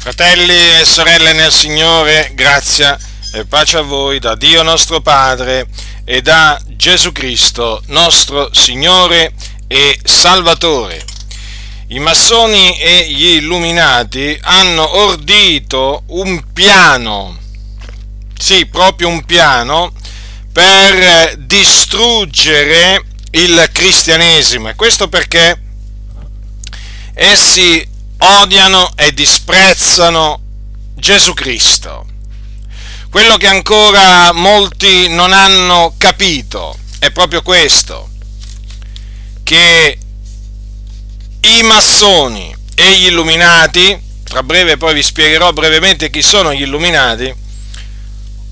Fratelli e sorelle nel Signore, grazia e pace a voi da Dio nostro Padre e da Gesù Cristo, nostro Signore e Salvatore. I massoni e gli illuminati hanno ordito un piano, sì, proprio un piano, per distruggere il cristianesimo. E questo perché essi odiano e disprezzano Gesù Cristo. Quello che ancora molti non hanno capito è proprio questo, che i massoni e gli illuminati, tra breve poi vi spiegherò brevemente chi sono gli illuminati,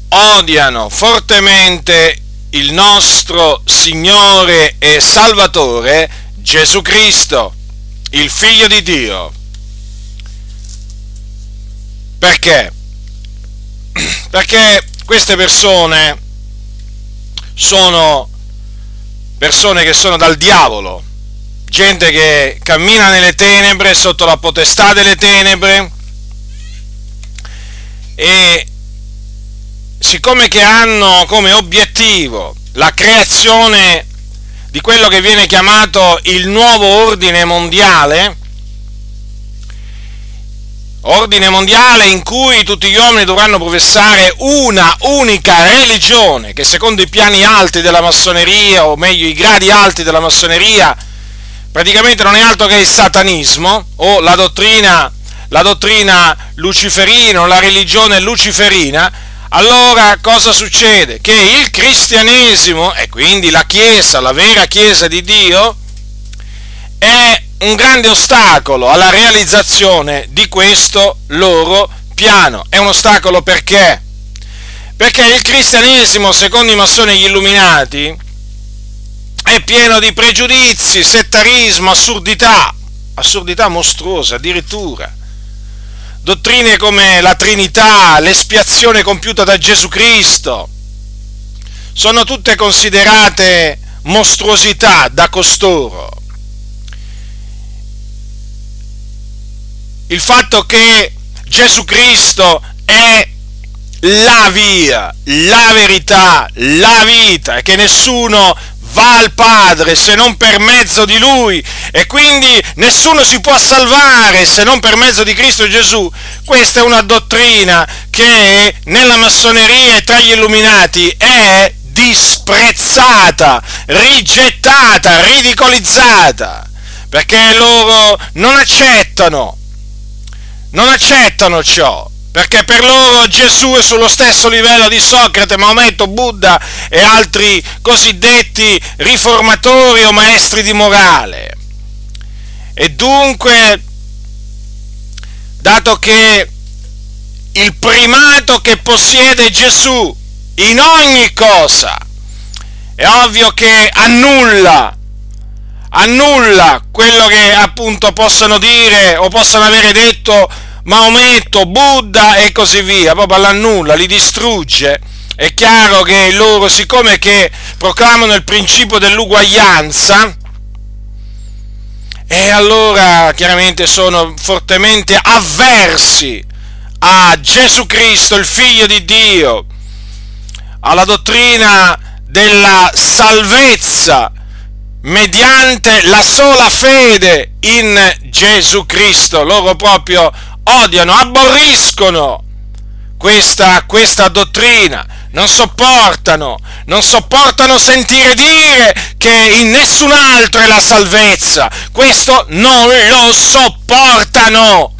odiano fortemente il nostro Signore e Salvatore Gesù Cristo, il Figlio di Dio. Perché? Perché queste persone sono persone che sono dal diavolo, gente che cammina nelle tenebre, sotto la potestà delle tenebre e siccome che hanno come obiettivo la creazione di quello che viene chiamato il nuovo ordine mondiale, ordine mondiale in cui tutti gli uomini dovranno professare una unica religione che secondo i piani alti della massoneria, o meglio i gradi alti della massoneria, praticamente non è altro che il satanismo o la dottrina, la dottrina luciferina o la religione luciferina, allora cosa succede? Che il cristianesimo, e quindi la Chiesa, la vera Chiesa di Dio, è un grande ostacolo alla realizzazione di questo loro piano. È un ostacolo perché? Perché il cristianesimo, secondo i massoni e gli illuminati, è pieno di pregiudizi, settarismo, assurdità, assurdità mostruose addirittura. Dottrine come la Trinità, l'espiazione compiuta da Gesù Cristo, sono tutte considerate mostruosità da costoro. Il fatto che Gesù Cristo è la via, la verità, la vita e che nessuno va al Padre se non per mezzo di Lui e quindi nessuno si può salvare se non per mezzo di Cristo Gesù. Questa è una dottrina che nella massoneria e tra gli illuminati è disprezzata, rigettata, ridicolizzata, perché loro non accettano non accettano ciò, perché per loro Gesù è sullo stesso livello di Socrate, Maometto, Buddha e altri cosiddetti riformatori o maestri di morale. E dunque, dato che il primato che possiede Gesù in ogni cosa, è ovvio che annulla annulla quello che appunto possono dire o possono avere detto Maometto, Buddha e così via, proprio l'annulla, li distrugge. È chiaro che loro, siccome che proclamano il principio dell'uguaglianza, e allora chiaramente sono fortemente avversi a Gesù Cristo, il figlio di Dio, alla dottrina della salvezza mediante la sola fede in Gesù Cristo. Loro proprio odiano, aborriscono questa, questa dottrina, non sopportano, non sopportano sentire dire che in nessun altro è la salvezza. Questo non lo sopportano.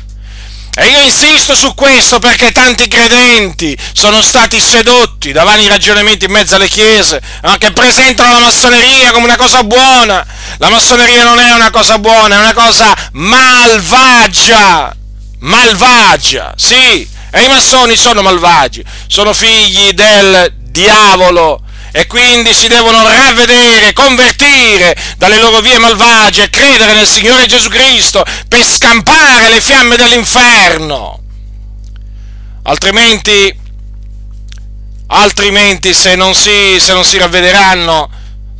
E io insisto su questo perché tanti credenti sono stati sedotti da vari ragionamenti in mezzo alle chiese no? che presentano la massoneria come una cosa buona. La massoneria non è una cosa buona, è una cosa malvagia. Malvagia, sì. E i massoni sono malvagi, sono figli del diavolo e quindi si devono ravvedere, convertire dalle loro vie malvagie e credere nel Signore Gesù Cristo per scampare le fiamme dell'inferno. Altrimenti, altrimenti se, non si, se non si ravvederanno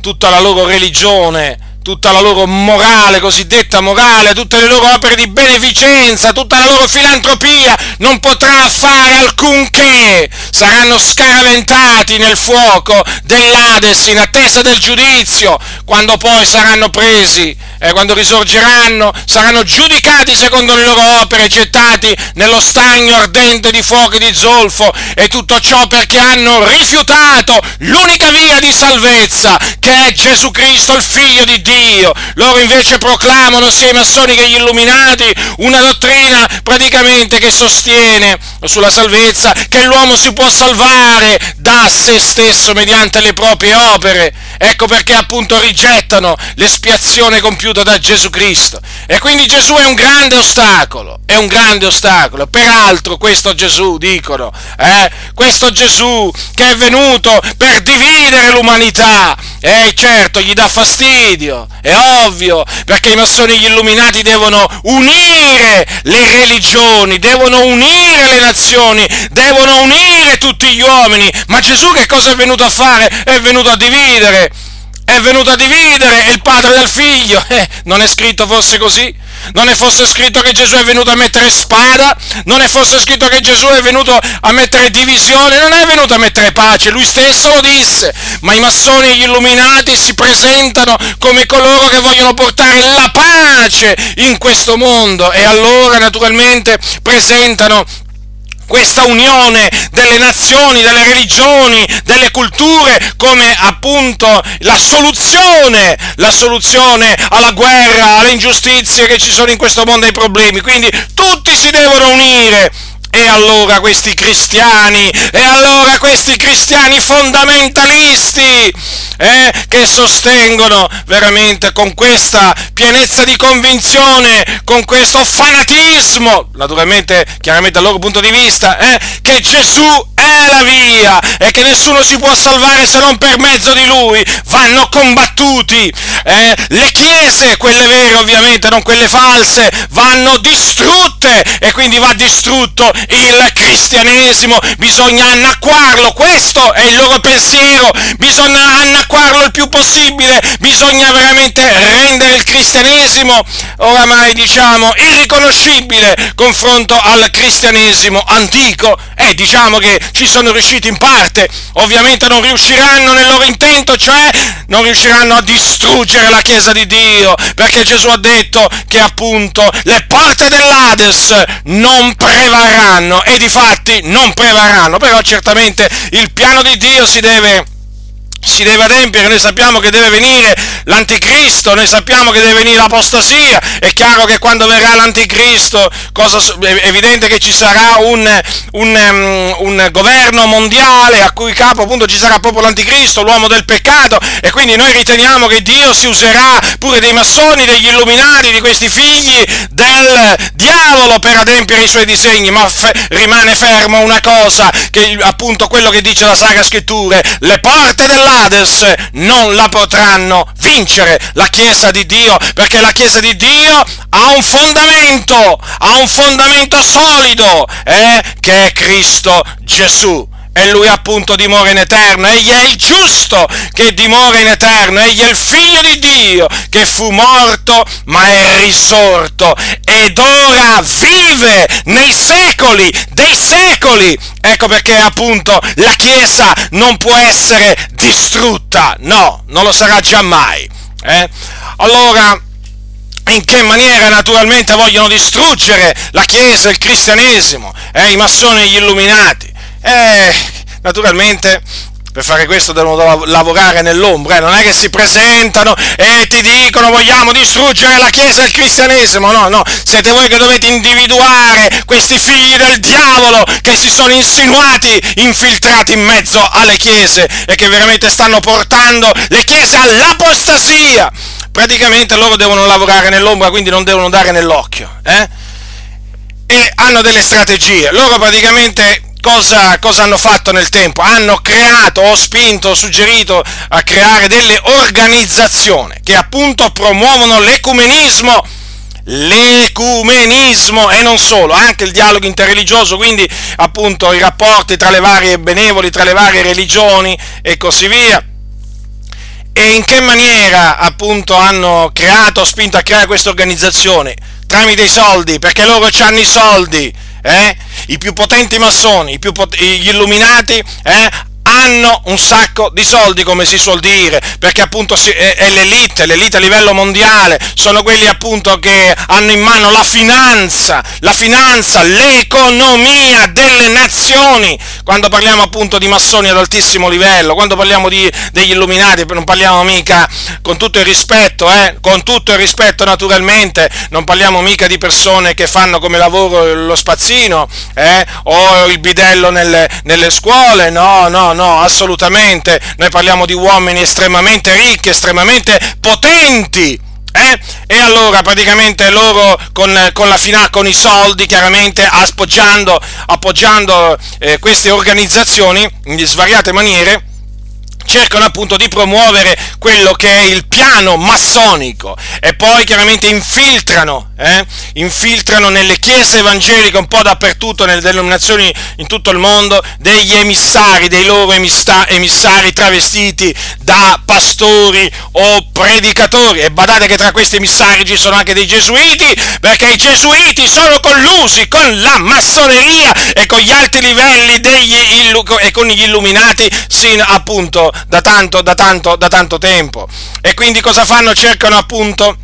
tutta la loro religione, tutta la loro morale, cosiddetta morale, tutte le loro opere di beneficenza, tutta la loro filantropia, non potrà fare alcunché, saranno scaraventati nel fuoco dell'Ades in attesa del giudizio, quando poi saranno presi, eh, quando risorgeranno, saranno giudicati secondo le loro opere, gettati nello stagno ardente di fuoco e di zolfo, e tutto ciò perché hanno rifiutato l'unica via di salvezza, che è Gesù Cristo, il Figlio di Dio. Loro invece proclamano, sia i massoni che gli illuminati, una dottrina praticamente che sostiene sulla salvezza che l'uomo si può salvare da se stesso mediante le proprie opere. Ecco perché appunto rigettano l'espiazione compiuta da Gesù Cristo. E quindi Gesù è un grande ostacolo, è un grande ostacolo. Peraltro questo Gesù, dicono, eh, questo Gesù che è venuto per dividere l'umanità, eh certo, gli dà fastidio, è ovvio, perché i massoni e gli illuminati devono unire le religioni, devono unire le nazioni, devono unire tutti gli uomini. Ma Gesù che cosa è venuto a fare? È venuto a dividere è venuto a dividere il padre dal figlio. Eh, non è scritto forse così? Non è forse scritto che Gesù è venuto a mettere spada? Non è forse scritto che Gesù è venuto a mettere divisione? Non è venuto a mettere pace, lui stesso lo disse. Ma i massoni e gli illuminati si presentano come coloro che vogliono portare la pace in questo mondo e allora naturalmente presentano questa unione delle nazioni, delle religioni, delle culture come appunto la soluzione, la soluzione alla guerra, alle ingiustizie che ci sono in questo mondo, ai problemi. Quindi tutti si devono unire e allora questi cristiani, e allora questi cristiani fondamentalisti, eh, che sostengono veramente con questa pienezza di convinzione, con questo fanatismo, naturalmente, chiaramente dal loro punto di vista, eh, che Gesù è la via! E che nessuno si può salvare se non per mezzo di lui, vanno combattuti. Eh, le chiese, quelle vere ovviamente, non quelle false, vanno distrutte! E quindi va distrutto il cristianesimo, bisogna annacquarlo, questo è il loro pensiero, bisogna annacquarlo il più possibile, bisogna veramente rendere il cristianesimo oramai diciamo irriconoscibile confronto al cristianesimo antico! E diciamo che ci sono riusciti in parte, ovviamente non riusciranno nel loro intento, cioè non riusciranno a distruggere la Chiesa di Dio, perché Gesù ha detto che appunto le porte dell'Ades non prevarranno e di fatti non prevarranno, però certamente il piano di Dio si deve si deve adempiere, noi sappiamo che deve venire l'anticristo, noi sappiamo che deve venire l'apostasia, è chiaro che quando verrà l'anticristo cosa, è evidente che ci sarà un, un, um, un, governo mondiale a cui capo appunto ci sarà proprio l'anticristo, l'uomo del peccato. E quindi noi riteniamo che Dio si userà pure dei massoni, degli illuminati, di questi figli del diavolo per adempiere i suoi disegni, ma fe- rimane fermo una cosa, che appunto quello che dice la Sacra Scrittura, le porte della dell'Ades non la potranno vincere la Chiesa di Dio, perché la Chiesa di Dio ha un fondamento, ha un fondamento solido, eh, che è Cristo Gesù e lui appunto dimora in eterno, egli è il giusto che dimora in eterno, egli è il figlio di Dio che fu morto ma è risorto ed ora vive nei secoli dei secoli. Ecco perché appunto la Chiesa non può essere distrutta, no, non lo sarà giammai. Eh? Allora, in che maniera naturalmente vogliono distruggere la Chiesa, il cristianesimo, eh, i massoni e gli illuminati. Eh, naturalmente per fare questo devono lavorare nell'ombra, eh? non è che si presentano e ti dicono vogliamo distruggere la Chiesa e il cristianesimo, no, no, siete voi che dovete individuare questi figli del diavolo che si sono insinuati, infiltrati in mezzo alle chiese e che veramente stanno portando le chiese all'apostasia. Praticamente loro devono lavorare nell'ombra, quindi non devono dare nell'occhio, eh? E hanno delle strategie. Loro praticamente cosa, cosa, hanno fatto nel tempo? Hanno creato, o spinto, o suggerito a creare delle organizzazioni che appunto promuovono l'ecumenismo, l'ecumenismo e non solo, anche il dialogo interreligioso, quindi appunto i rapporti tra le varie benevoli, tra le varie religioni e così via e in che maniera appunto hanno creato, spinto a creare questa organizzazione? Tramite i soldi, perché loro hanno i soldi, eh? i più potenti massoni, i più pot- gli illuminati eh? Hanno un sacco di soldi, come si suol dire, perché appunto è, l'elite, l'elite a livello mondiale, sono quelli appunto che hanno in mano la finanza, la finanza, l'economia delle nazioni. Quando parliamo appunto di massoni ad altissimo livello, quando parliamo di, degli illuminati, non parliamo mica con tutto il rispetto, eh, con tutto il rispetto naturalmente, non parliamo mica di persone che fanno come lavoro lo spazzino eh, o il bidello nelle, nelle scuole, no, no, no, assolutamente. Noi parliamo di uomini estremamente ricchi, estremamente potenti. Eh? E allora praticamente loro con, con la FINA, con i soldi, chiaramente appoggiando, appoggiando eh, queste organizzazioni in svariate maniere, cercano appunto di promuovere quello che è il piano massonico e poi chiaramente infiltrano, eh, infiltrano nelle chiese evangeliche un po' dappertutto, nelle denominazioni in tutto il mondo, degli emissari, dei loro emissari travestiti da pastori o predicatori. E badate che tra questi emissari ci sono anche dei gesuiti, perché i gesuiti sono collusi con la massoneria e con gli alti livelli degli, e con gli illuminati, sin appunto da tanto, da tanto, da tanto tempo. E quindi cosa fanno? Cercano appunto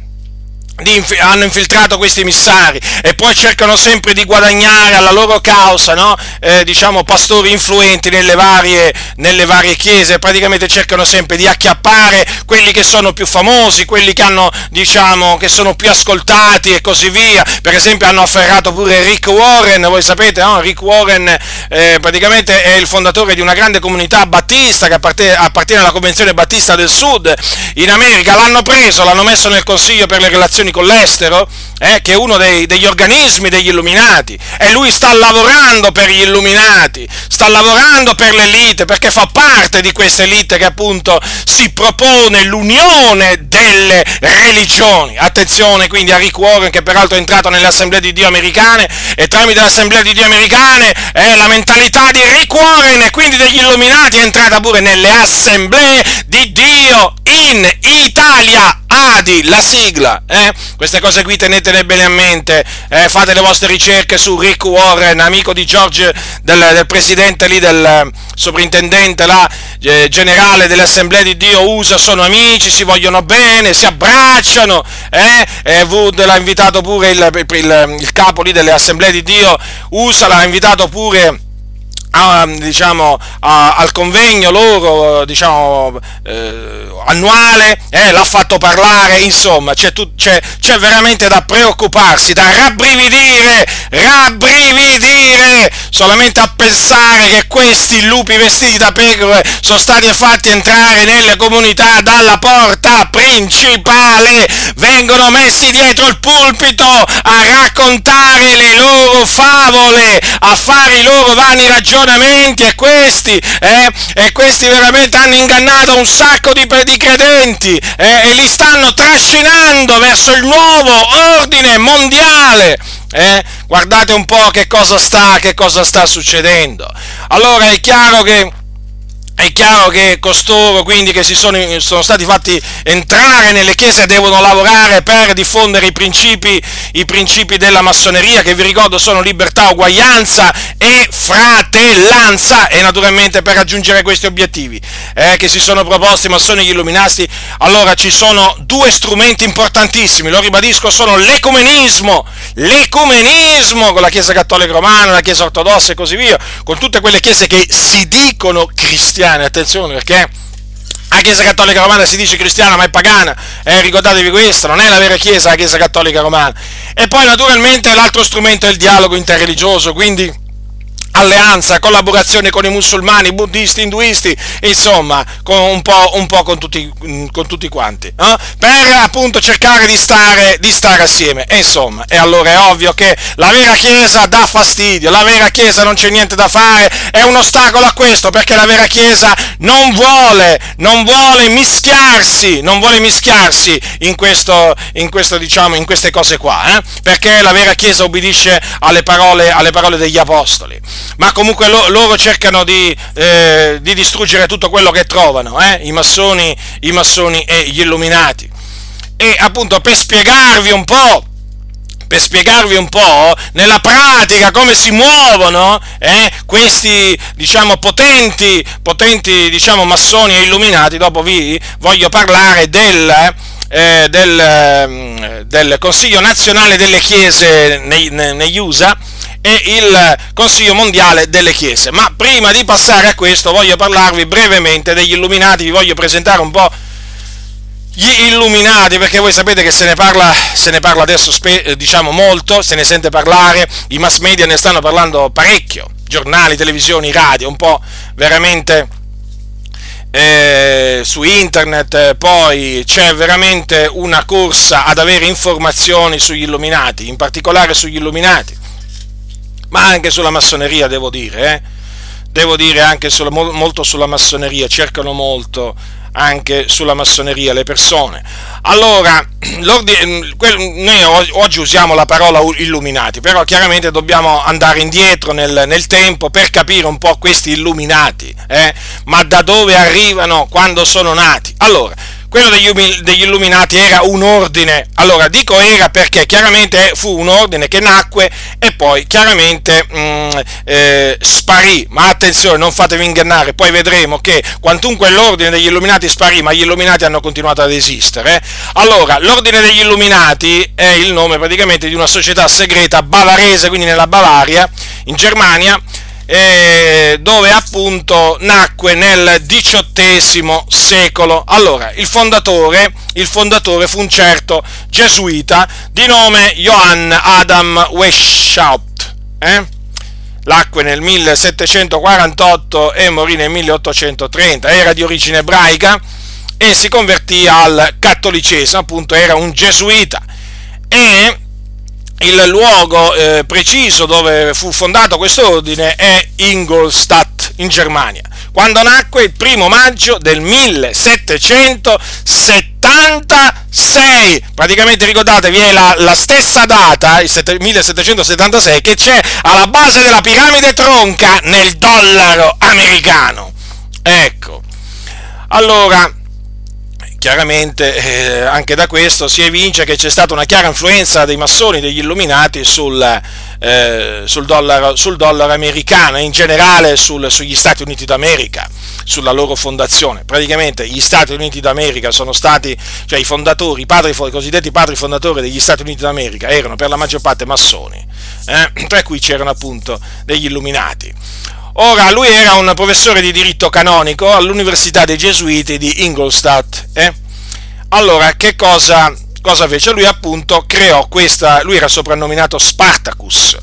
Inf- hanno infiltrato questi emissari e poi cercano sempre di guadagnare alla loro causa, no? eh, diciamo pastori influenti nelle varie, nelle varie, chiese, praticamente cercano sempre di acchiappare quelli che sono più famosi, quelli che, hanno, diciamo, che sono più ascoltati e così via. Per esempio hanno afferrato pure Rick Warren, voi sapete, no? Rick Warren eh, praticamente è il fondatore di una grande comunità battista che appartiene, appartiene alla Convenzione Battista del Sud in America, l'hanno preso, l'hanno messo nel Consiglio per le relazioni relazioni con l'estero, eh, che è uno dei, degli organismi degli illuminati, e lui sta lavorando per gli illuminati, sta lavorando per l'elite, perché fa parte di questa elite che appunto si propone l'unione delle religioni. Attenzione quindi a Rick Warren, che peraltro è entrato nelle assemblee di Dio americane, e tramite le assemblee di Dio americane eh, la mentalità di Rick Warren e quindi degli illuminati è entrata pure nelle assemblee di Dio in Italia. Adi, la sigla, eh? Queste cose qui tenetele bene a mente, eh? fate le vostre ricerche su Rick Warren, amico di George, del, del presidente lì, del eh, sovrintendente là, eh, generale delle assemblee di Dio USA, sono amici, si vogliono bene, si abbracciano, eh? Wood l'ha invitato pure, il, il, il capo lì delle assemblee di Dio USA l'ha invitato pure a, diciamo, a, al convegno loro diciamo, eh, annuale, eh, l'ha fatto parlare, insomma c'è, tu, c'è, c'è, veramente da preoccuparsi, da rabbrividire, rabbrividire solamente a pensare che questi lupi vestiti da pecore sono stati fatti entrare nelle comunità dalla porta principale, vengono messi dietro il pulpito a raccontare le loro favole, a fare i loro vani ragionamenti e questi, eh, e questi veramente hanno ingannato un sacco di, di credenti eh, e li stanno trascinando verso il nuovo ordine mondiale. Eh? Guardate un po' che cosa sta, che cosa sta succedendo. Allora è chiaro che è chiaro che costoro, quindi, che si sono, sono, stati fatti entrare nelle chiese, devono lavorare per diffondere i principi, i principi, della massoneria, che vi ricordo sono libertà, uguaglianza e fratellanza, e naturalmente per raggiungere questi obiettivi eh, che si sono proposti i massoni e gli illuminati, allora ci sono due strumenti importantissimi, lo ribadisco, sono l'ecumenismo, l'ecumenismo con la Chiesa Cattolica Romana, la Chiesa Ortodossa e così via, con tutte quelle chiese che si dicono cristiane cristiani, attenzione perché la Chiesa Cattolica Romana si dice cristiana ma è pagana, eh, ricordatevi questo, non è la vera Chiesa la Chiesa Cattolica Romana. E poi naturalmente l'altro strumento è il dialogo interreligioso, quindi alleanza, collaborazione con i musulmani, buddisti, induisti, insomma, un, po', un po con, tutti, con tutti quanti, eh? per appunto cercare di stare, di stare assieme. E insomma, e allora è ovvio che la vera Chiesa dà fastidio, la vera Chiesa non c'è niente da fare, è un ostacolo a questo, perché la vera Chiesa non vuole, non vuole mischiarsi, non vuole mischiarsi in, questo, in, questo, diciamo, in queste cose qua, eh? perché la vera Chiesa obbedisce alle parole, alle parole degli Apostoli. Ma comunque lo, loro cercano di, eh, di, distruggere tutto quello che trovano, eh? I, massoni, i massoni e gli illuminati. E appunto per spiegarvi un po' per spiegarvi un po' nella pratica come si muovono eh, questi diciamo potenti, potenti diciamo, massoni e illuminati, dopo vi voglio parlare del, eh, del, mm, del Consiglio nazionale delle chiese nei, negli USA e il Consiglio mondiale delle chiese. Ma prima di passare a questo voglio parlarvi brevemente degli illuminati, vi voglio presentare un po' gli illuminati, perché voi sapete che se ne parla, se ne parla adesso eh, diciamo molto, se ne sente parlare, i mass media ne stanno parlando parecchio, giornali, televisioni, radio, un po' veramente eh, su internet, poi c'è veramente una corsa ad avere informazioni sugli illuminati, in particolare sugli illuminati, ma anche sulla massoneria devo dire, eh? devo dire anche sulla, molto sulla massoneria, cercano molto anche sulla massoneria le persone. Allora, noi oggi usiamo la parola illuminati, però chiaramente dobbiamo andare indietro nel, nel tempo per capire un po' questi illuminati, eh? ma da dove arrivano, quando sono nati. Allora, quello degli, degli, illuminati era un ordine. Allora dico era perché chiaramente fu un ordine che nacque e poi chiaramente mh, mm, eh, sparì. Ma attenzione, non fatevi ingannare, poi vedremo che quantunque l'ordine degli illuminati sparì, ma gli illuminati hanno continuato ad esistere. Allora, l'ordine degli illuminati è il nome praticamente di una società segreta bavarese, quindi nella Bavaria, in Germania eh, dove appunto nacque nel XVIII secolo. Allora, il fondatore, il fondatore fu un certo gesuita di nome Johann Adam Weishaupt. Eh? Nacque nel 1748 e morì nel 1830. Era di origine ebraica e si convertì al cattolicesimo, appunto era un gesuita. E il luogo eh, preciso dove fu fondato questo ordine è Ingolstadt in Germania, quando nacque il primo maggio del 1776. Praticamente ricordatevi, è la, la stessa data, il 1776, che c'è alla base della piramide tronca nel dollaro americano. Ecco. Allora, chiaramente eh, anche da questo si evince che c'è stata una chiara influenza dei massoni, degli illuminati sul, eh, sul, dollaro, sul dollaro, americano e in generale sul, sugli Stati Uniti d'America, sulla loro fondazione. Praticamente gli Stati Uniti d'America sono stati, cioè i fondatori, i, padri, i cosiddetti padri fondatori degli Stati Uniti d'America erano per la maggior parte massoni, eh, tra cui c'erano appunto degli illuminati. Ora, lui era un professore di diritto canonico all'Università dei Gesuiti di Ingolstadt. Eh? Allora, che cosa, cosa fece? Lui appunto creò questa, lui era soprannominato Spartacus,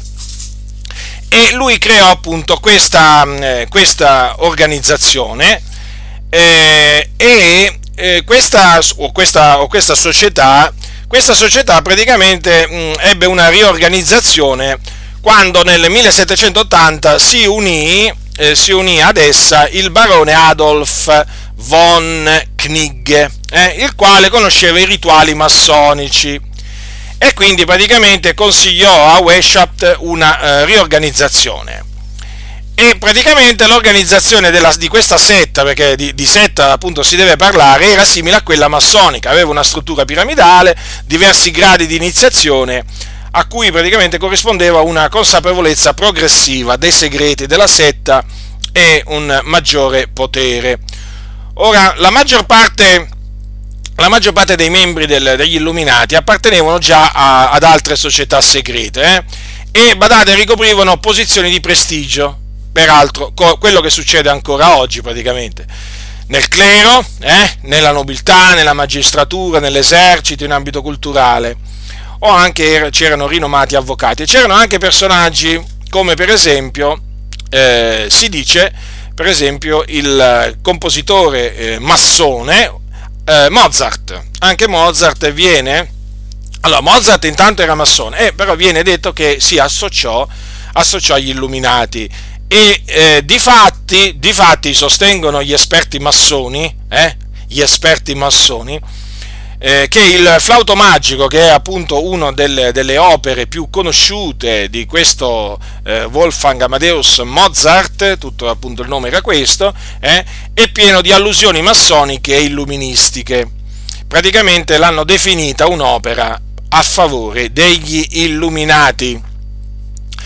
e lui creò appunto questa, eh, questa organizzazione eh, e eh, questa, o, questa, o, questa, società, questa società praticamente mh, ebbe una riorganizzazione quando nel 1780 si unì, eh, si unì ad essa il barone Adolf von Knigge, eh, il quale conosceva i rituali massonici e quindi praticamente consigliò a Weishaupt una eh, riorganizzazione. E praticamente l'organizzazione della, di questa setta, perché di, di, setta appunto si deve parlare, era simile a quella massonica, aveva una struttura piramidale, diversi gradi di iniziazione a cui praticamente corrispondeva una consapevolezza progressiva dei segreti della setta e un maggiore potere. Ora, la maggior parte, la maggior parte dei membri del, degli Illuminati appartenevano già a, ad altre società segrete eh? e, badate, ricoprivano posizioni di prestigio, peraltro co- quello che succede ancora oggi praticamente nel clero, eh? nella nobiltà, nella magistratura, nell'esercito, in ambito culturale o anche c'erano rinomati avvocati. C'erano anche personaggi come per esempio eh, si dice per esempio il compositore eh, massone eh, Mozart. Anche Mozart viene allora Mozart intanto era massone, eh, però viene detto che si associò, associò agli illuminati e eh, di, fatti, di fatti sostengono gli esperti massoni, eh, gli esperti massoni eh, che il flauto magico, che è appunto una delle, delle opere più conosciute di questo eh, Wolfgang Amadeus Mozart, tutto appunto il nome era questo, eh, è pieno di allusioni massoniche e illuministiche. Praticamente l'hanno definita un'opera a favore degli illuminati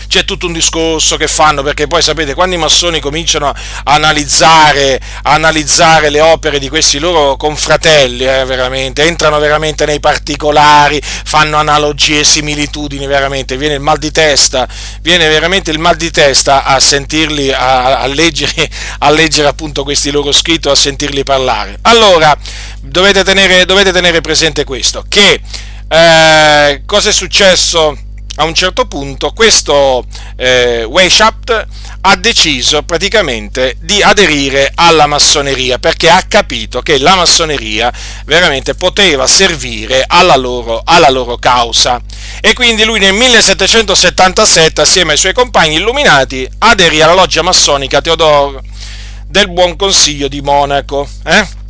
c'è tutto un discorso che fanno, perché poi sapete, quando i massoni cominciano a analizzare, a analizzare le opere di questi loro confratelli, eh, veramente, entrano veramente nei particolari, fanno analogie, similitudini, veramente, viene il mal di testa, viene veramente il mal di testa a sentirli, a, a, leggere, a leggere appunto questi loro scritti, a sentirli parlare. Allora, dovete tenere, dovete tenere presente questo, che eh, cosa è successo? A un certo punto questo eh, Weishaupt ha deciso praticamente di aderire alla massoneria perché ha capito che la massoneria veramente poteva servire alla loro, alla loro causa e quindi lui nel 1777 assieme ai suoi compagni illuminati aderì alla loggia massonica Teodoro del Buon Consiglio di Monaco. Eh?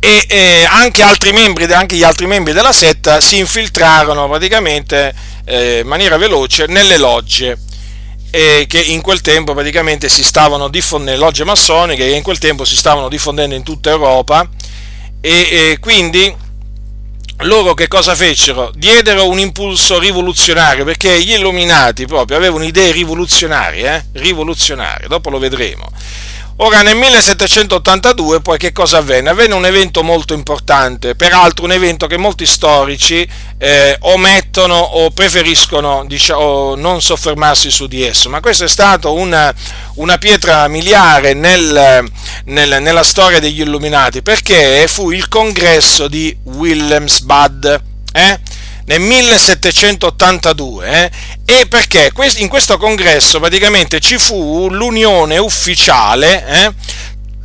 e eh, anche, altri membri, anche gli altri membri della setta si infiltrarono praticamente eh, in maniera veloce nelle logge eh, che in quel tempo praticamente si stavano diffondendo, logge massoniche che in quel tempo si stavano diffondendo in tutta Europa e quindi loro che cosa fecero? Diedero un impulso rivoluzionario perché gli illuminati proprio avevano idee rivoluzionarie, eh? rivoluzionarie, dopo lo vedremo Ora nel 1782 poi che cosa avvenne? Avvenne un evento molto importante, peraltro un evento che molti storici eh, omettono o preferiscono diciamo, non soffermarsi su di esso, ma questo è stato una, una pietra miliare nel, nel, nella storia degli Illuminati perché fu il congresso di Wilhelmsbad. Eh? Nel 1782 eh, e perché in questo congresso praticamente ci fu l'unione ufficiale eh,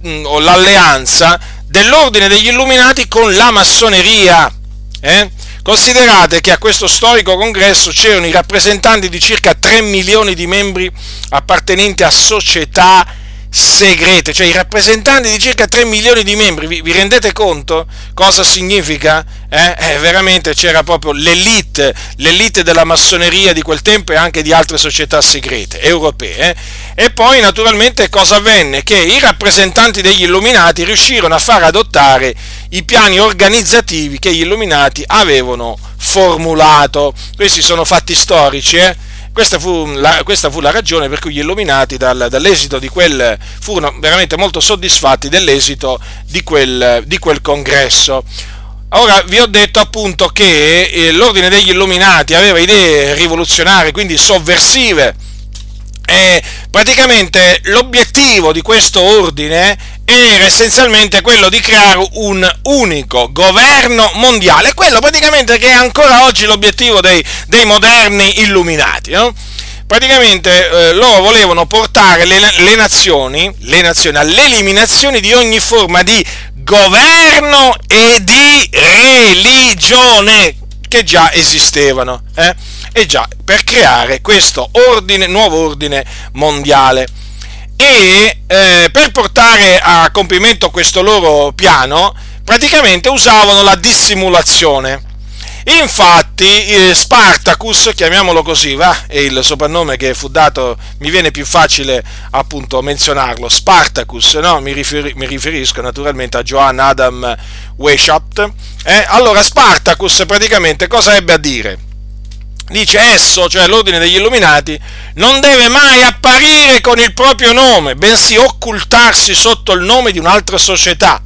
mm, o l'alleanza dell'ordine degli illuminati con la massoneria. Eh? Considerate che a questo storico congresso c'erano i rappresentanti di circa 3 milioni di membri appartenenti a società segrete, cioè i rappresentanti di circa 3 milioni di membri, vi, vi rendete conto cosa significa? Eh? Eh, veramente c'era proprio l'elite, l'elite della massoneria di quel tempo e anche di altre società segrete europee. Eh? E poi naturalmente cosa avvenne? Che i rappresentanti degli illuminati riuscirono a far adottare i piani organizzativi che gli illuminati avevano formulato. Questi sono fatti storici, eh? Questa fu, la, questa fu la, ragione per cui gli illuminati dal, dall'esito di quel furono veramente molto soddisfatti dell'esito di quel, di quel congresso. Ora vi ho detto appunto che eh, l'ordine degli illuminati aveva idee rivoluzionarie, quindi sovversive. E praticamente l'obiettivo di questo ordine era essenzialmente quello di creare un unico governo mondiale, quello praticamente che è ancora oggi l'obiettivo dei, dei moderni illuminati. No? Praticamente eh, loro volevano portare le, le, nazioni, le nazioni all'eliminazione di ogni forma di governo e di religione che già esistevano, eh? e già per creare questo ordine, nuovo ordine mondiale e eh, per portare a compimento questo loro piano praticamente usavano la dissimulazione. Infatti eh, Spartacus, chiamiamolo così, va, è il soprannome che fu dato, mi viene più facile appunto menzionarlo, Spartacus, no? mi, riferi, mi riferisco naturalmente a Johann Adam Weishaupt. Eh? Allora Spartacus praticamente cosa ebbe a dire? dice esso, cioè l'ordine degli illuminati, non deve mai apparire con il proprio nome, bensì occultarsi sotto il nome di un'altra società.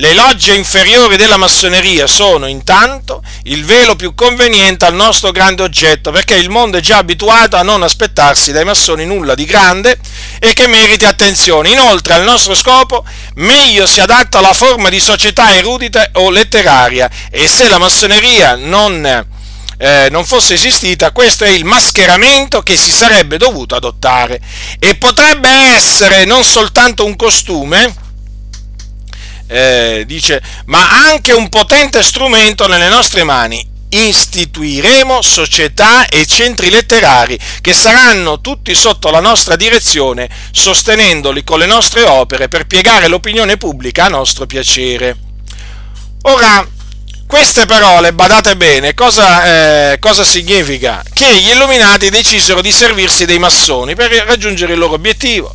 Le logge inferiori della massoneria sono intanto il velo più conveniente al nostro grande oggetto, perché il mondo è già abituato a non aspettarsi dai massoni nulla di grande e che meriti attenzione. Inoltre al nostro scopo meglio si adatta la forma di società erudita o letteraria e se la massoneria non eh, non fosse esistita, questo è il mascheramento che si sarebbe dovuto adottare e potrebbe essere non soltanto un costume, eh, dice, ma anche un potente strumento nelle nostre mani. Istituiremo società e centri letterari che saranno tutti sotto la nostra direzione, sostenendoli con le nostre opere per piegare l'opinione pubblica a nostro piacere. Ora, queste parole, badate bene, cosa, eh, cosa, significa? Che gli illuminati decisero di servirsi dei massoni per raggiungere il loro obiettivo.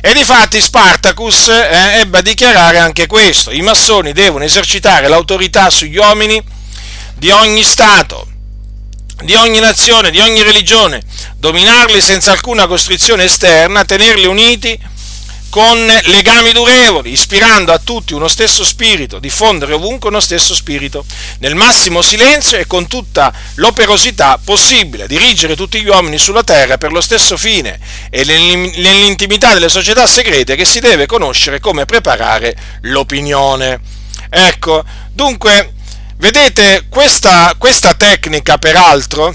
E difatti Spartacus eh, ebbe a dichiarare anche questo. I massoni devono esercitare l'autorità sugli uomini di ogni Stato, di ogni nazione, di ogni religione, dominarli senza alcuna costrizione esterna, tenerli uniti con legami durevoli, ispirando a tutti uno stesso spirito, diffondere ovunque uno stesso spirito, nel massimo silenzio e con tutta l'operosità possibile, dirigere tutti gli uomini sulla terra per lo stesso fine e nell'intimità delle società segrete che si deve conoscere come preparare l'opinione. Ecco, dunque, vedete, questa, questa tecnica, peraltro,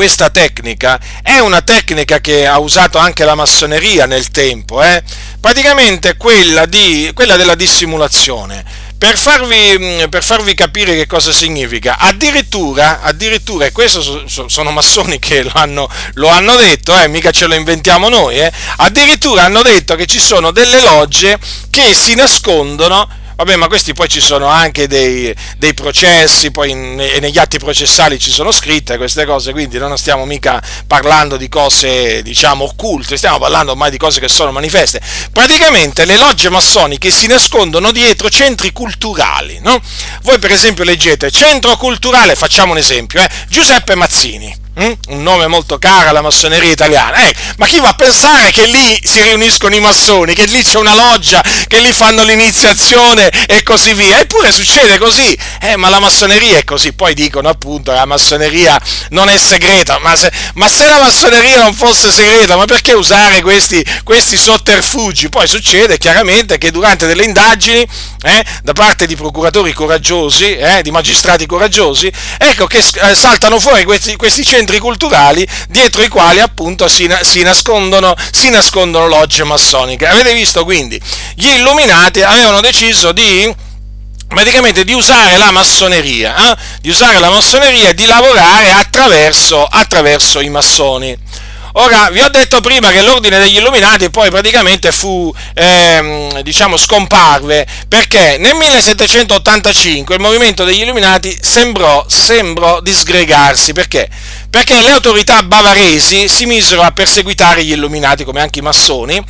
questa tecnica è una tecnica che ha usato anche la massoneria nel tempo, eh? praticamente quella, di, quella della dissimulazione. Per farvi, mm, per farvi, capire che cosa significa, addirittura, addirittura e questo sono massoni che lo hanno, lo hanno detto, eh, mica ce lo inventiamo noi, eh, addirittura hanno detto che ci sono delle logge che si nascondono Vabbè, ma questi poi ci sono anche dei, dei processi, poi in, negli atti processali ci sono scritte queste cose, quindi non stiamo mica parlando di cose, diciamo, occulte, stiamo parlando ormai di cose che sono manifeste. Praticamente le logge massoniche si nascondono dietro centri culturali, no? Voi per esempio leggete centro culturale, facciamo un esempio, eh? Giuseppe Mazzini Mm? un nome molto caro alla massoneria italiana, eh, ma chi va a pensare che lì si riuniscono i massoni, che lì c'è una loggia, che lì fanno l'iniziazione e così via? Eppure succede così, eh, ma la massoneria è così, poi dicono appunto che la massoneria non è segreta, ma se, ma se la massoneria non fosse segreta, ma perché usare questi, questi sotterfugi? Poi succede chiaramente che durante delle indagini, eh, da parte di procuratori coraggiosi, eh, di magistrati coraggiosi, ecco che eh, saltano fuori questi, questi centri culturali dietro i quali appunto si, si, nascondono, si nascondono logge massoniche. Avete visto quindi? Gli illuminati avevano deciso di praticamente di usare la massoneria, eh? di usare la massoneria e di lavorare attraverso, attraverso i massoni. Ora, vi ho detto prima che l'ordine degli illuminati poi praticamente fu, ehm, diciamo, scomparve, perché nel 1785 il movimento degli illuminati sembrò, sembrò disgregarsi, perché? Perché le autorità bavaresi si misero a perseguitare gli illuminati, come anche i massoni,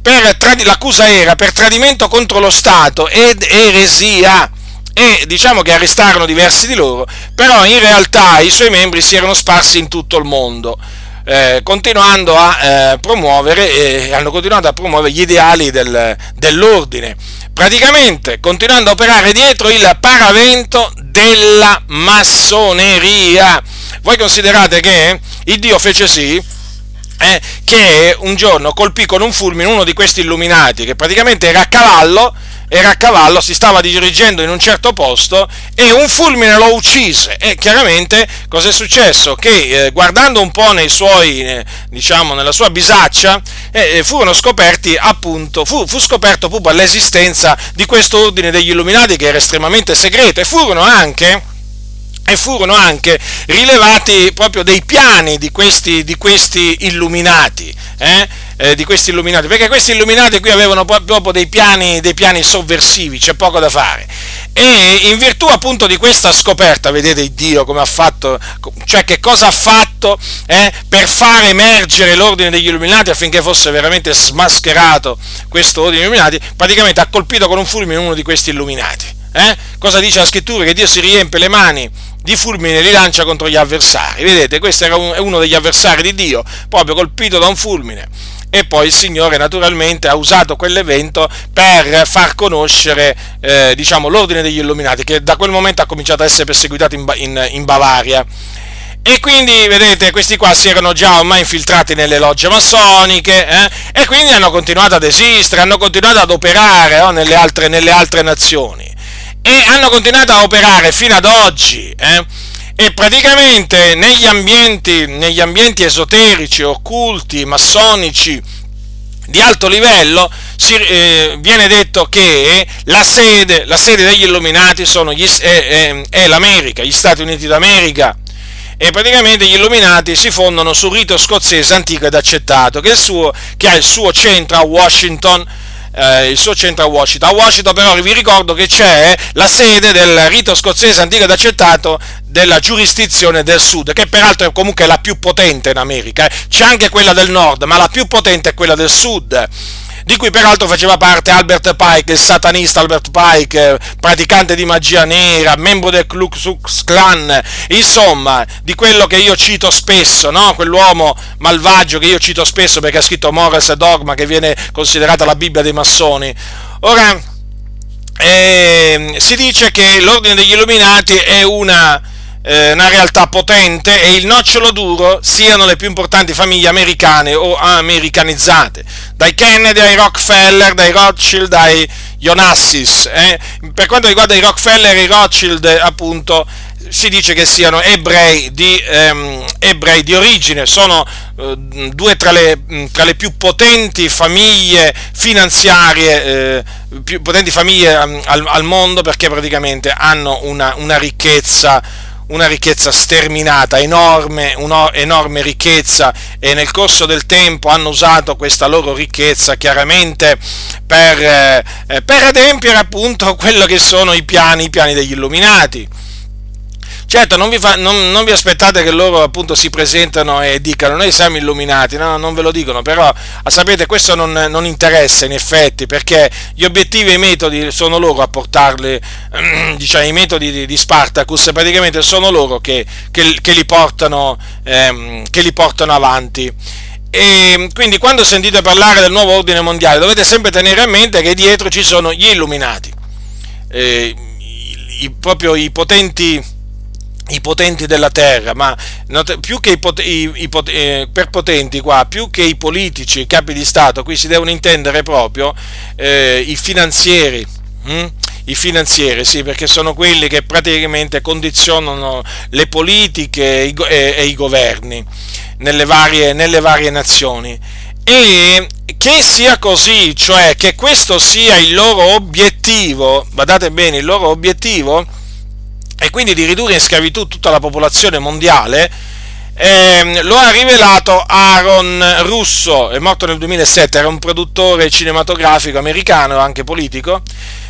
trad- l'accusa era per tradimento contro lo Stato ed eresia. E diciamo che arrestarono diversi di loro, però in realtà i suoi membri si erano sparsi in tutto il mondo eh, continuando a eh, promuovere e hanno continuato a promuovere gli ideali del, dell'ordine, praticamente continuando a operare dietro il paravento della massoneria. Voi considerate che il Dio fece sì eh, che un giorno colpì con un fulmine uno di questi illuminati che praticamente era a cavallo era a cavallo, si stava dirigendo in un certo posto e un fulmine lo uccise. E chiaramente cosa è successo? Che eh, guardando un po' nei suoi, eh, diciamo, nella sua bisaccia, eh, eh furono scoperti appunto, fu, fu scoperto proprio l'esistenza di questo ordine degli illuminati che era estremamente segreto e furono anche e furono anche rilevati proprio dei piani di questi, di questi illuminati. Eh? Eh, di questi illuminati, perché questi illuminati qui avevano proprio dei piani, dei piani sovversivi, c'è poco da fare. E in virtù appunto di questa scoperta, vedete Dio come ha fatto, cioè che cosa ha fatto eh, per far emergere l'ordine degli illuminati affinché fosse veramente smascherato questo ordine degli illuminati, praticamente ha colpito con un fulmine uno di questi illuminati. Eh? Cosa dice la scrittura? Che Dio si riempie le mani di fulmine e li lancia contro gli avversari. Vedete, questo era uno degli avversari di Dio, proprio colpito da un fulmine e poi il Signore naturalmente ha usato quell'evento per far conoscere eh, diciamo, l'ordine degli illuminati che da quel momento ha cominciato a essere perseguitato in, in, in Bavaria. E quindi, vedete, questi qua si erano già ormai infiltrati nelle logge massoniche eh? e quindi hanno continuato ad esistere, hanno continuato ad operare oh, nelle, altre, nelle, altre, nazioni e hanno continuato a operare fino ad oggi. Eh? E praticamente negli ambienti, negli ambienti esoterici, occulti, massonici di alto livello si, eh, viene detto che la sede, la sede degli illuminati gli, è, è, è l'America, gli Stati Uniti d'America. E praticamente gli illuminati si fondano sul rito scozzese antico ed accettato che, suo, che ha il suo centro a Washington eh, il suo centro a Washington. A Washington però vi ricordo che c'è la sede del rito scozzese antico ed accettato della giurisdizione del sud, che peraltro è comunque la più potente in America. Eh. C'è anche quella del nord, ma la più potente è quella del sud di cui peraltro faceva parte Albert Pike, il satanista Albert Pike, praticante di magia nera, membro del Ku Klux Klan, insomma, di quello che io cito spesso, no? quell'uomo malvagio che io cito spesso perché ha scritto Morals e Dogma, che viene considerata la Bibbia dei massoni. Ora, eh, si dice che l'ordine degli illuminati è una eh, una realtà potente e il nocciolo duro siano le più importanti famiglie americane o americanizzate, dai Kennedy ai Rockefeller, dai Rothschild dai Onassis. Eh. Per quanto riguarda i Rockefeller e i Rothschild, appunto, si dice che siano ebrei di, ehm, ebrei di origine, sono eh, due tra le, tra le, più potenti famiglie finanziarie, eh, più potenti famiglie al, al, mondo perché praticamente hanno una, una ricchezza una ricchezza sterminata, enorme, un'enorme ricchezza e nel corso del tempo hanno usato questa loro ricchezza chiaramente per, eh, per adempiere appunto quello che sono i piani, i piani degli illuminati Certo, non vi, fa, non, non vi, aspettate che loro appunto si presentano e dicano noi siamo illuminati, no, non ve lo dicono, però ah, sapete questo non, non, interessa in effetti perché gli obiettivi e i metodi sono loro a portarli, diciamo i metodi di, di Spartacus praticamente sono loro che, che, che, li, portano, ehm, che li portano avanti. E quindi quando sentite parlare del nuovo ordine mondiale dovete sempre tenere a mente che dietro ci sono gli illuminati, eh, i, proprio i potenti i potenti della terra, ma più che i, i, i, eh, per potenti qua, più che i politici, i capi di Stato, qui si devono intendere proprio eh, i finanzieri. Hm? I finanzieri, sì, perché sono quelli che praticamente condizionano le politiche e e, e i governi nelle varie, nelle varie nazioni. E che sia così, cioè che questo sia il loro obiettivo, badate bene, il loro obiettivo, e quindi di ridurre in schiavitù tutta la popolazione mondiale, eh, lo ha rivelato Aaron Russo, è morto nel 2007, era un produttore cinematografico americano, anche politico.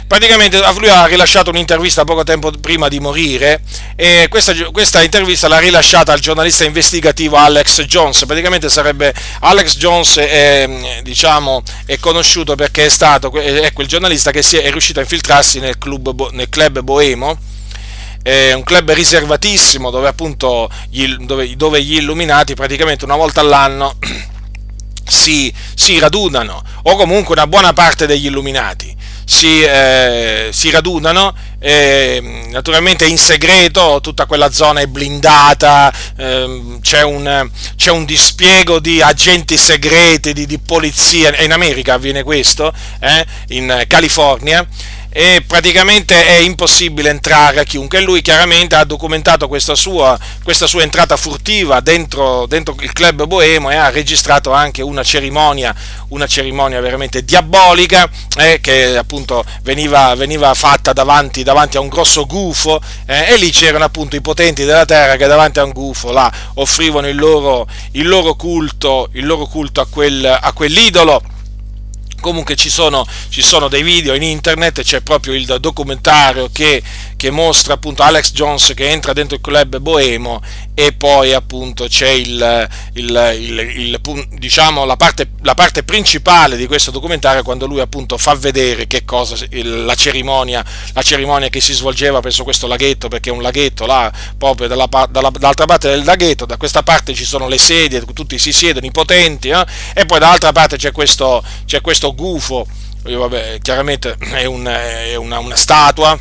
Praticamente lui ha rilasciato un'intervista poco tempo prima di morire e questa, questa intervista l'ha rilasciata al giornalista investigativo Alex Jones. Praticamente sarebbe Alex Jones è, diciamo, è conosciuto perché è stato è quel giornalista che è riuscito a infiltrarsi nel club, nel club Boemo è un club riservatissimo dove appunto gli, dove, dove gli illuminati praticamente una volta all'anno si, si, radunano, o comunque una buona parte degli illuminati si, eh, si radunano, eh, naturalmente in segreto, tutta quella zona è blindata, eh, c'è, un, c'è, un, dispiego di agenti segreti, di, di polizia, in America avviene questo, eh, in California, e praticamente è impossibile entrare a chiunque. Lui chiaramente ha documentato questa sua, questa sua entrata furtiva dentro, dentro, il club boemo e ha registrato anche una cerimonia, una cerimonia veramente diabolica eh, che appunto veniva, veniva fatta davanti, davanti, a un grosso gufo eh, e lì c'erano appunto i potenti della terra che davanti a un gufo là offrivano il loro, il loro culto, il loro culto a, quel, a quell'idolo comunque ci sono, ci sono, dei video in internet, c'è proprio il documentario che, che, mostra appunto Alex Jones che entra dentro il club boemo e poi appunto c'è il, il, il, diciamo, la, parte, la, parte, principale di questo documentario quando lui appunto fa vedere che cosa la cerimonia, la cerimonia che si svolgeva presso questo laghetto, perché è un laghetto là proprio dalla, dalla, dall'altra parte del laghetto, da questa parte ci sono le sedie, tutti si siedono, i potenti, eh? e poi dall'altra parte c'è questo, c'è questo gufo, vabbè, chiaramente è, un, è una, una statua,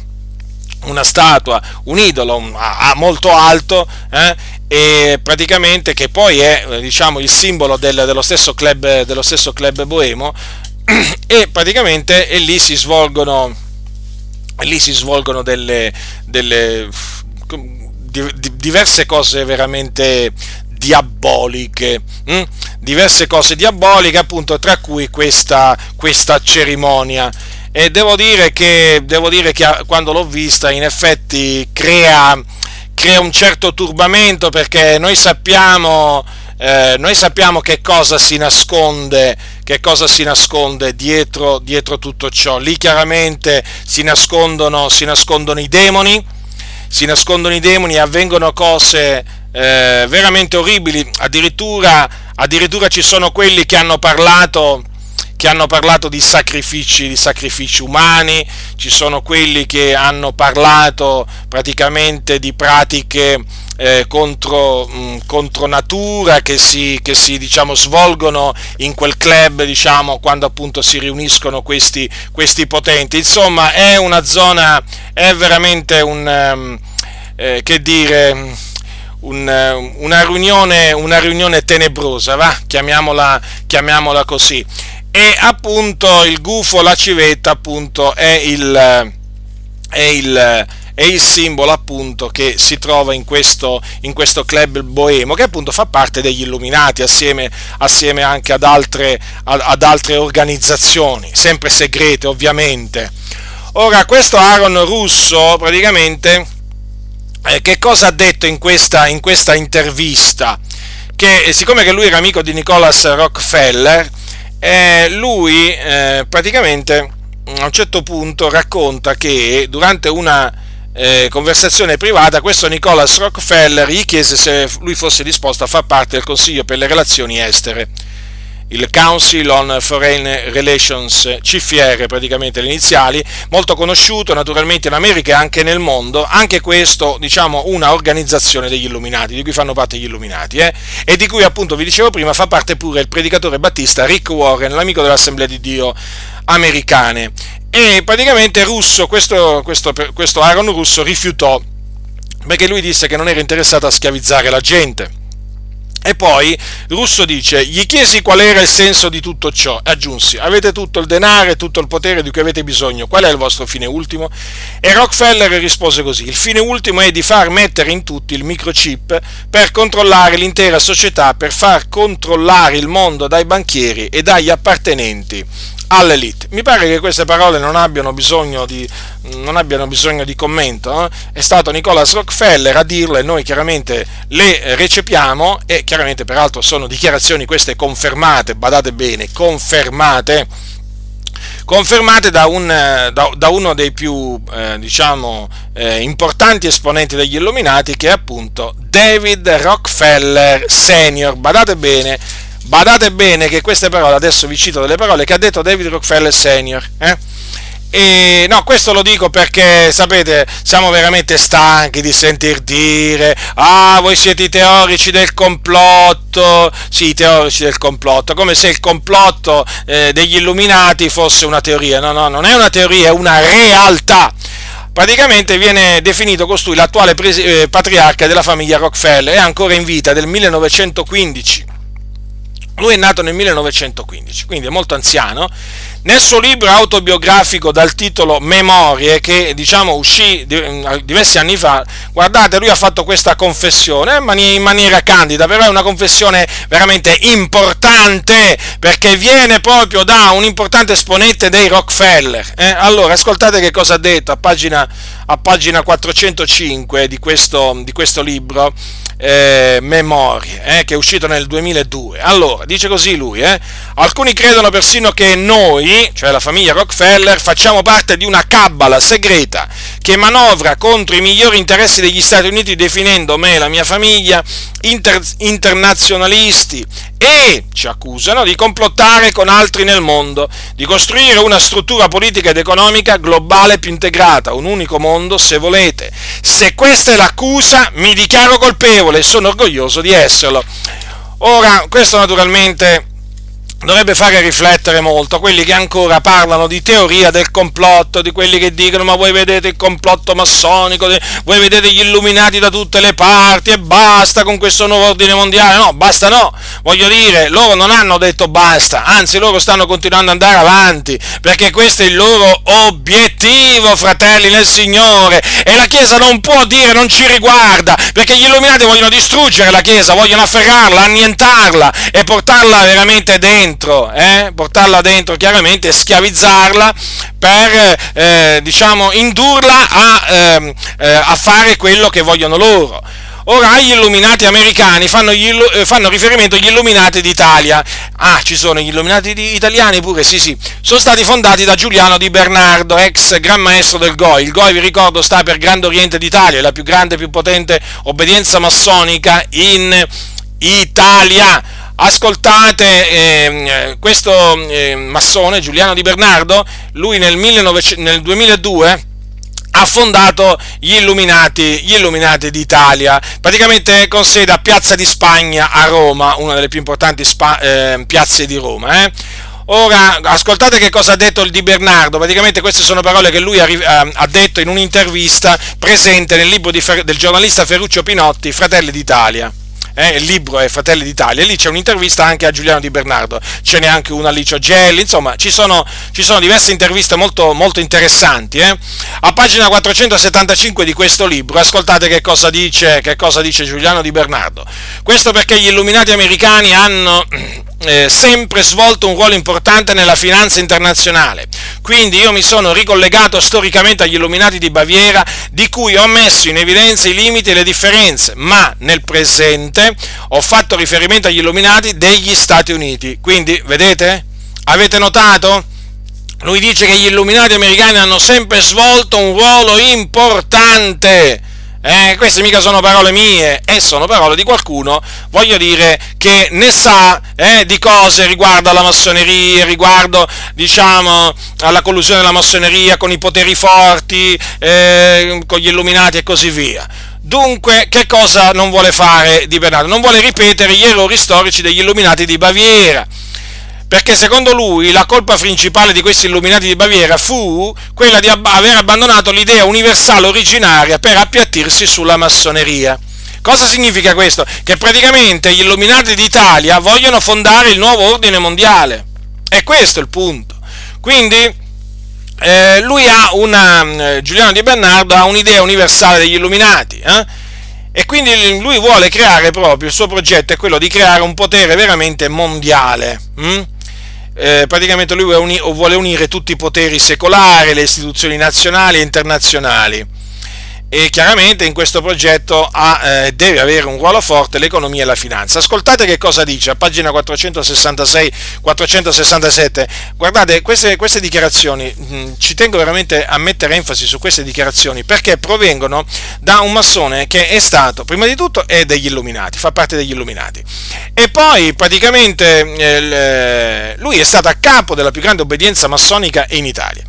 una statua, un idolo a, a molto alto, eh, e praticamente che poi è diciamo, il simbolo del, dello, stesso club, dello stesso club boemo, e praticamente e lì si svolgono, lì si svolgono delle, delle di, di, diverse cose veramente diaboliche, hm? diverse cose diaboliche appunto tra cui questa, questa cerimonia e devo dire che, devo dire che quando l'ho vista in effetti crea, crea un certo turbamento perché noi sappiamo, eh, noi sappiamo che cosa si nasconde che cosa si nasconde dietro, dietro tutto ciò. Lì chiaramente si nascondono, si nascondono i demoni, si nascondono i demoni avvengono cose eh, veramente orribili, addirittura, addirittura ci sono quelli che hanno parlato che hanno parlato di sacrifici, di sacrifici umani, ci sono quelli che hanno parlato praticamente di pratiche eh, contro, mh, contro, natura che si, che si diciamo, svolgono in quel club diciamo, quando appunto si riuniscono questi, questi, potenti. Insomma, è una zona, è veramente un, um, eh, che dire, un, una, riunione, una riunione tenebrosa, va? Chiamiamola, chiamiamola così e appunto il gufo, la civetta appunto è il, è il, è il simbolo appunto che si trova in questo, in questo, club boemo che appunto fa parte degli illuminati assieme, assieme anche ad altre, ad, ad altre organizzazioni, sempre segrete ovviamente. Ora questo Aaron Russo praticamente eh, che cosa ha detto in questa, in questa intervista? Che siccome che lui era amico di Nicholas Rockefeller, eh, lui eh, praticamente a un certo punto racconta che durante una eh, conversazione privata questo Nicholas Rockefeller gli chiese se lui fosse disposto a far parte del Consiglio per le relazioni estere il Council on Foreign Relations, CFR praticamente le iniziali, molto conosciuto naturalmente in America e anche nel mondo, anche questo diciamo una organizzazione degli Illuminati, di cui fanno parte gli Illuminati, eh? e di cui appunto vi dicevo prima fa parte pure il predicatore battista Rick Warren, l'amico dell'Assemblea di Dio americane. E praticamente Russo, questo, questo, questo Aaron Russo rifiutò perché lui disse che non era interessato a schiavizzare la gente e poi Russo dice, gli chiesi qual era il senso di tutto ciò, aggiunsi, avete tutto il denaro e tutto il potere di cui avete bisogno, qual è il vostro fine ultimo? E Rockefeller rispose così, il fine ultimo è di far mettere in tutti il microchip per controllare l'intera società, per far controllare il mondo dai banchieri e dagli appartenenti all'elite. Mi pare che queste parole non abbiano bisogno di, abbiano bisogno di commento, eh? è stato Nicholas Rockefeller a dirlo e noi chiaramente le recepiamo e chiaramente peraltro sono dichiarazioni queste confermate, badate bene, confermate confermate da, un, da, da, uno dei più eh, diciamo, eh, importanti esponenti degli Illuminati che è appunto David Rockefeller Senior. Badate bene, Badate bene che queste parole, adesso vi cito delle parole che ha detto David Rockefeller Senior. Eh? E no, questo lo dico perché, sapete, siamo veramente stanchi di sentir dire, ah, voi siete i teorici del complotto, sì, i teorici del complotto, come se il complotto eh, degli illuminati fosse una teoria. No, no, non è una teoria, è una realtà. Praticamente viene definito costui l'attuale eh, patriarca della famiglia Rockefeller, è ancora in vita del 1915 lui è nato nel 1915, quindi è molto anziano. Nel suo libro autobiografico dal titolo Memorie, che diciamo uscì diversi anni fa, guardate, lui ha fatto questa confessione in maniera candida, però è una confessione veramente importante, perché viene proprio da un importante esponente dei Rockefeller. Eh? Allora, ascoltate che cosa ha detto a pagina, a pagina 405 di questo, di questo libro eh, Memorie, eh, che è uscito nel 2002. Allora, dice così lui, eh, alcuni credono persino che noi, cioè la famiglia Rockefeller, facciamo parte di una cabala segreta che manovra contro i migliori interessi degli Stati Uniti definendo me e la mia famiglia inter- internazionalisti e ci accusano di complottare con altri nel mondo, di costruire una struttura politica ed economica globale più integrata, un unico mondo se volete. Se questa è l'accusa mi dichiaro colpevole e sono orgoglioso di esserlo. Ora, questo naturalmente dovrebbe fare riflettere molto quelli che ancora parlano di teoria del complotto, di quelli che dicono ma voi vedete il complotto massonico, voi vedete gli illuminati da tutte le parti e basta con questo nuovo ordine mondiale. No, basta no, voglio dire, loro non hanno detto basta, anzi loro stanno continuando ad andare avanti, perché questo è il loro obiettivo, fratelli nel Signore, e la Chiesa non può dire non ci riguarda, perché gli illuminati vogliono distruggere la Chiesa, vogliono afferrarla, annientarla e portarla veramente dentro dentro, eh? portarla dentro chiaramente schiavizzarla per eh, diciamo indurla a, ehm, eh, a fare quello che vogliono loro. Ora agli illuminati americani fanno, gli, eh, fanno, riferimento gli illuminati d'Italia. Ah, ci sono gli illuminati italiani pure? Sì, sì. Sono stati fondati da Giuliano di Bernardo, ex gran maestro del GOI. Il GOI, vi ricordo, sta per Grande Oriente d'Italia, la più grande e più potente obbedienza massonica in Italia. Ascoltate eh, questo eh, massone, Giuliano Di Bernardo, lui nel, 19, nel 2002 ha fondato gli Illuminati, gli Illuminati d'Italia, praticamente con sede a Piazza di Spagna a Roma, una delle più importanti spa, eh, piazze di Roma. Eh. Ora, ascoltate che cosa ha detto il Di Bernardo, praticamente queste sono parole che lui ha, ha detto in un'intervista presente nel libro di, del giornalista Ferruccio Pinotti, Fratelli d'Italia eh, il libro è Fratelli d'Italia, lì c'è un'intervista anche a Giuliano Di Bernardo, ce n'è anche una a Licio Gelli, insomma ci sono, ci sono diverse interviste molto, molto interessanti. Eh. A pagina 475 di questo libro, ascoltate che cosa, dice, che cosa dice Giuliano Di Bernardo. Questo perché gli illuminati americani hanno eh, sempre svolto un ruolo importante nella finanza internazionale. Quindi io mi sono ricollegato storicamente agli illuminati di Baviera, di cui ho messo in evidenza i limiti e le differenze, ma nel presente ho fatto riferimento agli illuminati degli Stati Uniti. Quindi, vedete? Avete notato? Lui dice che gli illuminati americani hanno sempre svolto un ruolo importante eh, queste mica sono parole mie, e eh, sono parole di qualcuno, voglio dire, che ne sa eh, di cose riguardo alla massoneria, riguardo, diciamo, alla collusione della massoneria con i poteri forti, eh, con gli illuminati e così via. Dunque, che cosa non vuole fare Di Bernardo? Non vuole ripetere gli errori storici degli illuminati di Baviera perché secondo lui la colpa principale di questi illuminati di Baviera fu quella di aver abbandonato l'idea universale originaria per appiattirsi sulla massoneria. Cosa significa questo? Che praticamente gli illuminati d'Italia vogliono fondare il nuovo ordine mondiale. E questo è il punto. Quindi eh, lui ha una, eh, Giuliano Di Bernardo ha un'idea universale degli illuminati. Eh? E quindi lui vuole creare proprio, il suo progetto è quello di creare un potere veramente mondiale. Hm? Eh, praticamente lui vuole unire tutti i poteri secolari, le istituzioni nazionali e internazionali e chiaramente in questo progetto ha, eh, deve avere un ruolo forte l'economia e la finanza. Ascoltate che cosa dice a pagina 466-467. Guardate, queste, queste dichiarazioni, mh, mm, ci tengo veramente a mettere enfasi su queste dichiarazioni perché provengono da un massone che è stato, prima di tutto, è degli illuminati, fa parte degli illuminati. E poi praticamente eh, lui è stato a capo della più grande obbedienza massonica in Italia.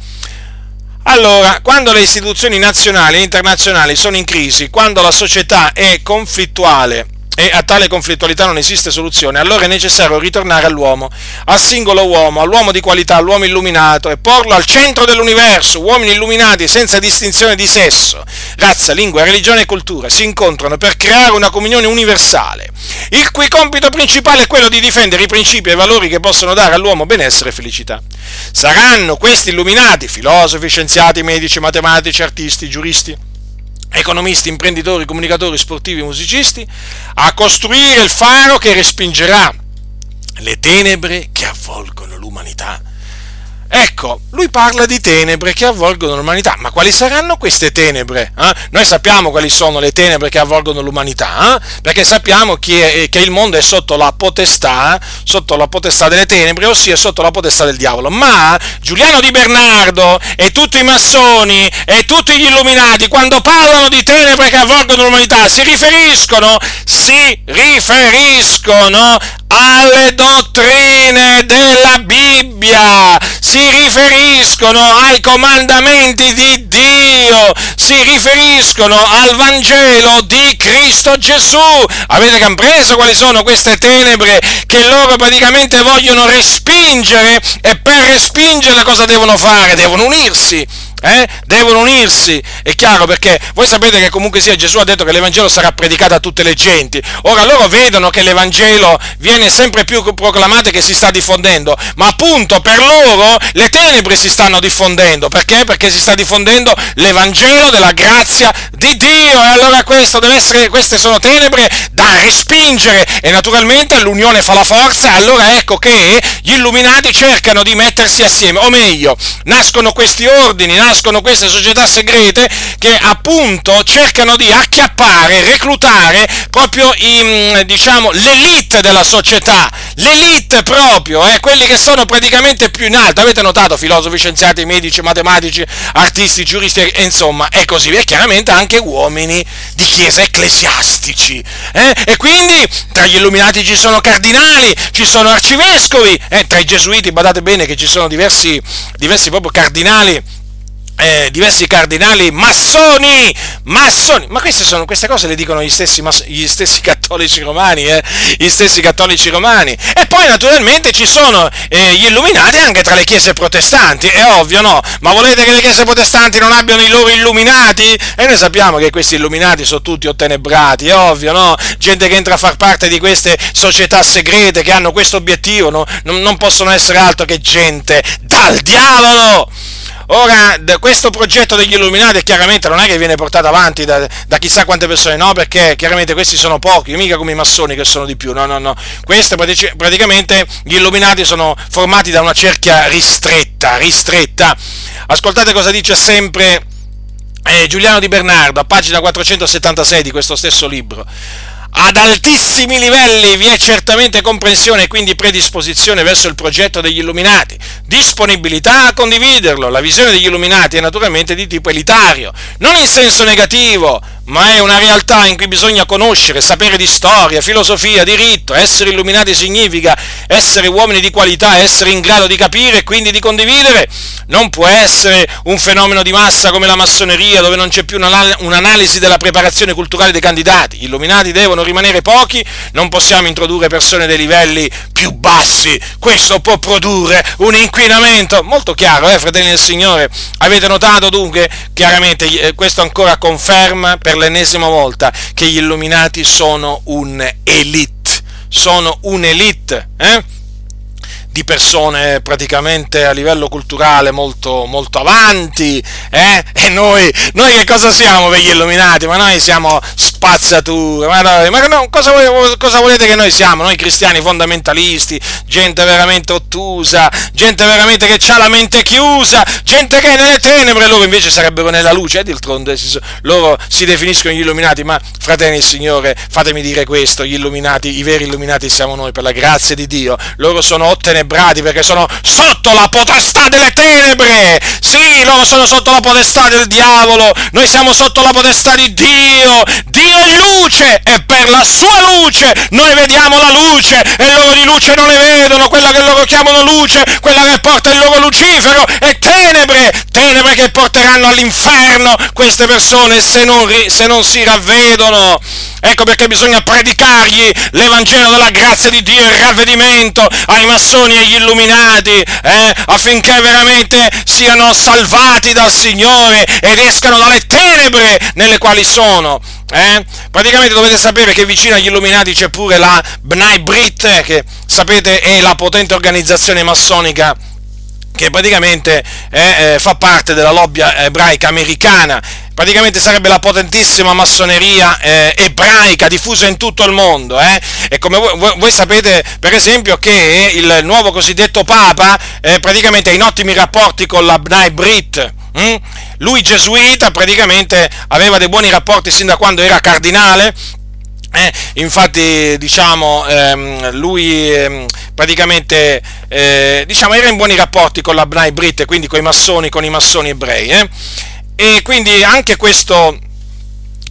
Allora, quando le istituzioni nazionali e internazionali sono in crisi, quando la società è conflittuale e a tale conflittualità non esiste soluzione, allora è necessario ritornare all'uomo, al singolo uomo, all'uomo di qualità, all'uomo illuminato e porlo al centro dell'universo. Uomini illuminati senza distinzione di sesso, razza, lingua, religione e cultura si incontrano per creare una comunione universale, il cui compito principale è quello di difendere i principi e i valori che possono dare all'uomo benessere e felicità. Saranno questi illuminati, filosofi, scienziati, medici, matematici, artisti, giuristi, economisti, imprenditori, comunicatori, sportivi, musicisti, a costruire il faro che respingerà le tenebre che avvolgono l'umanità Ecco, lui parla di tenebre che avvolgono l'umanità, ma quali saranno queste tenebre? Eh? Noi sappiamo quali sono le tenebre che avvolgono l'umanità, eh? perché sappiamo che, che, il mondo è sotto la potestà, sotto la potestà delle tenebre, ossia sotto la potestà del diavolo. Ma Giuliano di Bernardo e tutti i massoni e tutti gli illuminati, quando parlano di tenebre che avvolgono l'umanità, si riferiscono, si riferiscono alle dottrine della Bibbia, si riferiscono ai comandamenti di Dio, si riferiscono al Vangelo di Cristo Gesù. Avete compreso quali sono queste tenebre che loro praticamente vogliono respingere e per respingere cosa devono fare? Devono unirsi eh? devono unirsi, è chiaro perché voi sapete che comunque sia Gesù ha detto che l'Evangelo sarà predicato a tutte le genti, ora loro vedono che l'Evangelo viene sempre più proclamato e che si sta diffondendo, ma appunto per loro le tenebre si stanno diffondendo, perché? Perché si sta diffondendo l'Evangelo della grazia di Dio. E allora essere, queste sono tenebre da respingere. E naturalmente l'unione fa la forza, allora ecco che gli illuminati cercano di mettersi assieme, o meglio, nascono questi ordini, nascono nascono queste società segrete che appunto cercano di acchiappare, reclutare proprio i, diciamo, l'elite della società, l'elite proprio, eh, quelli che sono praticamente più in alto. Avete notato filosofi, scienziati, medici, matematici, artisti, giuristi, insomma, e così e chiaramente anche uomini di chiesa ecclesiastici. Eh? E quindi tra gli illuminati ci sono cardinali, ci sono arcivescovi, eh? tra i gesuiti, badate bene che ci sono diversi, diversi proprio cardinali eh, diversi cardinali massoni, massoni, ma queste, sono, queste cose le dicono gli stessi, gli stessi cattolici romani, eh? gli stessi cattolici romani. E poi naturalmente ci sono eh, gli illuminati anche tra le chiese protestanti, è ovvio, no? Ma volete che le chiese protestanti non abbiano i loro illuminati? E noi sappiamo che questi illuminati sono tutti ottenebrati, è ovvio, no? Gente che entra a far parte di queste società segrete che hanno questo obiettivo, no? non, non possono essere altro che gente dal diavolo! Ora, questo progetto degli illuminati chiaramente non è che viene portato avanti da, da, chissà quante persone, no, perché chiaramente questi sono pochi, mica come i massoni che sono di più, no, no, no. Questo praticamente gli illuminati sono formati da una cerchia ristretta, ristretta. Ascoltate cosa dice sempre eh, Giuliano Di Bernardo, a pagina 476 di questo stesso libro. Ad altissimi livelli vi è certamente comprensione e quindi predisposizione verso il progetto degli illuminati, disponibilità a condividerlo. La visione degli illuminati è naturalmente di tipo elitario, non in senso negativo, ma è una realtà in cui bisogna conoscere, sapere di storia, filosofia, diritto. Essere illuminati significa essere uomini di qualità, essere in grado di capire e quindi di condividere. Non può essere un fenomeno di massa come la massoneria, dove non c'è più un'analisi della preparazione culturale dei candidati. Gli illuminati devono rimanere pochi, non possiamo introdurre persone dei livelli più bassi. Questo può produrre un inquinamento. Molto chiaro, eh, fratelli del Signore? Avete notato dunque? Chiaramente eh, questo ancora conferma per l'ennesima volta che gli illuminati sono un'elite, sono un'elite, eh? Di persone praticamente a livello culturale molto, molto avanti, eh? e noi, noi che cosa siamo per gli illuminati? Ma noi siamo spazzature, ma, noi, ma no, cosa, cosa, volete che noi siamo? Noi cristiani fondamentalisti, gente veramente ottusa, gente veramente che ha la mente chiusa, gente che è nelle tenebre, loro invece sarebbero nella luce, e d'altronde loro si definiscono gli illuminati, ma fratelli e Signore, fatemi dire questo, gli illuminati, i veri illuminati siamo noi per la grazia di Dio, loro sono ottenebrati ottenebrati perché sono sotto la potestà delle tenebre. Loro sono sotto la potestà del diavolo, noi siamo sotto la potestà di Dio. Dio è luce e per la sua luce noi vediamo la luce e loro di luce non ne vedono, quella che loro chiamano luce, quella che porta il loro Lucifero è tenebre, tenebre che porteranno all'inferno queste persone se non, se non si ravvedono. Ecco perché bisogna predicargli l'Evangelo della grazia di Dio e il ravvedimento ai massoni e agli illuminati, eh, affinché veramente siano salvati dal Signore ed escano dalle tenebre nelle quali sono. Eh? Praticamente dovete sapere che vicino agli illuminati c'è pure la Bnai Brit, che sapete è la potente organizzazione massonica che praticamente eh, eh, fa parte della lobby ebraica americana, praticamente sarebbe la potentissima massoneria eh, ebraica diffusa in tutto il mondo. Eh? E come voi, voi, sapete, per esempio, che il nuovo cosiddetto Papa eh, praticamente ha in ottimi rapporti con la Bnai Brit. Hm? Lui gesuita praticamente aveva dei buoni rapporti sin da quando era cardinale eh, infatti, diciamo, ehm, lui ehm, praticamente eh, diciamo, era in buoni rapporti con la Bnai Brit, quindi con i massoni, con i massoni ebrei. Eh? E quindi anche questo,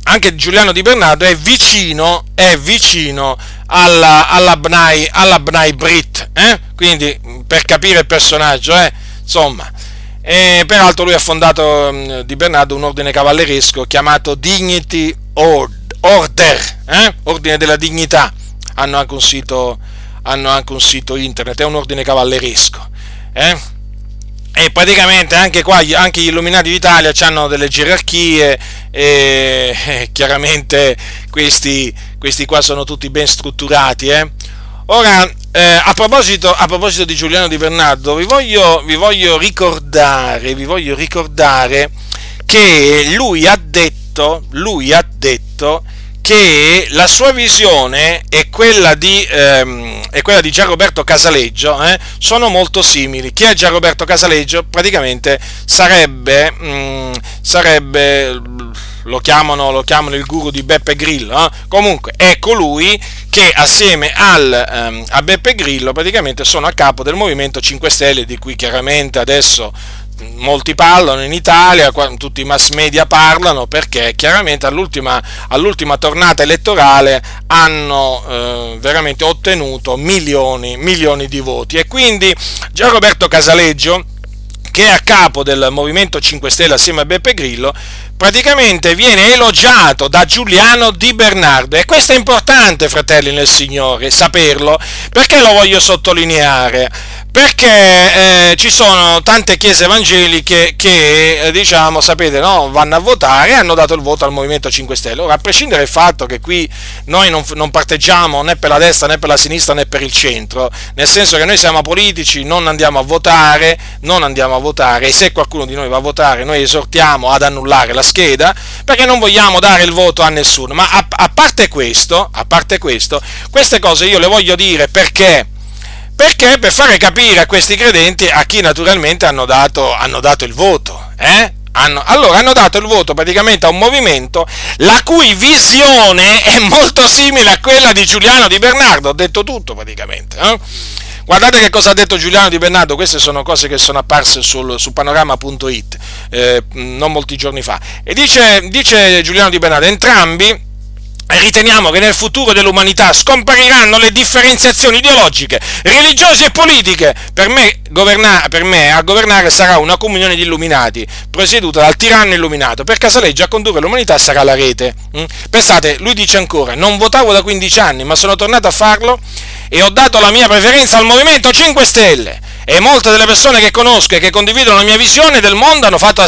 anche Giuliano di Bernardo è vicino, è vicino alla, alla, Bnai, alla Bnai Brit. Eh? Quindi, per capire il personaggio, eh? insomma. E peraltro lui ha fondato ehm, di Bernardo un ordine cavalleresco chiamato Dignity Order Order, eh? Ordine della Dignità, hanno anche un sito, hanno anche un sito internet, è un ordine cavalleresco. Eh? E praticamente anche qua, anche gli illuminati d'Italia hanno delle gerarchie e eh, chiaramente questi, questi, qua sono tutti ben strutturati. Eh? Ora, eh, a, proposito, a, proposito, di Giuliano Di Bernardo, vi voglio, vi voglio, ricordare, vi voglio ricordare che lui ha detto, lui ha detto che la sua visione e quella di, ehm, quella di Gianroberto Casaleggio eh, sono molto simili. Chi è Gianroberto Casaleggio? Praticamente sarebbe, mh, mm, sarebbe lo chiamano, lo chiamano, il guru di Beppe Grillo, eh? comunque è colui che assieme al, ehm, a Beppe Grillo praticamente sono a capo del Movimento 5 Stelle di cui chiaramente adesso molti parlano in Italia, tutti i mass media parlano perché chiaramente all'ultima, all'ultima tornata elettorale hanno eh, veramente ottenuto milioni, milioni di voti e quindi Gian Roberto Casaleggio che è a capo del Movimento 5 Stelle assieme a Beppe Grillo, praticamente viene elogiato da Giuliano Di Bernardo e questo è importante, fratelli nel Signore, saperlo, perché lo voglio sottolineare? Perché eh, ci sono tante chiese evangeliche che, eh, diciamo, sapete, no, vanno a votare e hanno dato il voto al Movimento 5 Stelle. Ora, a prescindere dal fatto che qui noi non, non, parteggiamo né per la destra né per la sinistra né per il centro, nel senso che noi siamo politici, non andiamo a votare, non andiamo a votare e se qualcuno di noi va a votare noi esortiamo ad annullare la scheda perché non vogliamo dare il voto a nessuno. Ma a, a parte questo, a parte questo, queste cose io le voglio dire perché perché? Per fare capire a questi credenti a chi naturalmente hanno dato, hanno dato il voto. Eh? Hanno, allora hanno dato il voto praticamente a un movimento la cui visione è molto simile a quella di Giuliano Di Bernardo, ho detto tutto praticamente. Eh? Guardate che cosa ha detto Giuliano Di Bernardo, queste sono cose che sono apparse sul, su panorama.it eh, non molti giorni fa. E dice, dice Giuliano Di Bernardo, entrambi riteniamo che nel futuro dell'umanità scompariranno le differenziazioni ideologiche, religiose e politiche. Per me, governa- per me, a governare sarà una comunione di illuminati, presieduta dal tiranno illuminato. Per Casaleggio a condurre l'umanità sarà la rete. Mm? Pensate, lui dice ancora, non votavo da 15 anni, ma sono tornato a farlo e ho dato la mia preferenza al Movimento 5 Stelle. E molte delle persone che conosco e che condividono la mia visione del mondo hanno fatto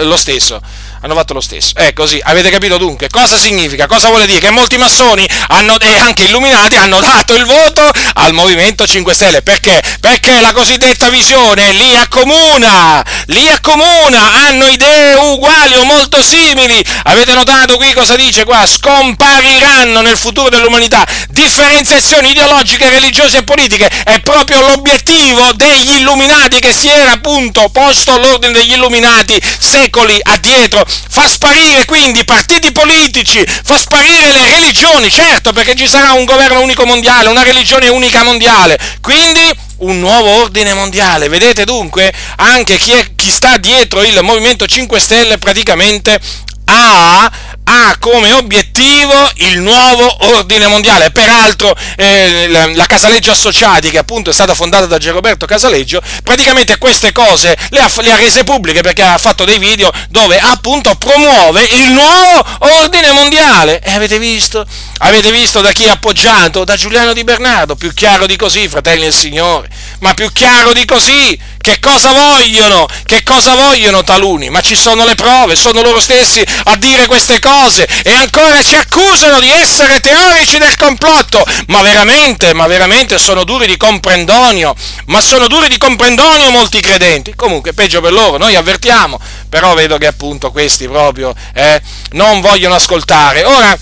lo stesso hanno fatto lo stesso. È così, avete capito dunque cosa significa? Cosa vuole dire? Che molti massoni hanno, e anche illuminati hanno dato il voto al Movimento 5 Stelle. Perché? Perché la cosiddetta visione li accomuna, li accomuna, hanno idee uguali o molto simili. Avete notato qui cosa dice qua? Scompariranno nel futuro dell'umanità differenziazioni ideologiche, religiose e politiche. È proprio l'obiettivo degli illuminati che si era appunto posto l'ordine degli illuminati secoli addietro fa sparire quindi i partiti politici, fa sparire le religioni, certo perché ci sarà un governo unico mondiale, una religione unica mondiale, quindi un nuovo ordine mondiale. Vedete dunque, anche chi, è, chi sta dietro il Movimento 5 Stelle praticamente ha ha come obiettivo il nuovo ordine mondiale. Peraltro eh, la, la, Casaleggio Associati, che appunto è stata fondata da Geroberto Casaleggio, praticamente queste cose le ha, le ha, rese pubbliche perché ha fatto dei video dove appunto promuove il nuovo ordine mondiale. E avete visto? Avete visto da chi è appoggiato? Da Giuliano Di Bernardo. Più chiaro di così, fratelli del Signore. Ma più chiaro di così che cosa vogliono? Che cosa vogliono taluni? Ma ci sono le prove, sono loro stessi a dire queste cose e ancora ci accusano di essere teorici del complotto. Ma veramente, ma veramente sono duri di comprendonio. Ma sono duri di comprendonio molti credenti. Comunque, peggio per loro, noi avvertiamo. Però vedo che appunto questi proprio eh, non vogliono ascoltare. Ora,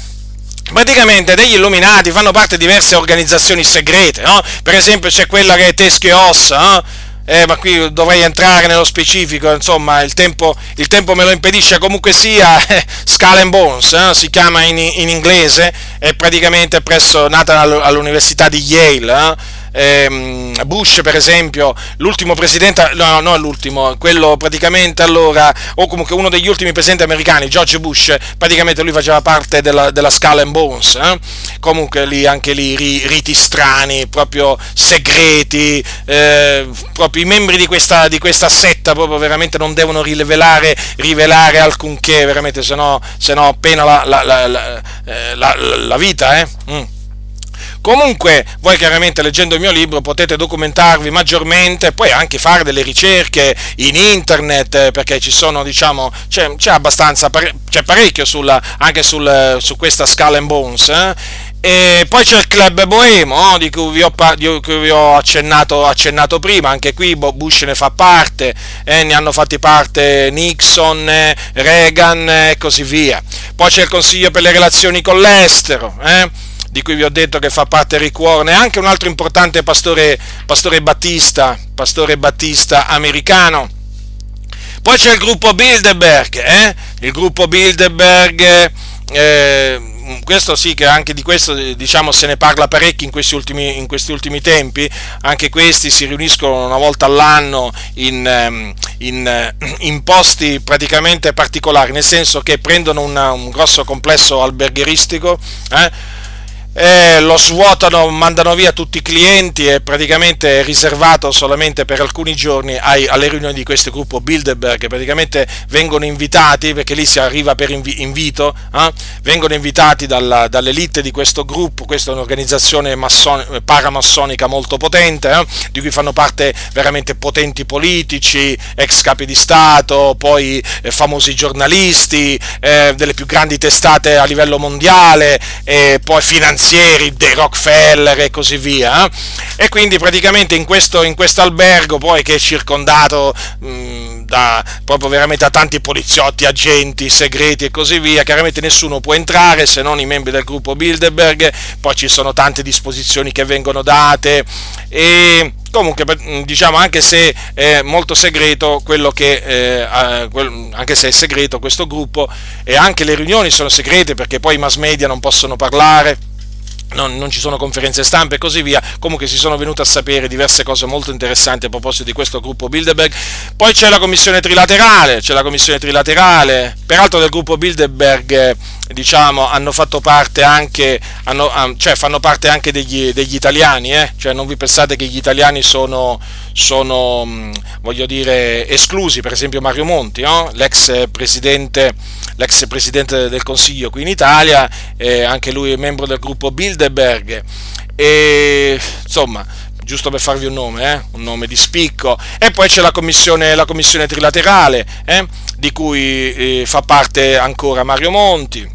praticamente degli illuminati fanno parte di diverse organizzazioni segrete, no? Per esempio c'è quella che è Teschio Ossa, no? Eh, ma qui dovrei entrare nello specifico, insomma il tempo, il tempo me lo impedisce, comunque sia eh, Skull and Bones, eh, si chiama in, in, inglese, è praticamente presso, nata all'università di Yale, eh, ehm, Bush per esempio, l'ultimo presidente, no, no, l'ultimo, quello praticamente allora, o comunque uno degli ultimi presidenti americani, George Bush, praticamente lui faceva parte della, della Skull and Bones, eh? comunque lì anche lì riti strani, proprio segreti, eh, proprio i membri di questa, di questa, setta proprio veramente non devono rivelare, rivelare alcunché, veramente, se no, se no appena la, la, la, eh, la, vita, eh? Mm. Comunque, voi chiaramente leggendo il mio libro potete documentarvi maggiormente, poi anche fare delle ricerche in internet, eh, perché ci sono, diciamo, c'è, c'è abbastanza, c'è parecchio sulla, anche sul, su questa Skull and Bones, eh? E poi c'è il club boemo, no? di, cui ho, di, cui vi ho, accennato, accennato, prima, anche qui Bush ne fa parte, eh, ne hanno fatti parte Nixon, eh, Reagan e così via. Poi c'è il Consiglio per le relazioni con l'estero, eh, di cui vi ho detto che fa parte Rick Warren, e anche un altro importante pastore, pastore Battista, pastore Battista americano. Poi c'è il gruppo Bilderberg, eh? il gruppo Bilderberg eh, questo sì che anche di questo diciamo se ne parla parecchio in questi, ultimi, in questi ultimi tempi, anche questi si riuniscono una volta all'anno in, ehm, in, eh, in posti praticamente particolari, nel senso che prendono una, un grosso complesso albergheristico, eh, eh, lo svuotano, mandano via tutti i clienti e praticamente è riservato solamente per alcuni giorni ai, alle riunioni di questo gruppo Bilderberg. Praticamente vengono invitati, perché lì si arriva per invi- invito, eh, vengono invitati dalla, dall'elite di questo gruppo, questa è un'organizzazione masson- paramassonica molto potente, eh, di cui fanno parte veramente potenti politici, ex capi di Stato, poi eh, famosi giornalisti, eh, delle più grandi testate a livello mondiale, poi finanziari finanzieri, dei Rockefeller e così via. Eh? E quindi praticamente in questo in albergo, poi che è circondato mh, da proprio veramente da tanti poliziotti, agenti, segreti e così via, chiaramente nessuno può entrare se non i membri del gruppo Bilderberg, poi ci sono tante disposizioni che vengono date e comunque diciamo anche se è molto segreto quello che eh, anche se è segreto questo gruppo e anche le riunioni sono segrete perché poi i mass media non possono parlare non, non, ci sono conferenze stampe e così via, comunque si sono venute a sapere diverse cose molto interessanti a proposito di questo gruppo Bilderberg. Poi c'è la commissione trilaterale, c'è la commissione trilaterale, peraltro del gruppo Bilderberg diciamo, hanno fatto parte anche, hanno, cioè, fanno parte anche degli, degli italiani, eh? cioè, non vi pensate che gli italiani sono, sono, voglio dire, esclusi, per esempio Mario Monti, no? l'ex, presidente, l'ex presidente del Consiglio qui in Italia, eh, anche lui è membro del gruppo Bilderberg, e insomma giusto per farvi un nome, eh? un nome di spicco, e poi c'è la commissione, la commissione trilaterale, eh? di cui eh, fa parte ancora Mario Monti,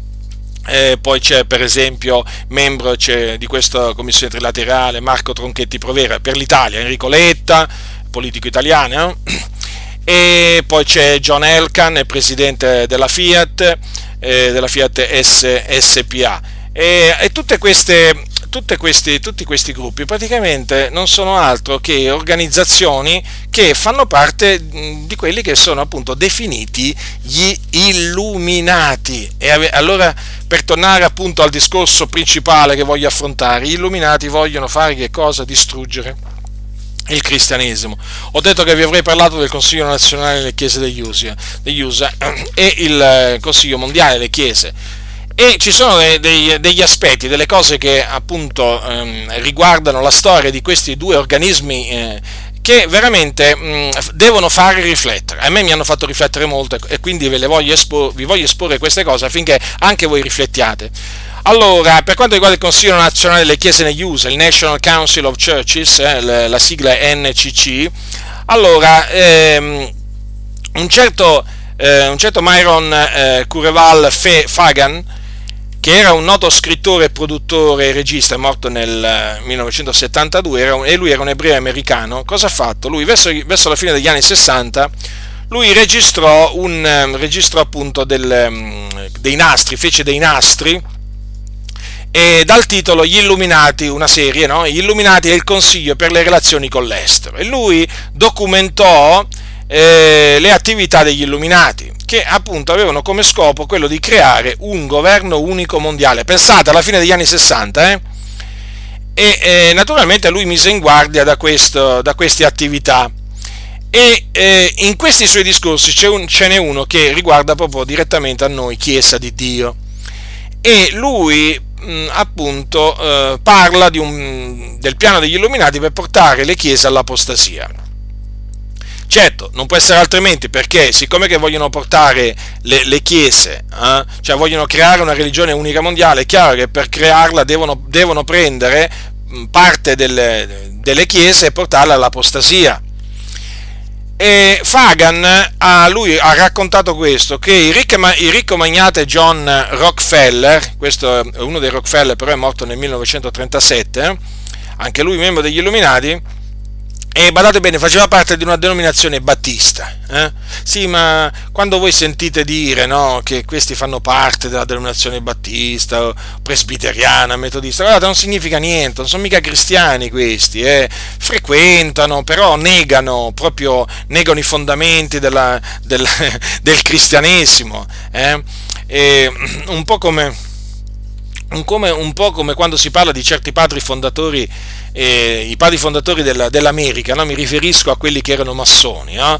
eh, poi c'è per esempio membro di questa commissione trilaterale Marco Tronchetti Provera per l'Italia, Enrico Letta, politico italiano, e poi c'è John Elkan, presidente della Fiat, eh, della Fiat S, SPA. E, e tutte queste questi, tutti questi gruppi praticamente non sono altro che organizzazioni che fanno parte di quelli che sono appunto definiti gli illuminati. E allora per tornare appunto al discorso principale che voglio affrontare, gli illuminati vogliono fare che cosa? Distruggere il cristianesimo. Ho detto che vi avrei parlato del Consiglio nazionale delle chiese degli USA, degli USA e il Consiglio mondiale delle chiese e ci sono dei, degli aspetti, delle cose che appunto ehm, riguardano la storia di questi due organismi eh, che veramente mh, devono fare riflettere. A me mi hanno fatto riflettere molto e quindi voglio espor- vi voglio esporre queste cose affinché anche voi riflettiate. Allora, per quanto riguarda il Consiglio nazionale delle chiese negli USA, il National Council of Churches, eh, la sigla è NCC, allora ehm, un, certo, eh, un certo Myron eh, Cureval Fagan, che era un noto scrittore, produttore e regista, morto nel 1972, eh, un, e lui era un ebreo americano, cosa ha fatto? Lui verso, verso la fine degli anni 60 lui registrò, un, ehm, registrò appunto del, ehm, dei nastri, fece dei nastri e dal titolo Gli Illuminati, una serie, no? Gli Illuminati e il Consiglio per le relazioni con l'estero. E lui documentò eh, le attività degli Illuminati, che appunto avevano come scopo quello di creare un governo unico mondiale. Pensate, alla fine degli anni 60, eh? E eh, naturalmente lui mise in guardia da, questo, da queste attività. E eh, in questi suoi discorsi un, ce n'è uno che riguarda proprio direttamente a noi, Chiesa di Dio. E lui mh, appunto eh, parla un, del piano degli illuminati per portare le chiese all'apostasia. Certo, non può essere altrimenti perché siccome che vogliono portare le, le chiese, eh, cioè vogliono creare una religione unica mondiale, è chiaro che per crearla devono, devono prendere parte delle, delle chiese e portarla all'apostasia. E Fagan a lui ha raccontato questo, che il ricco, il ricco magnate John Rockefeller, questo è uno dei Rockefeller però è morto nel 1937, anche lui membro degli Illuminati, e badate bene, faceva parte di una denominazione battista. Eh? Sì, ma quando voi sentite dire no, che questi fanno parte della denominazione battista, presbiteriana, metodista, guardate, non significa niente, non sono mica cristiani questi, eh? frequentano, però negano, proprio negano i fondamenti della, del, del, cristianesimo. Eh? un po' come come, un po' come quando si parla di certi padri fondatori, eh, i padri fondatori della, dell'America, no? mi riferisco a quelli che erano massoni, no?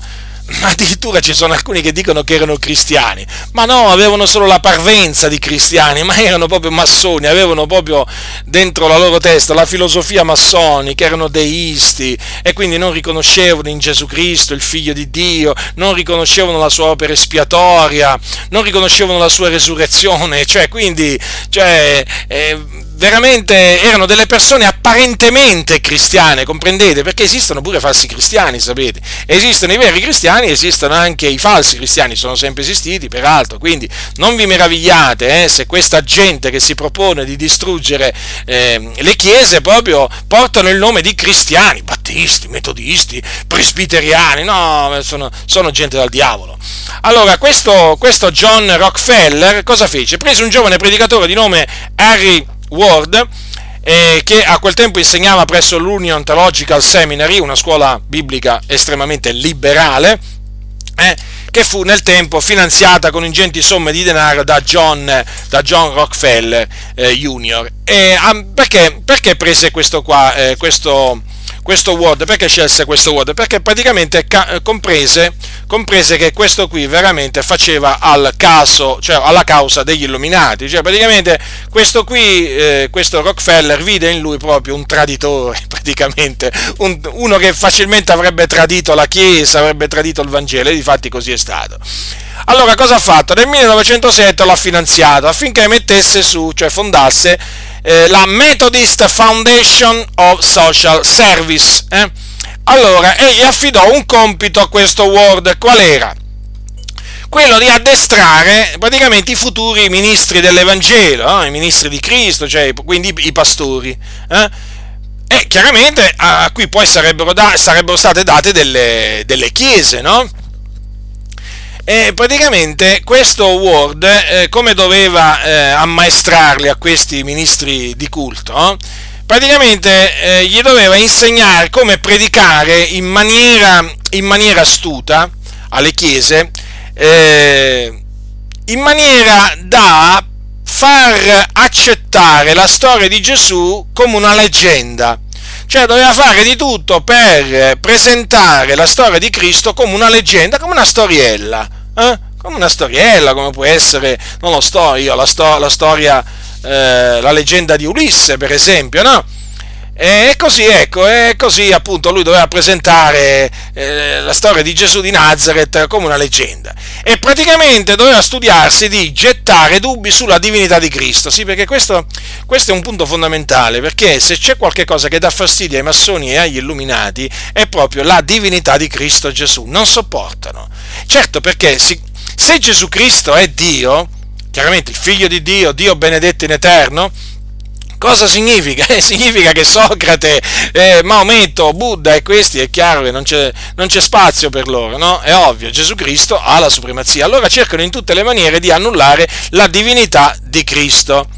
addirittura ci sono alcuni che dicono che erano cristiani, ma no, avevano solo la parvenza di cristiani, ma erano proprio massoni, avevano proprio dentro la loro testa la filosofia massonica, erano deisti e quindi non riconoscevano in Gesù Cristo il figlio di Dio, non riconoscevano la sua opera espiatoria, non riconoscevano la sua resurrezione, cioè quindi cioè, eh, veramente erano delle persone apparentemente cristiane, comprendete? Perché esistono pure falsi cristiani, sapete? Esistono i veri cristiani, esistono anche i falsi cristiani, sono sempre esistiti, peraltro, quindi non vi meravigliate eh, se questa gente che si propone di distruggere eh, le chiese proprio portano il nome di cristiani, battisti, metodisti, presbiteriani, no, sono, sono gente dal diavolo. Allora, questo, questo John Rockefeller cosa fece? Prese un giovane predicatore di nome Harry Ward, eh, che a quel tempo insegnava presso l'Union Theological Seminary, una scuola biblica estremamente liberale, eh, che fu nel tempo finanziata con ingenti somme di denaro da John, da John Rockefeller eh, Jr. E, ah, perché, perché, prese questo qua, eh, questo, questo Word, perché scelse questo Word? Perché praticamente ca- comprese, comprese, che questo qui veramente faceva al caso, cioè alla causa degli illuminati, cioè praticamente questo qui, eh, questo Rockefeller vide in lui proprio un traditore, praticamente, un, uno che facilmente avrebbe tradito la Chiesa, avrebbe tradito il Vangelo, e difatti così è stato. Allora cosa ha fatto? Nel 1907 l'ha finanziato affinché mettesse su, cioè fondasse eh, la Methodist Foundation of Social Service. Eh? Allora, egli affidò un compito a questo Ward, qual era? Quello di addestrare praticamente i futuri ministri dell'Evangelo, eh? i ministri di Cristo, cioè quindi i, pastori. Eh? E chiaramente a cui poi sarebbero, da, sarebbero state date delle, delle chiese, no? E praticamente questo Ward, eh, come doveva eh, ammaestrarli a questi ministri di culto, praticamente eh, gli doveva insegnare come predicare in maniera, in maniera astuta alle chiese, eh, in maniera da far accettare la storia di Gesù come una leggenda. Cioè doveva fare di tutto per presentare la storia di Cristo come una leggenda, come una storiella eh? come una storiella, come può essere, non lo sto io, la, sto, la storia, eh, la leggenda di Ulisse, per esempio, no? E così, ecco, e così appunto lui doveva presentare eh, la storia di Gesù di Nazareth come una leggenda. E praticamente doveva studiarsi di gettare dubbi sulla divinità di Cristo. Sì, perché questo, questo è un punto fondamentale, perché se c'è qualche cosa che dà fastidio ai massoni e agli illuminati è proprio la divinità di Cristo Gesù. Non sopportano. Certo, perché si, se Gesù Cristo è Dio, chiaramente il figlio di Dio, Dio benedetto in eterno, Cosa significa? Eh, significa che Socrate, eh, Maometto, Buddha e questi è chiaro che non c'è, non c'è spazio per loro, no? È ovvio, Gesù Cristo ha la supremazia. Allora cercano in tutte le maniere di annullare la divinità di Cristo.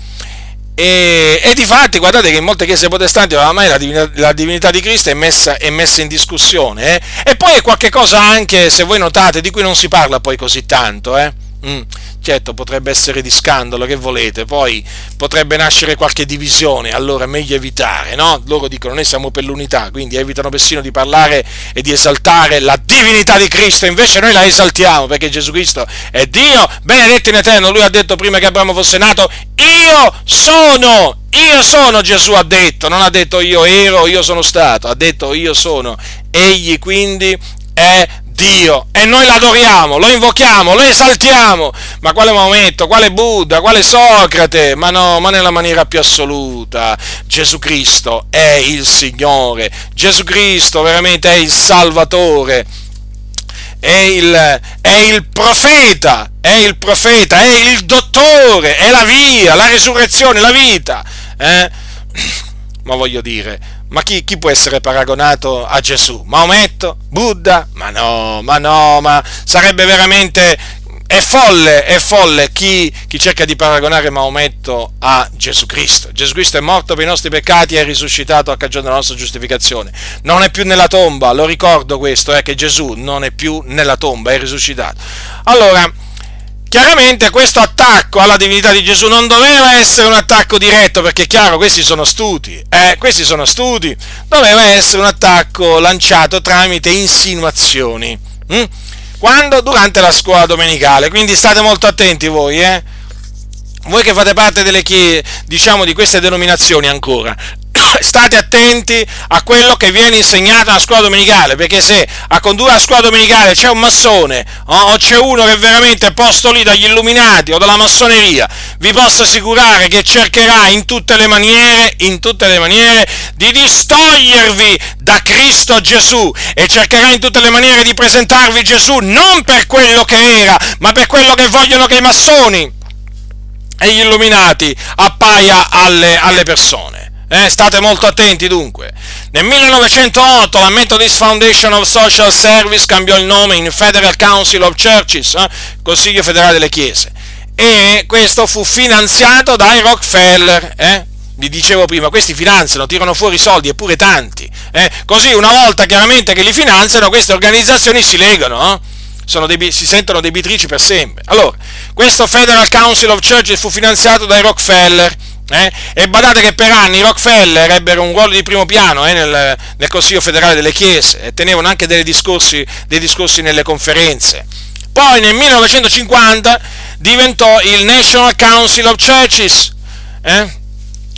E, e di fatti, guardate che in molte chiese protestanti oramai la divinità, la divinità di Cristo è messa, è messa in discussione. Eh? E poi è qualche cosa anche, se voi notate, di cui non si parla poi così tanto. Eh? Mm. Certo, potrebbe essere di scandalo, che volete, poi potrebbe nascere qualche divisione, allora è meglio evitare, no? Loro dicono noi siamo per l'unità, quindi evitano persino di parlare e di esaltare la divinità di Cristo, invece noi la esaltiamo perché Gesù Cristo è Dio, benedetto in eterno, lui ha detto prima che Abramo fosse nato, io sono, io sono Gesù ha detto, non ha detto io ero, io sono stato, ha detto io sono, egli quindi è Dio e noi l'adoriamo, lo invochiamo, lo esaltiamo. Ma quale Maometto, quale Buddha, quale Socrate? Ma no, ma nella maniera più assoluta. Gesù Cristo è il Signore, Gesù Cristo veramente è il Salvatore. è il, è il profeta, è il profeta, è il dottore, è la via, la risurrezione, la vita. Eh? Ma voglio dire, ma chi, chi, può essere paragonato a Gesù? Maometto? Buddha? Ma no, ma no, ma sarebbe veramente è folle, è folle chi, chi, cerca di paragonare Maometto a Gesù Cristo. Gesù Cristo è morto per i nostri peccati e è risuscitato a cagione della nostra giustificazione. Non è più nella tomba, lo ricordo questo, è eh, che Gesù non è più nella tomba, è risuscitato. Allora, chiaramente questo attacco alla divinità di Gesù non doveva essere un attacco diretto, perché è chiaro, questi sono studi, eh, questi sono studi, doveva essere un attacco lanciato tramite insinuazioni. Hm? Quando? Durante la scuola domenicale. Quindi state molto attenti voi, eh? Voi che fate parte delle diciamo, di queste denominazioni ancora, state attenti a quello che viene insegnato alla scuola domenicale, perché se a condurre la scuola domenicale c'è un massone o c'è uno che è veramente posto lì dagli illuminati o dalla massoneria, vi posso assicurare che cercherà in tutte le maniere, in tutte le maniere di distogliervi da Cristo Gesù e cercherà in tutte le maniere di presentarvi Gesù non per quello che era, ma per quello che vogliono che i massoni e gli illuminati appaia alle, alle persone. Eh, state molto attenti dunque. Nel 1908 la Methodist Foundation of Social Service cambiò il nome in Federal Council of Churches, eh, Consiglio federale delle chiese, e questo fu finanziato dai Rockefeller. Eh? Vi dicevo prima, questi finanziano, tirano fuori soldi eppure tanti. Eh? Così una volta chiaramente che li finanziano, queste organizzazioni si legano. Eh? Debi- si sentono debitrici per sempre. Allora, questo Federal Council of Churches fu finanziato dai Rockefeller. Eh? E badate che per anni i Rockefeller ebbero un ruolo di primo piano eh, nel, nel, Consiglio federale delle Chiese e tenevano anche discorsi, dei discorsi nelle conferenze. Poi nel 1950 diventò il National Council of Churches, eh?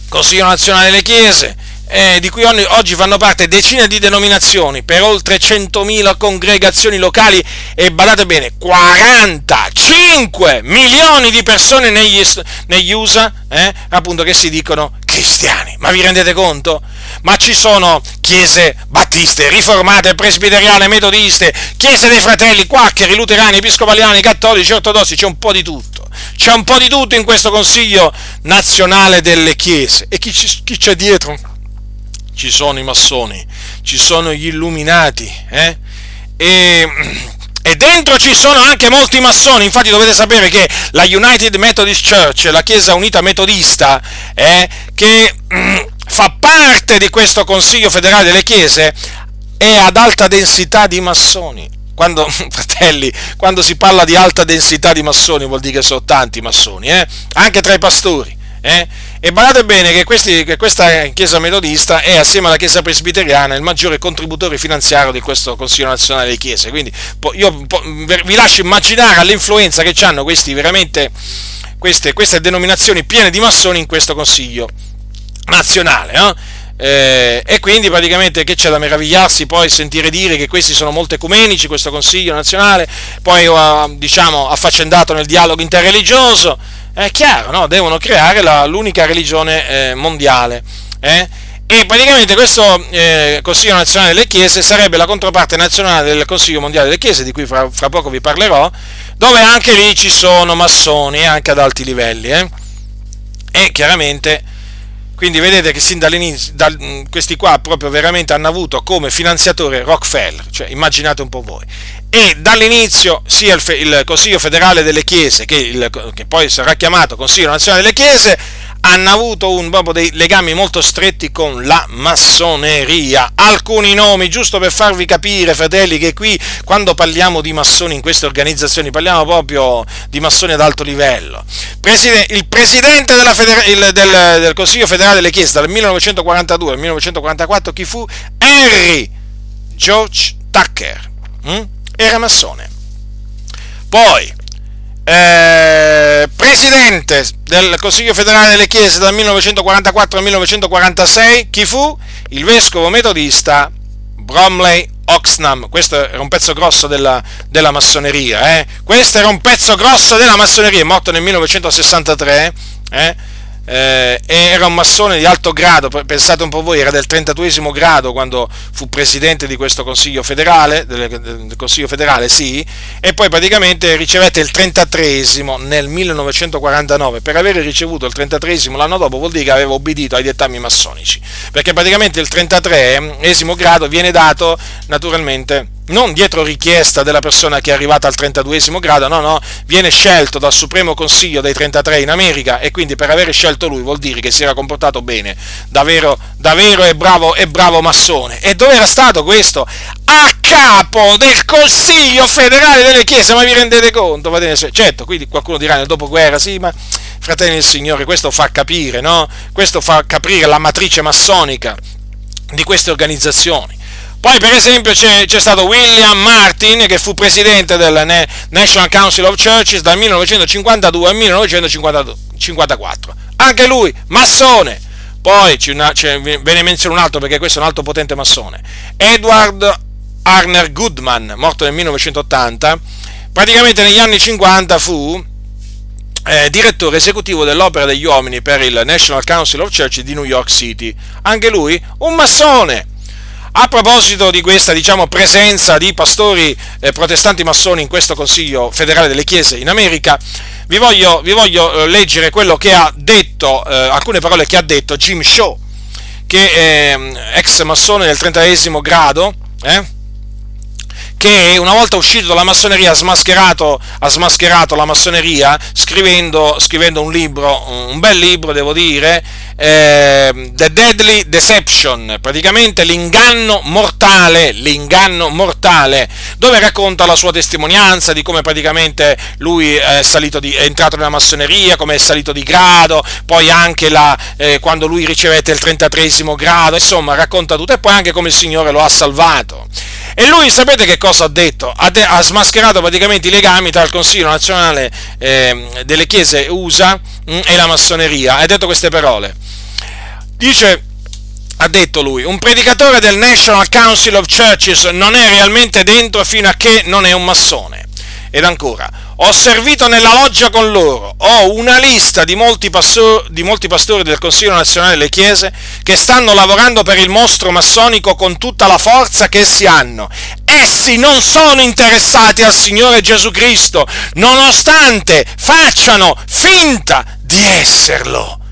Consiglio nazionale delle Chiese, eh, di cui oggi fanno parte decine di denominazioni per oltre 100.000 congregazioni locali e badate bene, 45 milioni di persone negli, negli USA, eh, appunto che si dicono cristiani. Ma vi rendete conto? Ma ci sono chiese battiste, riformate, presbiteriane, metodiste, chiese dei fratelli, quaccheri, luterani, episcopaliani, cattolici, ortodossi, c'è un po' di tutto. C'è un po' di tutto in questo Consiglio nazionale delle chiese. E chi, chi c'è dietro? Ci sono i massoni, ci sono gli illuminati, eh? e, e, dentro ci sono anche molti massoni, infatti dovete sapere che la United Methodist Church, la Chiesa Unita Metodista, eh, che mm, fa parte di questo Consiglio federale delle Chiese, è ad alta densità di massoni. Quando, fratelli, quando si parla di alta densità di massoni vuol dire che sono tanti massoni, eh? anche tra i pastori. Eh? E badate bene che, questi, che, questa Chiesa metodista è, assieme alla Chiesa presbiteriana, il maggiore contributore finanziario di questo Consiglio nazionale di Chiese. Quindi io vi lascio immaginare all'influenza che hanno questi, queste, queste denominazioni piene di massoni in questo Consiglio nazionale. Eh? Eh, e quindi praticamente che c'è da meravigliarsi poi sentire dire che questi sono molto ecumenici, questo Consiglio nazionale, poi uh, diciamo affaccendato nel dialogo interreligioso, è chiaro, no? devono creare la, l'unica religione eh, mondiale. Eh? E praticamente questo eh, Consiglio nazionale delle Chiese sarebbe la controparte nazionale del Consiglio mondiale delle Chiese, di cui fra, fra poco vi parlerò, dove anche lì ci sono massoni, anche ad alti livelli. Eh? E chiaramente, quindi vedete che sin dall'inizio, da, questi qua proprio veramente hanno avuto come finanziatore Rockefeller, cioè immaginate un po' voi. E dall'inizio sia il, il, Consiglio federale delle Chiese, che, il, che, poi sarà chiamato Consiglio nazionale delle Chiese, hanno avuto un, proprio dei legami molto stretti con la massoneria. Alcuni nomi, giusto per farvi capire, fratelli, che qui quando parliamo di massoni in queste organizzazioni parliamo proprio di massoni ad alto livello. Il presidente federa, il, del, del, Consiglio federale delle Chiese dal 1942 al 1944 chi fu? Henry George Tucker. Hm? era massone. Poi, eh, presidente del Consiglio federale delle Chiese dal 1944 al 1946, chi fu? Il vescovo metodista Bromley Oxnam. Questo era un pezzo grosso della, della massoneria. Eh? Questo era un pezzo grosso della massoneria, morto nel 1963. Eh? Eh, era un massone di alto grado, pensate un po' voi, era del 32 grado quando fu presidente di questo Consiglio federale, del, del Consiglio federale, sì, e poi praticamente ricevette il 33 nel 1949. Per aver ricevuto il 33 l'anno dopo vuol dire che aveva obbedito ai dettami massonici, perché praticamente il 33 grado viene dato naturalmente non dietro richiesta della persona che è arrivata al 32 grado, no, no, viene scelto dal Supremo Consiglio dei 33 in America e quindi per aver scelto lui vuol dire che si era comportato bene, davvero, davvero e bravo, e bravo massone. E dove era stato questo? A capo del Consiglio federale delle Chiese, ma vi rendete conto? Certo, quindi qualcuno dirà nel dopoguerra, sì, ma fratelli del Signore, questo fa capire, no? Questo fa capire la matrice massonica di queste organizzazioni poi per esempio c'è, c'è, stato William Martin che fu presidente del National Council of Churches dal 1952 al 1954. Anche lui, massone. Poi una, ve ne menziono un altro perché questo è un altro potente massone. Edward Arner Goodman, morto nel 1980, praticamente negli anni 50 fu eh, direttore esecutivo dell'opera degli uomini per il National Council of Churches di New York City. Anche lui un massone. A proposito di questa diciamo, presenza di pastori eh, protestanti massoni in questo Consiglio federale delle Chiese in America, vi voglio, vi voglio eh, leggere quello che ha detto, eh, alcune parole che ha detto Jim Shaw, che è mm, ex massone del 30 grado, eh, che una volta uscito dalla massoneria ha smascherato, ha smascherato la massoneria scrivendo, scrivendo, un libro, un bel libro devo dire, eh, The Deadly Deception, praticamente l'inganno mortale, l'inganno mortale, dove racconta la sua testimonianza di come praticamente lui è, di, è entrato nella massoneria, come è salito di grado, poi anche la, eh, quando lui ricevette il 33 grado, insomma racconta tutto e poi anche come il Signore lo ha salvato. E lui sapete che cosa ha detto? Ha, de- ha smascherato praticamente i legami tra il Consiglio nazionale eh, delle chiese USA mh, mm, e la massoneria. Ha detto queste parole. Dice, ha detto lui, un predicatore del National Council of Churches non è realmente dentro fino a che non è un massone. Ed ancora, ho servito nella loggia con loro, ho una lista di molti, pastori, di molti pastori del Consiglio nazionale delle Chiese che stanno lavorando per il mostro massonico con tutta la forza che essi hanno. Essi non sono interessati al Signore Gesù Cristo, nonostante facciano finta di esserlo.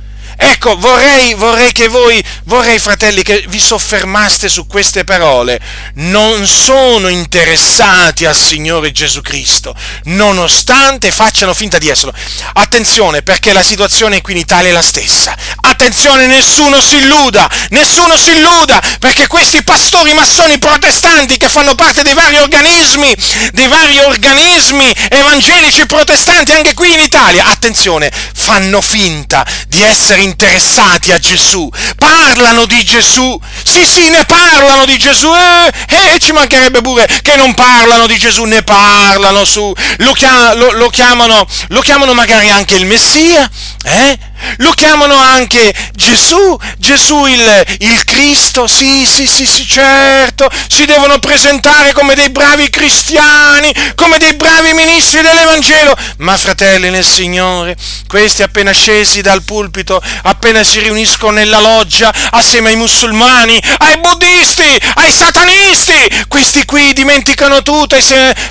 Ecco, vorrei, vorrei che voi, vorrei fratelli, che vi soffermaste su queste parole. Non sono interessati al Signore Gesù Cristo, nonostante facciano finta di esserlo. Attenzione, perché la situazione qui in Italia è la stessa. Attenzione, nessuno si illuda, nessuno si illuda, perché questi pastori massoni protestanti che fanno parte dei vari organismi, dei vari organismi evangelici protestanti anche qui in Italia, attenzione, fanno finta di essere interessati interessati a Gesù, parlano di Gesù, sì sì ne parlano di Gesù, eh, eh, ci mancherebbe pure che non parlano di Gesù, ne parlano su, lo, chiam- lo, lo, chiamano, lo chiamano magari anche il Messia, eh? Lo chiamano anche Gesù, Gesù il, il, Cristo, sì, sì, sì, sì, certo, si devono presentare come dei bravi cristiani, come dei bravi ministri dell'Evangelo. Ma fratelli nel Signore, questi appena scesi dal pulpito, appena si riuniscono nella loggia, assieme ai musulmani, ai buddisti, ai satanisti, questi qui dimenticano tutto,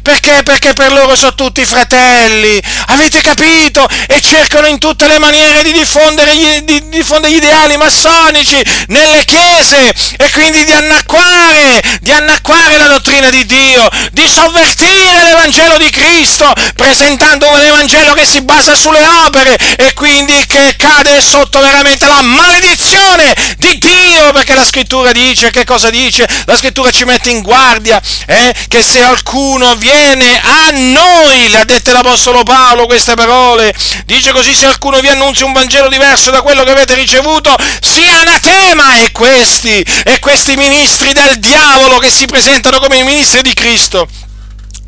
perché? Perché per loro sono tutti fratelli, avete capito? E cercano in tutte le maniere di diffondere gli, di diffondere gli ideali massonici nelle chiese e quindi di annacquare, di annacquare la dottrina di Dio, di sovvertire l'Evangelo di Cristo, presentando un Evangelo che si basa sulle opere e quindi che cade sotto veramente la maledizione di Dio, perché la scrittura dice, che cosa dice? La scrittura ci mette in guardia eh, che se alcuno viene a noi, le ha dette l'Apostolo Paolo queste parole, dice così se qualcuno vi annunzia un Vangelo diverso da quello che avete ricevuto, sia anatema e questi, e questi ministri del diavolo che si presentano come i ministri di Cristo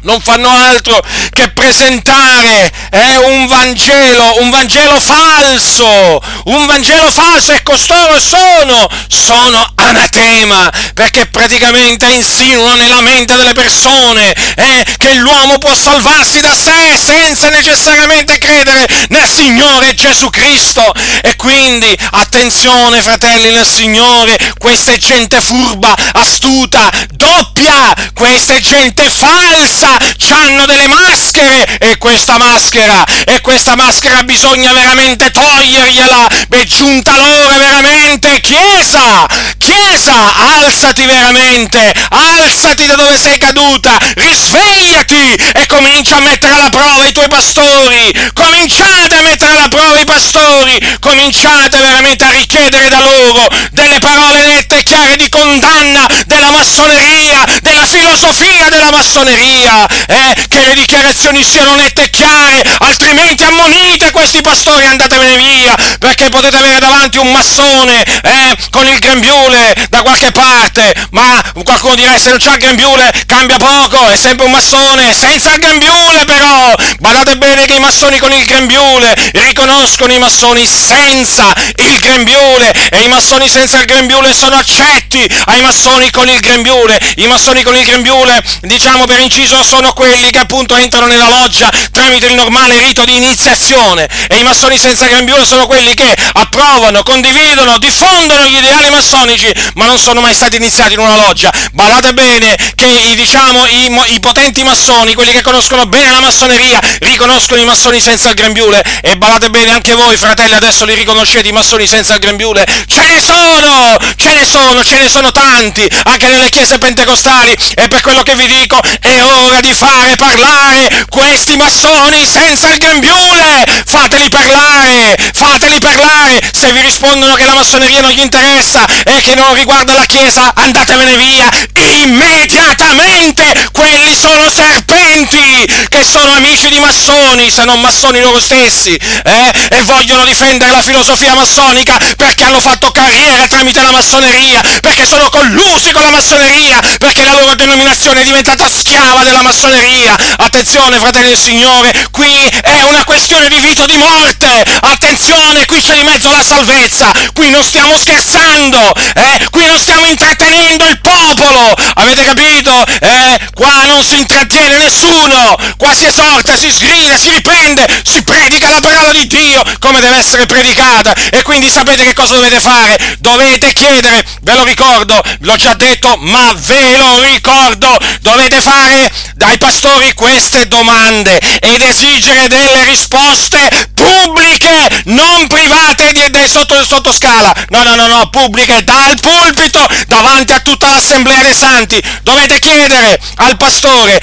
non fanno altro che presentare eh, un Vangelo, un Vangelo falso, un Vangelo falso e costoro sono, sono anatema, perché praticamente insinuano nella mente delle persone eh, che l'uomo può salvarsi da sé senza necessariamente credere nel Signore Gesù Cristo. E quindi attenzione fratelli nel Signore, questa è gente furba, astuta, doppia, questa è gente falsa hanno delle maschere e questa maschera, e questa maschera bisogna veramente togliergliela, è giunta l'ora veramente, Chiesa, Chiesa, alzati veramente, alzati da dove sei caduta, risvegliati e comincia a mettere alla prova i tuoi pastori, cominciate a mettere alla prova i pastori, cominciate veramente a richiedere da loro delle parole nette e chiare di condanna della massoneria, della filosofia della massoneria, eh, che le dichiarazioni siano nette e chiare, altrimenti ammonite questi pastori e andatevene via, perché potete avere davanti un massone eh, con il grembiule da qualche parte, ma qualcuno dirà se non c'ha il grembiule cambia poco, è sempre un massone, senza il grembiule però, badate bene che i massoni con il grembiule riconoscono i massoni senza il grembiule e i massoni senza il grembiule sono accetti ai massoni con il grembiule, i massoni con il grembiule diciamo per inciso sono quelli che appunto entrano nella loggia tramite il normale rito di iniziazione e i massoni senza grembiule sono quelli che approvano, condividono, diffondono gli ideali massonici ma non sono mai stati iniziati in una loggia. Badate bene che i, diciamo, i, i potenti massoni, quelli che conoscono bene la massoneria, riconoscono i massoni senza il grembiule e badate bene anche voi fratelli adesso li riconoscete i massoni senza il grembiule. Ce ne sono, ce ne sono, ce ne sono tanti anche nelle chiese pentecostali e per quello che vi dico è ora di fare parlare questi massoni senza il grembiule! Fateli parlare! Fateli parlare! Se vi rispondono che la massoneria non gli interessa e che non riguarda la Chiesa, andatevene via immediatamente! Quelli sono serpenti che sono amici di massoni, se non massoni loro stessi, eh? E vogliono difendere la filosofia massonica perché hanno fatto carriera tramite la massoneria, perché sono collusi con la massoneria, perché la loro denominazione è diventata schiava della massoneria. Attenzione, fratelli del Signore, qui è una questione di vita o di morte. Attenzione, qui c'è di mezzo la salvezza. Qui non stiamo scherzando, eh? Qui non stiamo intrattenendo il popolo. Avete capito? Eh? Qua non si intrattiene nessuno. Qua si esorta, si sgrida, si riprende, si predica la parola di Dio come deve essere predicata. E quindi sapete che cosa dovete fare? Dovete chiedere, ve lo ricordo, l'ho già detto, ma ve lo ricordo, dovete fare dai pastori queste domande ed esigere delle risposte pubbliche, non private di, di sotto, sotto scala. No, no, no, no, pubbliche dal pulpito davanti a tutta l'assemblea santi. Dovete chiedere al pastore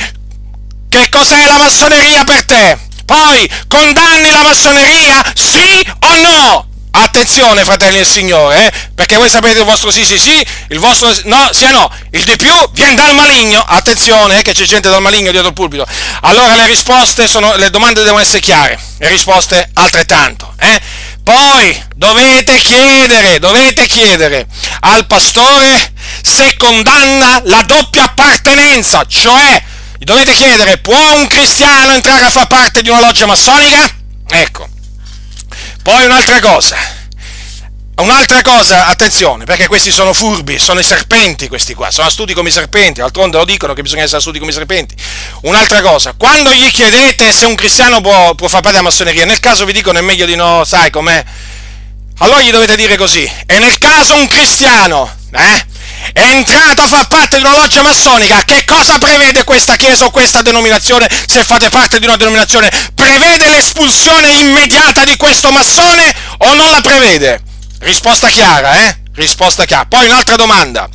che cos'è la massoneria per te. Poi condanni la massoneria, sì o no? Attenzione, fratelli del Signore, eh? perché voi sapete il vostro sì, sì, sì, il vostro no, o no. Il di più viene dal maligno. Attenzione, eh, che c'è gente dal maligno dietro il pulpito. Allora le risposte sono, le domande devono essere chiare, le risposte altrettanto. Eh? Poi dovete chiedere, dovete chiedere al pastore se condanna la doppia appartenenza, cioè dovete chiedere, può un cristiano entrare a far parte di una loggia massonica? Ecco. Poi un'altra cosa, un'altra cosa, attenzione, perché questi sono furbi, sono i serpenti questi qua, sono astuti come i serpenti, d'altronde lo dicono che bisogna essere astuti come i serpenti. Un'altra cosa, quando gli chiedete se un cristiano può, può far parte della massoneria, nel caso vi dicono è meglio di no, sai com'è? Allora gli dovete dire così, e nel caso un cristiano, eh? è entrato a far parte di una loggia massonica, che cosa prevede questa chiesa o questa denominazione se fate parte di una denominazione? Prevede l'espulsione immediata di questo massone o non la prevede? Risposta chiara, eh? Risposta chiara. Poi un'altra domanda.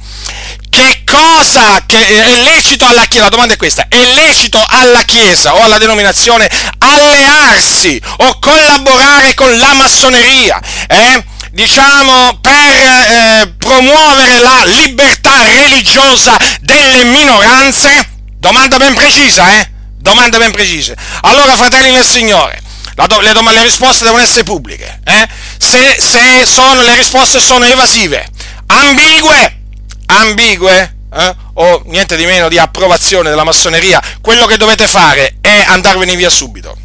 Che cosa che è lecito alla Chiesa? La domanda è questa: è lecito alla Chiesa o alla denominazione allearsi o collaborare con la massoneria? Eh? diciamo, per eh, promuovere la libertà religiosa delle minoranze? Domanda ben precisa, eh? Domanda ben precisa. Allora, fratelli del Signore, do- le, dom- le, risposte devono essere pubbliche. Eh? Se, se sono, le risposte sono evasive, ambigue, ambigue, eh, o niente di meno di approvazione della massoneria, quello che dovete fare è andarvene via subito.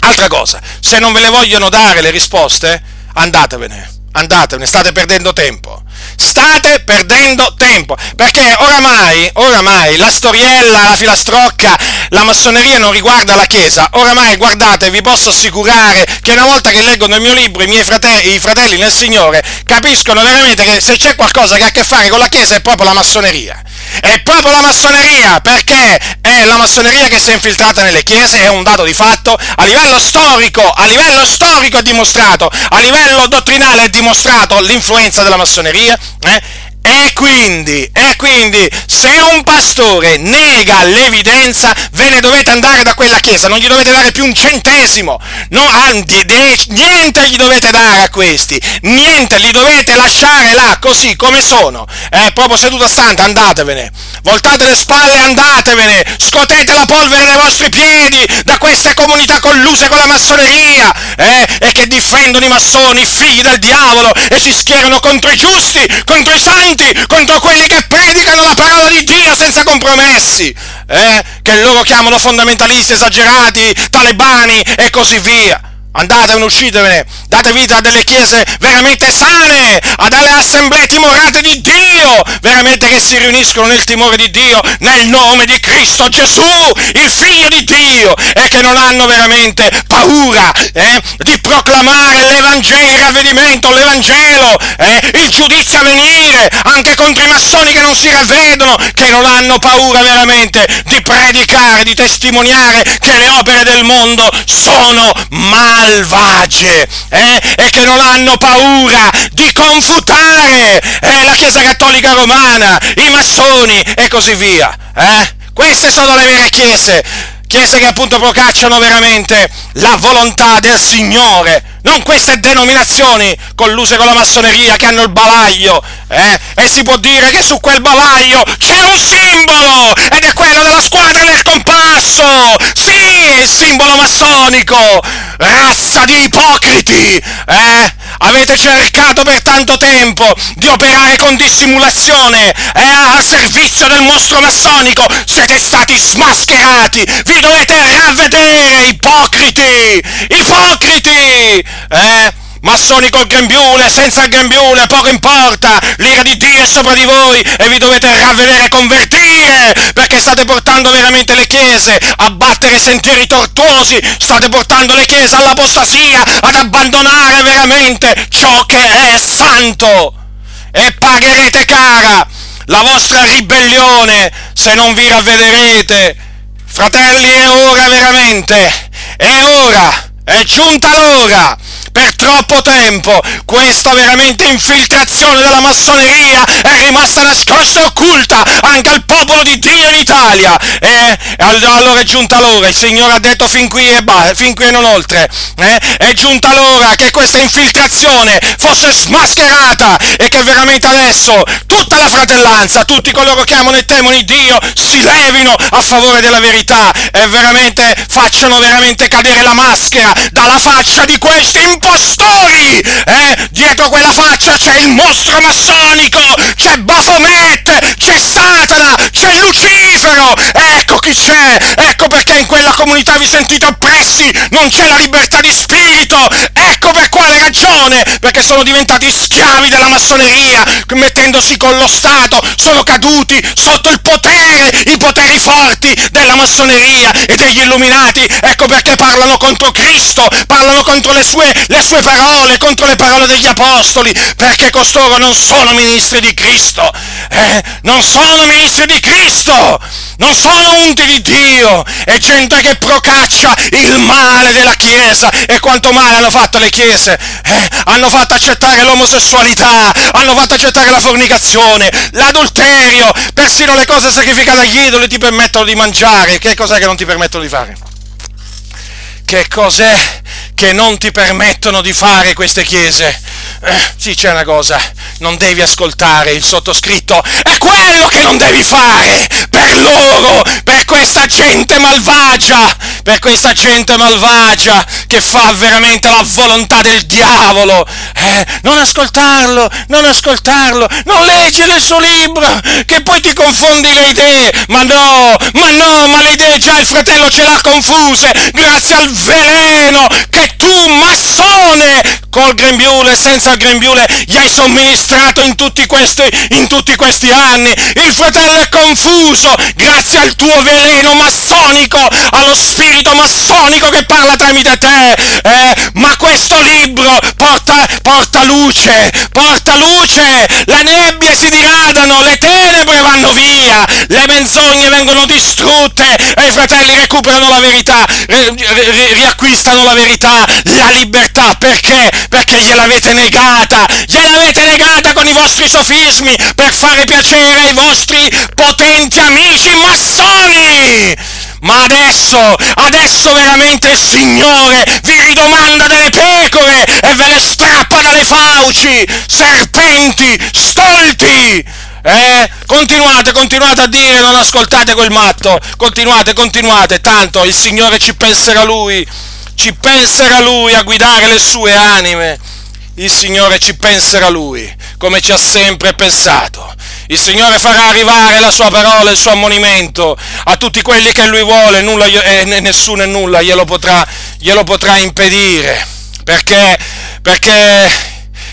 Altra cosa, se non ve le vogliono dare le risposte, andatevene, andatevene, state perdendo tempo. State perdendo tempo, perché oramai, oramai la storiella, la filastrocca, la massoneria non riguarda la Chiesa. Oramai, guardate, vi posso assicurare che una volta che leggono il mio libro, i miei fratelli, i fratelli nel Signore, capiscono veramente che se c'è qualcosa che ha a che fare con la Chiesa è proprio la massoneria. È proprio la massoneria, perché è la massoneria che si è infiltrata nelle chiese, è un dato di fatto, a livello storico, a livello storico è dimostrato, a livello dottrinale è dimostrato l'influenza della massoneria, eh? E quindi, e quindi, se un pastore nega l'evidenza, ve ne dovete andare da quella chiesa, non gli dovete dare più un centesimo, no, anzi, niente gli dovete dare a questi, niente, li dovete lasciare là, così come sono, eh, proprio seduta santa, andatevene, voltate le spalle, andatevene, scotete la polvere dai vostri piedi da queste comunità colluse con la massoneria, eh, e che difendono i massoni, figli del diavolo, e si schierano contro i giusti, contro i santi, santi, contro quelli che predicano la parola di Dio senza compromessi, eh? che loro chiamano fondamentalisti esagerati, talebani e così via. Andatevene, uscitevene, date vita a delle chiese veramente sane, a delle assemblee timorate di Dio, veramente che si riuniscono nel timore di Dio, nel nome di Cristo Gesù, il figlio di Dio, e che non hanno veramente paura eh, di proclamare l'Evangelo, il ravvedimento, l'Evangelo, eh, il giudizio a venire, anche contro i massoni che non si ravvedono, che non hanno paura veramente di predicare, di testimoniare che le opere del mondo sono male malvagie eh? e che non hanno paura di confutare eh? la Chiesa Cattolica Romana, i massoni e così via. Eh? Queste sono le vere chiese, chiese che appunto procacciano veramente la volontà del Signore non queste denominazioni colluse con la massoneria che hanno il bavaglio, eh? E si può dire che su quel bavaglio c'è un simbolo, ed è quello della squadra del compasso! Sì, il simbolo massonico! Razza di ipocriti! Eh? Avete cercato per tanto tempo di operare con dissimulazione eh, al servizio del mostro massonico! Siete stati smascherati! Vi dovete ravvedere, ipocriti! Ipocriti! eh? Massoni col grembiule, senza grembiule, poco importa, l'ira di Dio è sopra di voi e vi dovete ravvedere e convertire, perché state portando veramente le chiese a battere sentieri tortuosi, state portando le chiese all'apostasia, ad abbandonare veramente ciò che è santo. E pagherete cara la vostra ribellione se non vi ravvederete. Fratelli, è ora veramente, è ora, è giunta l'ora per troppo tempo questa veramente infiltrazione della massoneria è rimasta nascosta e occulta anche al popolo di Dio in Italia. E allora è giunta l'ora, il Signore ha detto fin qui e, bah, fin qui e non oltre, eh? è giunta l'ora che questa infiltrazione fosse smascherata e che veramente adesso tutta la fratellanza, tutti coloro che amano e temono Dio, si levino a favore della verità e veramente facciano veramente cadere la maschera dalla faccia di questi impostori impostori! Eh? Dietro quella faccia c'è il mostro massonico, c'è Baphomet, c'è Satana, c'è Lucifero! Ecco chi c'è! Ecco perché in quella comunità vi sentite oppressi, non c'è la libertà di spirito! Ecco per quale ragione! Perché sono diventati schiavi della massoneria, mettendosi con lo Stato, sono caduti sotto il potere, i poteri forti della massoneria e degli illuminati! Ecco perché parlano contro Cristo, parlano contro le sue, le sue parole, contro le parole degli apostoli, perché costoro non sono ministri di Cristo, eh? non sono ministri di Cristo, non sono unti di Dio, è gente che procaccia il male della Chiesa e quanto male hanno fatto le Chiese, eh? hanno fatto accettare l'omosessualità, hanno fatto accettare la fornicazione, l'adulterio, persino le cose sacrificate agli idoli ti permettono di mangiare, che cos'è che non ti permettono di fare? Che cos'è che non ti permettono di fare queste chiese? Eh, sì, c'è una cosa, non devi ascoltare il sottoscritto, è quello che non devi fare. Per loro, per questa gente malvagia, per questa gente malvagia che fa veramente la volontà del diavolo. Eh, non ascoltarlo, non ascoltarlo, non leggere il suo libro, che poi ti confondi le idee. Ma no, ma no, ma le idee già il fratello ce l'ha confuse, grazie al veleno che tu, massone, col grembiule senza il grembiule, gli hai somministrato in tutti, questi, in tutti questi anni. Il fratello è confuso grazie al tuo veleno massonico, allo spirito massonico che parla tramite te. Eh? Ma questo libro porta, porta luce, porta luce, le nebbie si diradano, le tenebre vanno via, le menzogne vengono distrutte e i fratelli recuperano la verità, riacquistano la verità, la libertà. Perché? perché gliel'avete negata, gliel'avete negata con i vostri sofismi per fare piacere ai vostri potenti amici massoni. Ma adesso, adesso veramente il Signore vi ridomanda delle pecore e ve le strappa dalle fauci, serpenti, stolti. Eh? Continuate, continuate a dire, non ascoltate quel matto, continuate, continuate, tanto il Signore ci penserà Lui ci penserà Lui a guidare le sue anime. Il Signore ci penserà Lui, come ci ha sempre pensato. Il Signore farà arrivare la sua parola, il suo ammonimento a tutti quelli che Lui vuole, nulla, eh, nessuno e nulla glielo potrà, glielo potrà impedire. Perché? Perché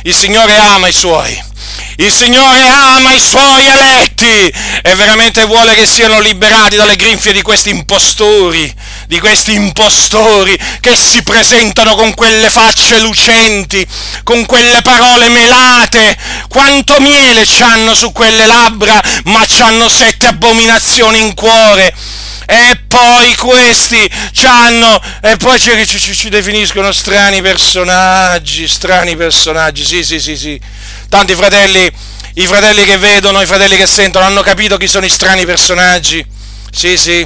il Signore ama i Suoi il Signore ama i suoi eletti e veramente vuole che siano liberati dalle grinfie di questi impostori, di questi impostori che si presentano con quelle facce lucenti, con quelle parole melate. Quanto miele c'hanno su quelle labbra, ma c'hanno sette abominazioni in cuore. E poi questi c'hanno, e poi ci, ci, ci, definiscono strani personaggi, strani personaggi, sì, sì, sì, sì Tanti fratelli, i fratelli che vedono, i fratelli che sentono, hanno capito chi sono i strani personaggi. Sì, sì,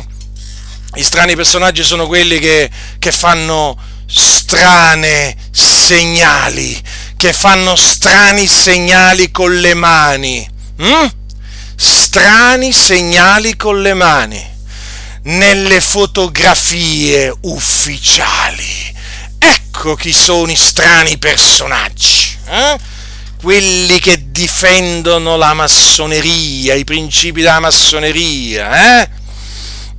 i strani personaggi sono quelli che, che fanno strane segnali, che fanno strani segnali con le mani. Mm? Strani segnali con le mani nelle fotografie ufficiali. Ecco chi sono i strani personaggi. Eh? quelli che difendono la massoneria, i principi della massoneria, eh?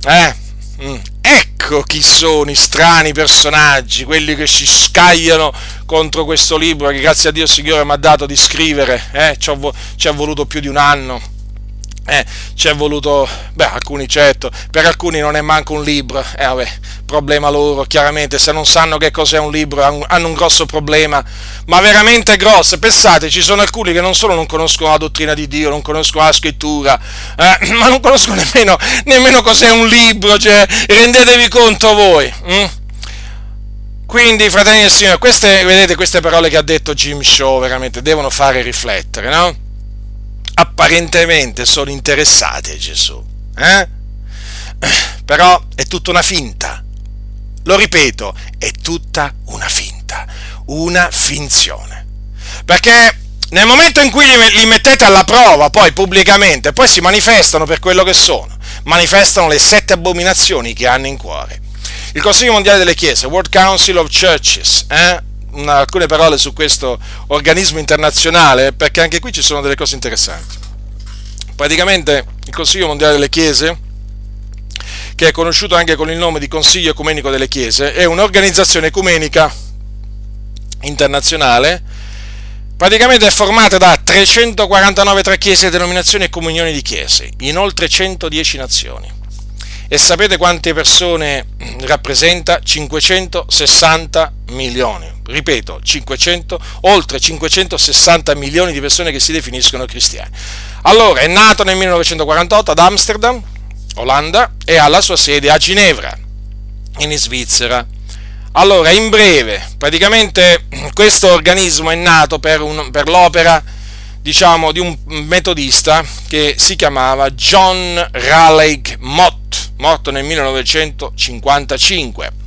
Eh? Mm. Ecco chi sono i strani personaggi, quelli che si scagliano contro questo libro che grazie a Dio il Signore mi ha dato di scrivere, eh? ci, ho, ci è voluto più di un anno eh, ci è voluto, beh, alcuni certo, per alcuni non è manco un libro, eh vabbè, problema loro, chiaramente, se non sanno che cos'è un libro hanno un grosso problema, ma veramente grosso, pensate, ci sono alcuni che non solo non conoscono la dottrina di Dio, non conoscono la scrittura, eh, ma non conoscono nemmeno, nemmeno, cos'è un libro, cioè, rendetevi conto voi. Hm? Quindi, fratelli e signori, queste, vedete, queste parole che ha detto Jim Shaw veramente devono fare riflettere, no? Apparentemente sono interessati a Gesù. Eh? Però è tutta una finta. Lo ripeto, è tutta una finta, una finzione. Perché nel momento in cui li, mettete alla prova, poi pubblicamente, poi si manifestano per quello che sono, manifestano le sette abominazioni che hanno in cuore. Il Consiglio Mondiale delle Chiese, World Council of Churches, eh, alcune parole su questo organismo internazionale, perché anche qui ci sono delle cose interessanti. Praticamente il Consiglio Mondiale delle Chiese, che è conosciuto anche con il nome di Consiglio Ecumenico delle Chiese, è un'organizzazione ecumenica internazionale, praticamente è formata da 349 tra chiese, denominazioni e comunioni di chiese, in oltre 110 nazioni. E sapete quante persone rappresenta? 560 milioni. Ripeto, 500, oltre 560 milioni di persone che si definiscono cristiani. Allora, è nato nel 1948 ad Amsterdam, Olanda, e ha la sua sede a Ginevra, in Svizzera. Allora, in breve, praticamente questo organismo è nato per, un, per l'opera diciamo, di un metodista che si chiamava John Raleigh Mott morto nel 1955.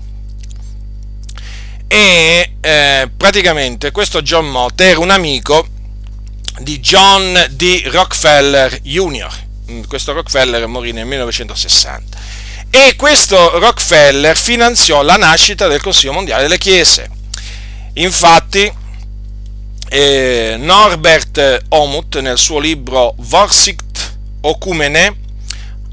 E eh, praticamente questo John Mott era un amico di John D. Rockefeller Jr. Mm, questo Rockefeller morì nel 1960 E questo Rockefeller finanziò la nascita del Consiglio Mondiale delle Chiese. Infatti, eh, Norbert Omut nel suo libro Vorsicht Okumene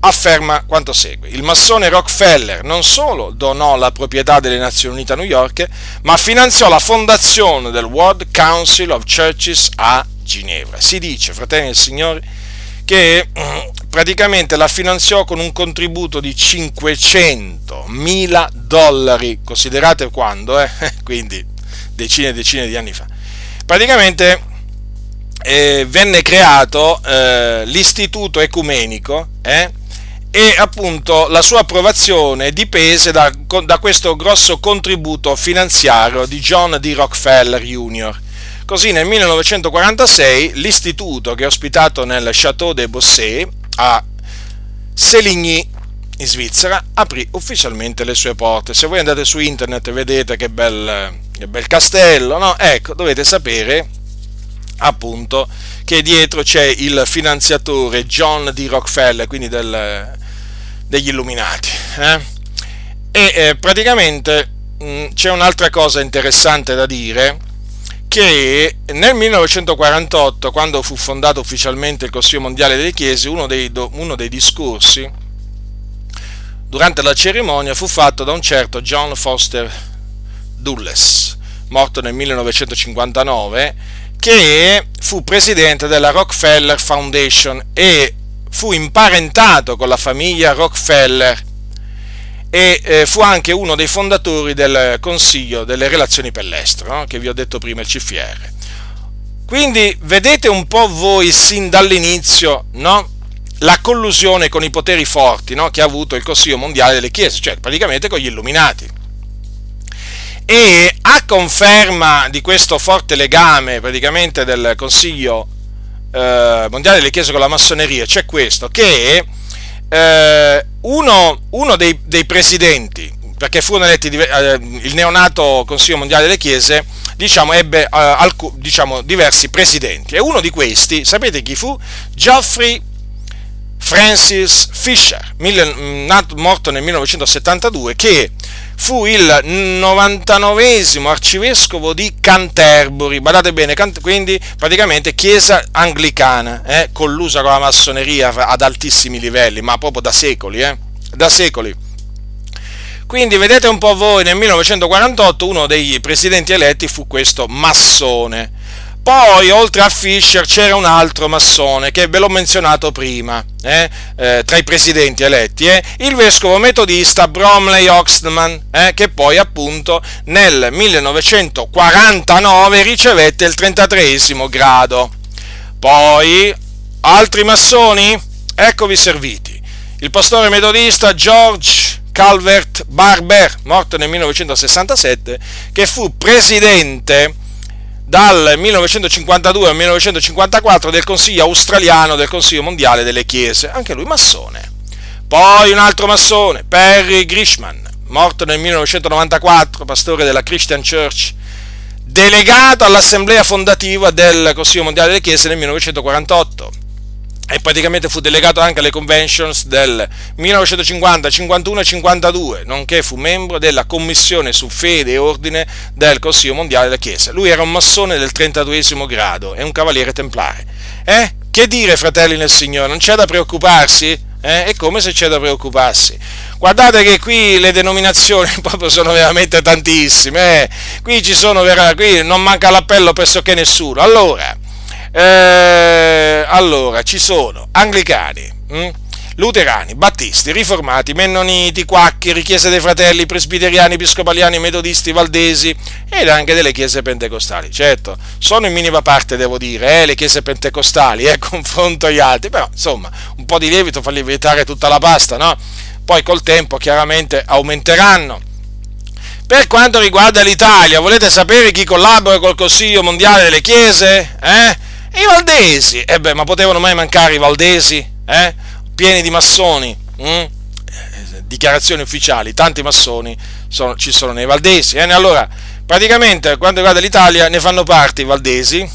afferma quanto segue. Il massone Rockefeller non solo donò la proprietà delle Nazioni Unite a New York, ma finanziò la fondazione del World Council of Churches a Ginevra. Si dice, fratelli del Signore, che praticamente la finanziò con un contributo di 500 mila dollari, considerate quando, eh? quindi decine e decine di anni fa. Praticamente eh, venne creato eh, l'istituto ecumenico eh, e appunto la sua approvazione dipese da, da, questo grosso contributo finanziario di John D. Rockefeller Jr. Così nel 1946 l'istituto che è ospitato nel Château de Bossé a Seligny in Svizzera aprì ufficialmente le sue porte. Se voi andate su internet vedete che bel, che bel castello, no? Ecco, dovete sapere appunto che dietro c'è il finanziatore John D. Rockefeller, quindi del, degli Illuminati. Eh? E eh, praticamente mh, mm, c'è un'altra cosa interessante da dire, che nel 1948, quando fu fondato ufficialmente il Consiglio Mondiale delle Chiese, uno dei, uno dei discorsi durante la cerimonia fu fatto da un certo John Foster Dulles, morto nel 1959, che fu presidente della Rockefeller Foundation e fu imparentato con la famiglia Rockefeller e eh, fu anche uno dei fondatori del Consiglio delle Relazioni per l'Estero, no? che vi ho detto prima, il CFR. Quindi vedete un po' voi sin dall'inizio no? la collusione con i poteri forti no? che ha avuto il Consiglio Mondiale delle Chiese, cioè praticamente con gli Illuminati. E a conferma di questo forte legame praticamente del Consiglio eh, mondiale delle chiese con la massoneria c'è questo, che eh, uno, uno dei, dei, presidenti, perché furono eletti eh, il neonato Consiglio mondiale delle chiese, diciamo, ebbe eh, alc- diciamo, diversi presidenti e uno di questi, sapete chi fu? Geoffrey Francis Fisher, morto nel 1972, che fu il 99 arcivescovo di Canterbury, badate bene, quindi praticamente chiesa anglicana, eh, collusa con la massoneria ad altissimi livelli, ma proprio da secoli, eh, da secoli. Quindi vedete un po' voi, nel 1948 uno dei presidenti eletti fu questo massone poi, oltre a Fischer, c'era un altro massone che ve l'ho menzionato prima, eh, eh, tra i presidenti eletti, eh, il vescovo metodista Bromley Oxman, eh, che poi appunto nel 1949 ricevette il 33 grado. Poi, altri massoni? Eccovi serviti. Il pastore metodista George Calvert Barber, morto nel 1967, che fu presidente dal 1952 al 1954 del Consiglio australiano del Consiglio mondiale delle Chiese, anche lui massone. Poi un altro massone, Perry Grishman, morto nel 1994, pastore della Christian Church, delegato all'assemblea fondativa del Consiglio mondiale delle Chiese nel 1948 e praticamente fu delegato anche alle conventions del 1950, 51 e 52, nonché fu membro della commissione su fede e ordine del Consiglio Mondiale della Chiesa. Lui era un massone del 32 grado e un cavaliere templare. Eh? Che dire, fratelli nel Signore, non c'è da preoccuparsi? Eh? È come se c'è da preoccuparsi. Guardate che qui le denominazioni proprio sono veramente tantissime. Eh? Qui ci sono, qui non manca l'appello pressoché nessuno. Allora, eh, allora, ci sono anglicani, mh? Hm? luterani, battisti, riformati, mennoniti, quaccheri, chiese dei fratelli, presbiteriani, episcopaliani, metodisti, valdesi ed anche delle chiese pentecostali. Certo, sono in minima parte, devo dire, eh, le chiese pentecostali, eh, confronto agli altri, però insomma, un po' di lievito fa lievitare tutta la pasta, no? Poi col tempo chiaramente aumenteranno. Per quanto riguarda l'Italia, volete sapere chi collabora col Consiglio Mondiale delle Chiese? Eh? I valdesi? E eh beh, ma potevano mai mancare i valdesi? Eh? Pieni di massoni? Mm? Dichiarazioni ufficiali, tanti massoni sono, ci sono nei valdesi. Eh? Allora, praticamente, quando riguarda l'Italia, ne fanno parte i valdesi,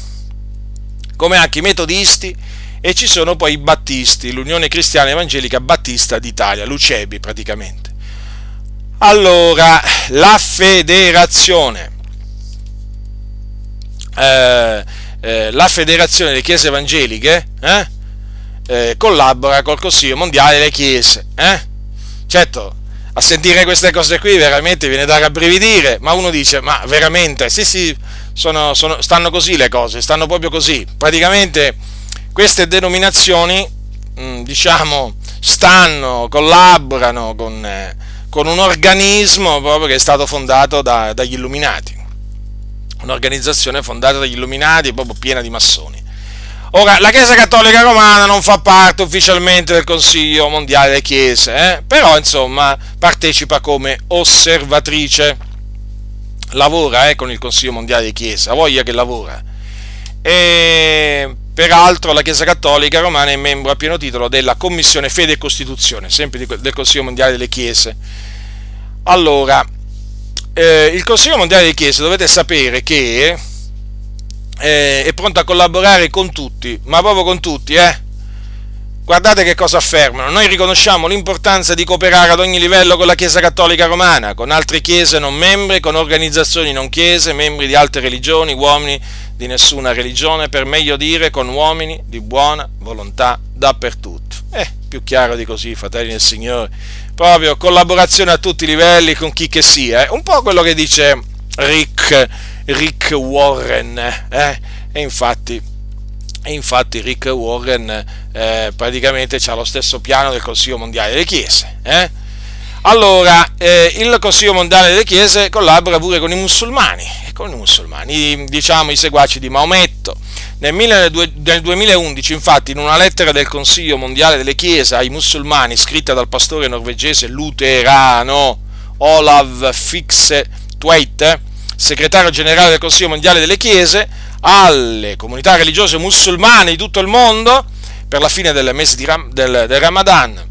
come anche i metodisti e ci sono poi i Battisti, l'Unione Cristiana Evangelica Battista d'Italia, l'UCEBI praticamente. Allora, la federazione, eh, eh, la federazione delle chiese evangeliche eh, eh collabora col Consiglio Mondiale delle Chiese. Eh? Certo, a sentire queste cose qui veramente viene da rabbrividire, ma uno dice, ma veramente, sì sì, sono, sono, stanno così le cose, stanno proprio così. Praticamente queste denominazioni, mm, diciamo, stanno, collaborano con, eh, con, un organismo proprio che è stato fondato da, dagli illuminati, un'organizzazione fondata dagli illuminati, proprio piena di massoni. Ora, la Chiesa Cattolica Romana non fa parte ufficialmente del Consiglio Mondiale delle Chiese, eh? però insomma partecipa come osservatrice, lavora eh, con il Consiglio Mondiale delle Chiese, ha voglia che lavora. E peraltro la Chiesa Cattolica Romana è membro a pieno titolo della Commissione Fede e Costituzione, sempre del Consiglio Mondiale delle Chiese. Allora, eh, il Consiglio Mondiale delle Chiese dovete sapere che eh, è pronto a collaborare con tutti, ma proprio con tutti, eh? Guardate che cosa affermano. Noi riconosciamo l'importanza di cooperare ad ogni livello con la Chiesa Cattolica Romana, con altre chiese non membre, con organizzazioni non chiese, membri di altre religioni, uomini di nessuna religione, per meglio dire con uomini di buona volontà dappertutto. Eh, più chiaro di così, fratelli del Signore. Proprio collaborazione a tutti i livelli con chi che sia. Eh? Un po' quello che dice Rick Rick Warren. Eh? E infatti, e infatti Rick Warren eh, praticamente ha lo stesso piano del Consiglio Mondiale delle Chiese. Eh? Allora, eh, il Consiglio Mondiale delle Chiese collabora pure con i musulmani, con i musulmani, diciamo i seguaci di Maometto. Nel, nel 2011, infatti, in una lettera del Consiglio Mondiale delle Chiese ai musulmani, scritta dal pastore norvegese luterano Olav Fixe Tveit, segretario generale del Consiglio Mondiale delle Chiese, alle comunità religiose musulmane di tutto il mondo per la fine del mese Ram, del, del, Ramadan.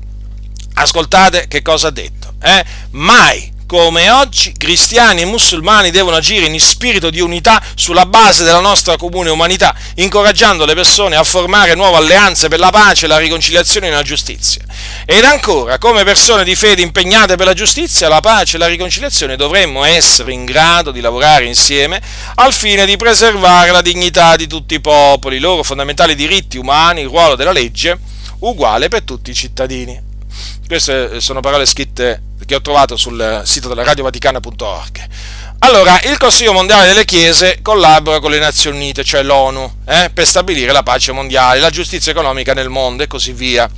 Ascoltate che cosa ha detto. Eh? Mai come oggi cristiani e musulmani devono agire in spirito di unità sulla base della nostra comune umanità, incoraggiando le persone a formare nuove alleanze per la pace, la riconciliazione e la giustizia. Ed ancora, come persone di fede impegnate per la giustizia, la pace e la riconciliazione, dovremmo essere in grado di lavorare insieme al fine di preservare la dignità di tutti i popoli, i loro fondamentali diritti umani, il ruolo della legge uguale per tutti i cittadini. Queste sono parole scritte che ho trovato sul sito della radiovaticana.org. Allora, il Consiglio Mondiale delle Chiese collabora con le Nazioni Unite, cioè l'ONU, eh, per stabilire la pace mondiale, la giustizia economica nel mondo e così via.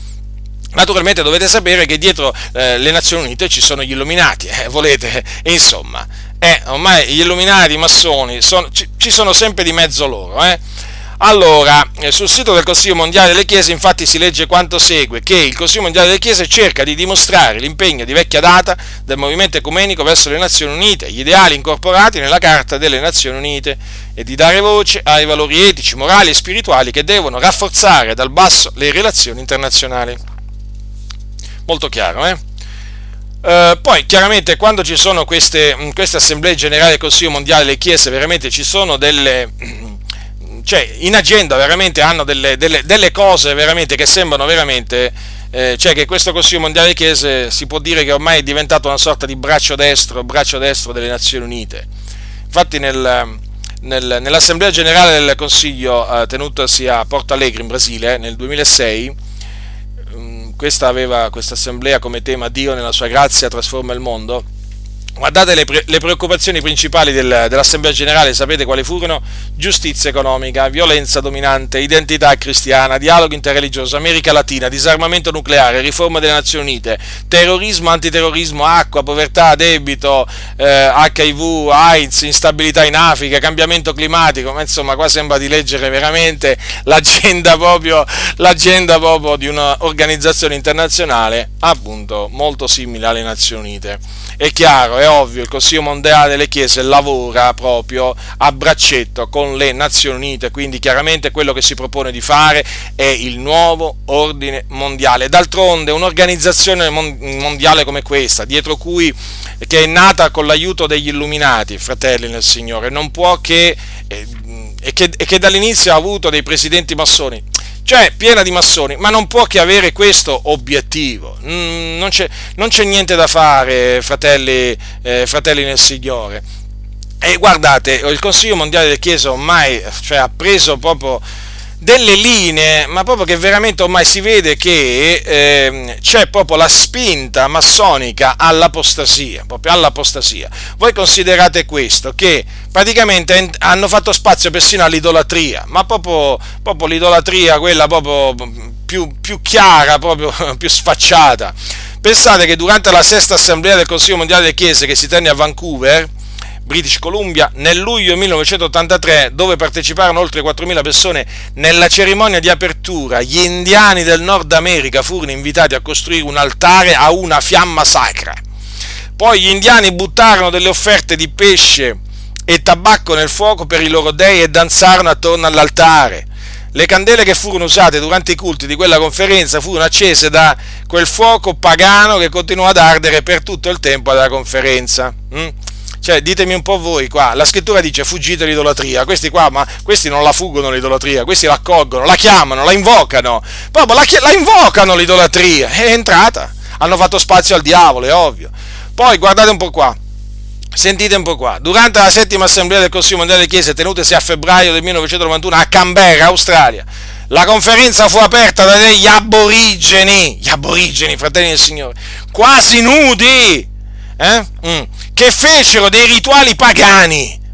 Naturalmente dovete sapere che dietro eh, le Nazioni Unite ci sono gli illuminati, eh, volete, e insomma, eh, ormai gli illuminati, i massoni, sono, ci, ci, sono sempre di mezzo loro, eh. Allora, eh, sul sito del Consiglio Mondiale delle Chiese infatti si legge quanto segue, che il Consiglio Mondiale delle Chiese cerca di dimostrare l'impegno di vecchia data del movimento ecumenico verso le Nazioni Unite, gli ideali incorporati nella Carta delle Nazioni Unite e di dare voce ai valori etici, morali e spirituali che devono rafforzare dal basso le relazioni internazionali. Molto chiaro, eh? Uh, poi chiaramente quando ci sono queste, queste assemblee generali del Consiglio Mondiale delle Chiese, veramente ci sono delle, cioè, in agenda veramente hanno delle, delle, delle cose veramente che sembrano veramente, eh, cioè che questo Consiglio Mondiale di Chiese si può dire che ormai è diventato una sorta di braccio destro, braccio destro delle Nazioni Unite. Infatti nel, nel, nell'Assemblea Generale del Consiglio eh, tenutosi a Porto Alegre in Brasile nel 2006, mm, questa aveva questa assemblea come tema Dio nella sua grazia trasforma il mondo Guardate le, pre- le preoccupazioni principali del, dell'Assemblea Generale, sapete quali furono? Giustizia economica, violenza dominante, identità cristiana, dialogo interreligioso, America Latina, disarmamento nucleare, riforma delle Nazioni Unite, terrorismo, antiterrorismo, acqua, povertà, debito, eh, HIV, AIDS, instabilità in Africa, cambiamento climatico, ma insomma qua sembra di leggere veramente l'agenda proprio, l'agenda proprio di un'organizzazione internazionale appunto molto simile alle Nazioni Unite. È chiaro, è ovvio, il Consiglio Mondiale delle Chiese lavora proprio a braccetto con le Nazioni Unite, quindi chiaramente quello che si propone di fare è il nuovo ordine mondiale. D'altronde un'organizzazione mondiale come questa, dietro cui che è nata con l'aiuto degli illuminati, fratelli nel Signore, non può che, eh, e che, e che dall'inizio ha avuto dei presidenti massoni, cioè piena di massoni, ma non può che avere questo obiettivo. Mm, non, c'è, non, c'è, niente da fare, fratelli, eh, fratelli nel Signore. E guardate, il Consiglio Mondiale delle Chiese ormai cioè, ha preso proprio delle linee, ma proprio che veramente ormai si vede che eh, c'è proprio la spinta massonica all'apostasia, proprio all'apostasia. Voi considerate questo, che praticamente hanno fatto spazio persino all'idolatria, ma proprio, proprio l'idolatria, quella proprio più, più chiara, proprio più sfacciata. Pensate che durante la sesta assemblea del Consiglio Mondiale delle Chiese che si tenne a Vancouver, British Columbia, nel luglio 1983, dove parteciparono oltre 4.000 persone nella cerimonia di apertura, gli indiani del Nord America furono invitati a costruire un altare a una fiamma sacra. Poi gli indiani buttarono delle offerte di pesce e tabacco nel fuoco per i loro dei e danzarono attorno all'altare. Le candele che furono usate durante i culti di quella conferenza furono accese da quel fuoco pagano che continuò ad ardere per tutto il tempo della conferenza. Mm? Cioè, ditemi un po' voi qua, la scrittura dice fuggite l'idolatria, questi qua, ma questi non la fuggono l'idolatria, questi la accolgono, la chiamano, la invocano, proprio la, la invocano l'idolatria, è entrata, hanno fatto spazio al diavolo, è ovvio. Poi guardate un po' qua, Sentite un po' qua, durante la settima assemblea del Consiglio Mondiale delle Chiese tenutasi a febbraio del 1991 a Canberra, Australia, la conferenza fu aperta da degli aborigeni, gli aborigeni, fratelli del Signore, quasi nudi, eh? mm che fecero dei rituali pagani.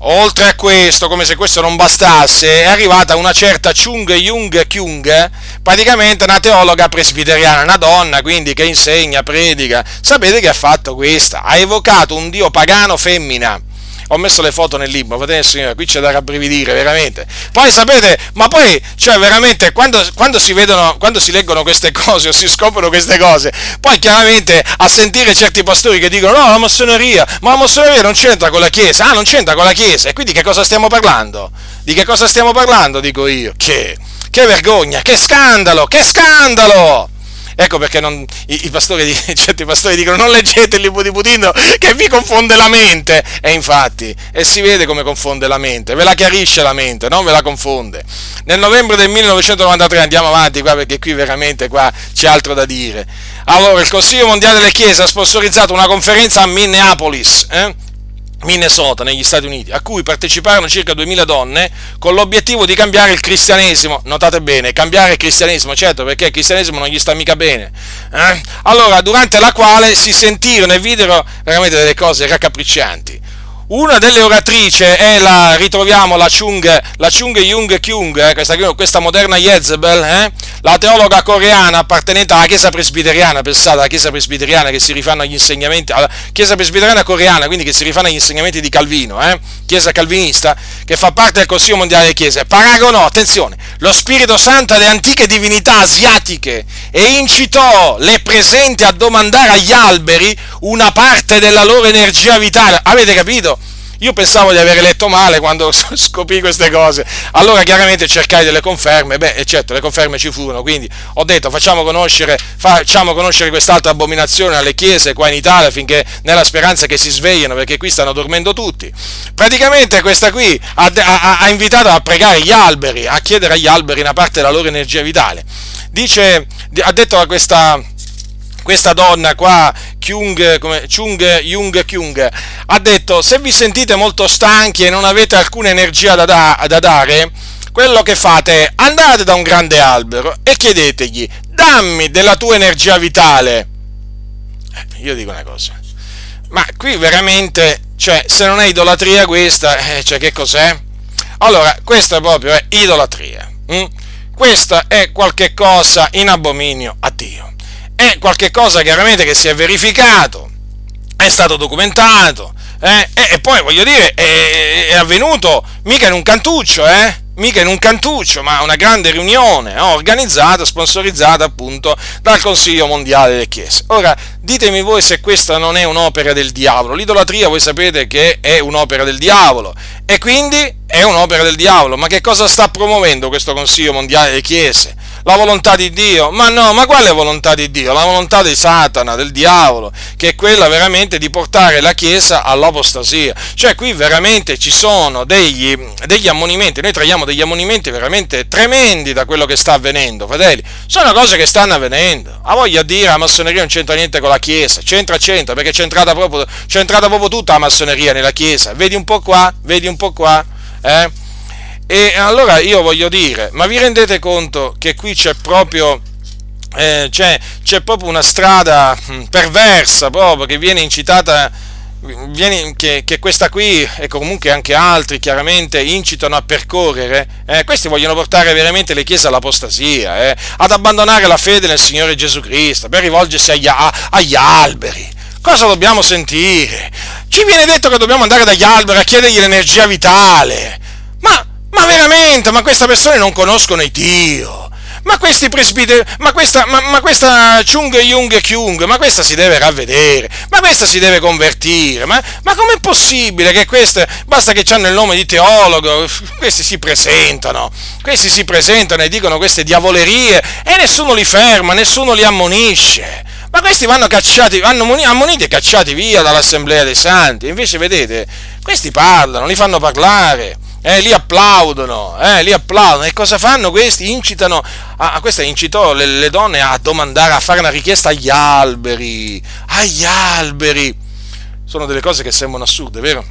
Oltre a questo, come se questo non bastasse, è arrivata una certa Chung Jung Kyung, praticamente una teologa presbiteriana, una donna quindi che insegna, predica. Sapete che ha fatto questa? Ha evocato un dio pagano femmina ho messo le foto nel libro, fratelli signore, qui c'è da rabbrividire veramente. Poi sapete, ma poi, cioè veramente, quando, quando, si vedono, quando si leggono queste cose o si scoprono queste cose, poi chiaramente a sentire certi pastori che dicono no, la massoneria, ma la massoneria non c'entra con la Chiesa, ah, non c'entra con la Chiesa, e quindi che cosa stiamo parlando? Di che cosa stiamo parlando, dico io? Che, che vergogna, che scandalo, che scandalo! Ecco perché non, i, i pastori, certi pastori dicono non leggete il libro di Putino che vi confonde la mente. E infatti, e si vede come confonde la mente, ve la chiarisce la mente, non ve la confonde. Nel novembre del 1993, andiamo avanti qua perché qui veramente qua c'è altro da dire. Allora, il Consiglio Mondiale delle Chiese ha sponsorizzato una conferenza a Minneapolis. Eh? Minnesota, negli Stati Uniti, a cui parteciparono circa 2000 donne con l'obiettivo di cambiare il cristianesimo. Notate bene, cambiare il cristianesimo, certo, perché il cristianesimo non gli sta mica bene. Eh? Allora, durante la quale si sentirono e videro veramente delle cose raccapriccianti. Una delle oratrici è la, ritroviamo la Chung, la Chung Jung Kyung, eh, questa, questa, moderna Jezebel, eh, la teologa coreana appartenente alla Chiesa presbiteriana, pensate alla Chiesa presbiteriana che si rifanno agli insegnamenti, alla Chiesa presbiteriana coreana, quindi che si rifanno agli insegnamenti di Calvino, eh, Chiesa calvinista, che fa parte del Consiglio Mondiale delle Chiese, paragonò, attenzione, lo Spirito Santo alle antiche divinità asiatiche e incitò le presenti a domandare agli alberi una parte della loro energia vitale. Avete capito? Io pensavo di aver letto male quando scoprì queste cose. Allora chiaramente cercai delle conferme, beh, certo, le conferme ci furono, quindi ho detto facciamo conoscere, facciamo conoscere quest'altra abominazione alle chiese qua in Italia finché nella speranza che si svegliano, perché qui stanno dormendo tutti. Praticamente questa qui ha, ha, ha invitato a pregare gli alberi, a chiedere agli alberi una parte della loro energia vitale. Dice, ha detto a questa questa donna qua, Kyung, come, Chung Jung Kyung, ha detto se vi sentite molto stanchi e non avete alcuna energia da, da, da dare, quello che fate è andate da un grande albero e chiedetegli, dammi della tua energia vitale. Eh, io dico una cosa, ma qui veramente, cioè, se non è idolatria questa, eh, cioè che cos'è? Allora, questa proprio è idolatria. Hm? Questa è qualche cosa in abominio a Dio è qualcosa chiaramente che si è verificato, è stato documentato, eh, e, poi voglio dire, è, è, avvenuto mica in un cantuccio, eh? mica in un cantuccio, ma una grande riunione no? organizzata, sponsorizzata appunto dal Consiglio Mondiale delle Chiese. Ora, ditemi voi se questa non è un'opera del diavolo. L'idolatria voi sapete che è un'opera del diavolo e quindi è un'opera del diavolo. Ma che cosa sta promuovendo questo Consiglio Mondiale delle Chiese? La volontà di Dio? Ma no, ma quale volontà di Dio? La volontà di Satana, del diavolo, che è quella veramente di portare la Chiesa all'apostasia. Cioè qui veramente ci sono degli, degli ammonimenti, noi traiamo degli ammonimenti veramente tremendi da quello che sta avvenendo, fratelli. Sono cose che stanno avvenendo. A voglia di dire la massoneria non c'entra niente con la Chiesa, c'entra, c'entra, perché c'è entrata proprio, proprio tutta la massoneria nella Chiesa. Vedi un po' qua, vedi un po' qua, eh? E allora io voglio dire, ma vi rendete conto che qui c'è proprio, eh, c'è, c'è proprio una strada hm, perversa proprio che viene incitata, viene, che, che, questa qui e comunque anche altri chiaramente incitano a percorrere, eh, questi vogliono portare veramente le chiese all'apostasia, eh, ad abbandonare la fede nel Signore Gesù Cristo, per rivolgersi agli, agli alberi. Cosa dobbiamo sentire? Ci viene detto che dobbiamo andare dagli alberi a chiedergli l'energia vitale. Ma ma veramente, ma queste persone non conoscono il Dio. Ma questi presbiteri, ma questa, ma, ma questa Chung Jung Kyung, ma questa si deve ravvedere, ma questa si deve convertire, ma, ma com'è possibile che queste, basta che hanno il nome di teologo, questi si presentano, questi si presentano e dicono queste diavolerie e nessuno li ferma, nessuno li ammonisce. Ma questi vanno cacciati, vanno ammoniti e cacciati via dall'assemblea dei santi. Invece, vedete, questi parlano, li fanno parlare eh, li applaudono, eh, li applaudono. E cosa fanno questi? Incitano, a, a questa incitò le, le, donne a domandare, a fare una richiesta agli alberi, agli alberi. Sono delle cose che sembrano assurde, vero?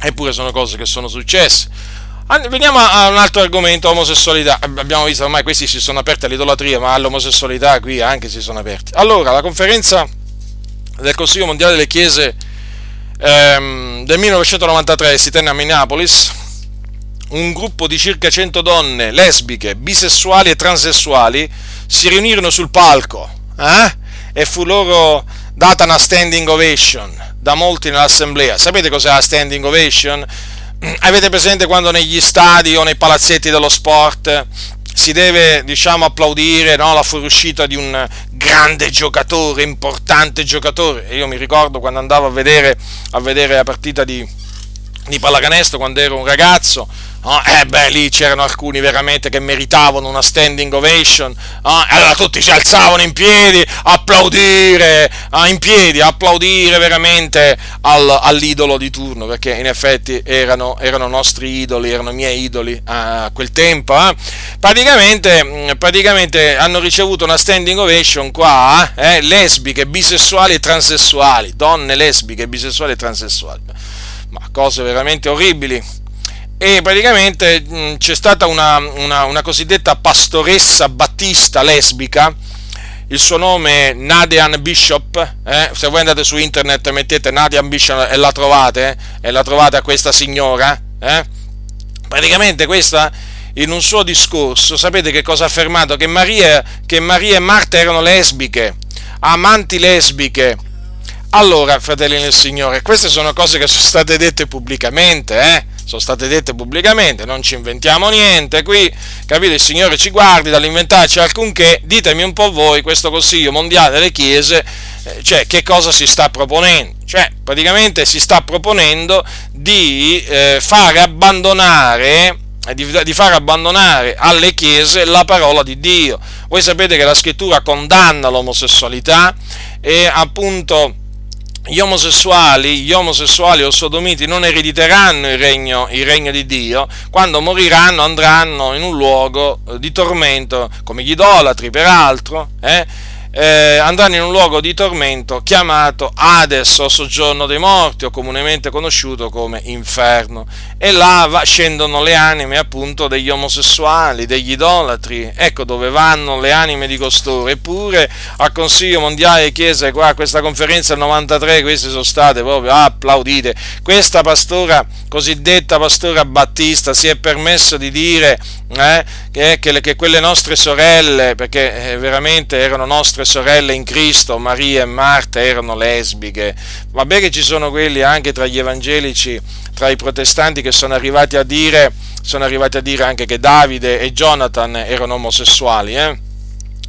Eppure sono cose che sono successe. Veniamo a un altro argomento, omosessualità. Abbiamo visto ormai questi si sono aperti all'idolatria, ma all'omosessualità qui anche si sono aperti. Allora, la conferenza del Consiglio Mondiale delle Chiese ehm, del 1993 si tenne a Minneapolis un gruppo di circa 100 donne lesbiche, bisessuali e transessuali si riunirono sul palco eh? e fu loro data una standing ovation da molti nell'assemblea. Sapete cos'è la standing ovation? Avete presente quando negli stadi o nei palazzetti dello sport si deve, diciamo, applaudire no, la fuoriuscita di un grande giocatore, importante giocatore? Io mi ricordo quando andavo a vedere, a vedere la partita di, di pallacanestro quando ero un ragazzo Oh, eh beh, lì c'erano alcuni veramente che meritavano una standing ovation. Oh, allora tutti si alzavano in piedi, applaudire, ah, in piedi, applaudire veramente al, all'idolo di turno, perché in effetti erano, erano, nostri idoli, erano miei idoli a quel tempo. Eh. Praticamente, mm, praticamente, hanno ricevuto una standing ovation qua, eh, lesbiche, bisessuali e transessuali, donne lesbiche, bisessuali e transessuali. Ma cose veramente orribili e praticamente mh, c'è stata una, una, una, cosiddetta pastoressa battista lesbica, il suo nome è Nadian Bishop, eh? se voi andate su internet mettete Nadian Bishop e la trovate, eh? e la trovate a questa signora, eh? praticamente questa in un suo discorso, sapete che cosa ha affermato? Che Maria, che Maria e Marta erano lesbiche, amanti lesbiche. Allora, fratelli del Signore, queste sono cose che sono state dette pubblicamente, eh? Sono state dette pubblicamente, non ci inventiamo niente qui, capite? Il Signore ci guardi dall'inventarci alcunché, ditemi un po' voi questo Consiglio Mondiale delle Chiese, eh, cioè che cosa si sta proponendo? Cioè praticamente si sta proponendo di eh, fare abbandonare eh, di, di far abbandonare alle chiese la parola di Dio. Voi sapete che la scrittura condanna l'omosessualità e appunto gli omosessuali, gli omosessuali o sodomiti non erediteranno il regno, il regno, di Dio, quando moriranno andranno in un luogo di tormento, come gli idolatri peraltro, eh? Eh, andranno in un luogo di tormento chiamato Hades o soggiorno dei morti o comunemente conosciuto come inferno. E là va, scendono le anime appunto degli omosessuali, degli idolatri, ecco dove vanno le anime di costoro, eppure al Consiglio Mondiale di Chiesa, qua a questa conferenza del 93, queste sono state proprio applaudite, questa pastora, cosiddetta pastora Battista, si è permesso di dire eh, che, che, che, quelle nostre sorelle, perché eh, veramente erano nostre sorelle in Cristo, Maria e Marta erano lesbiche, vabbè che ci sono quelli anche tra gli evangelici, tra i protestanti che sono arrivati a dire, sono arrivati a dire anche che Davide e Jonathan erano omosessuali, eh?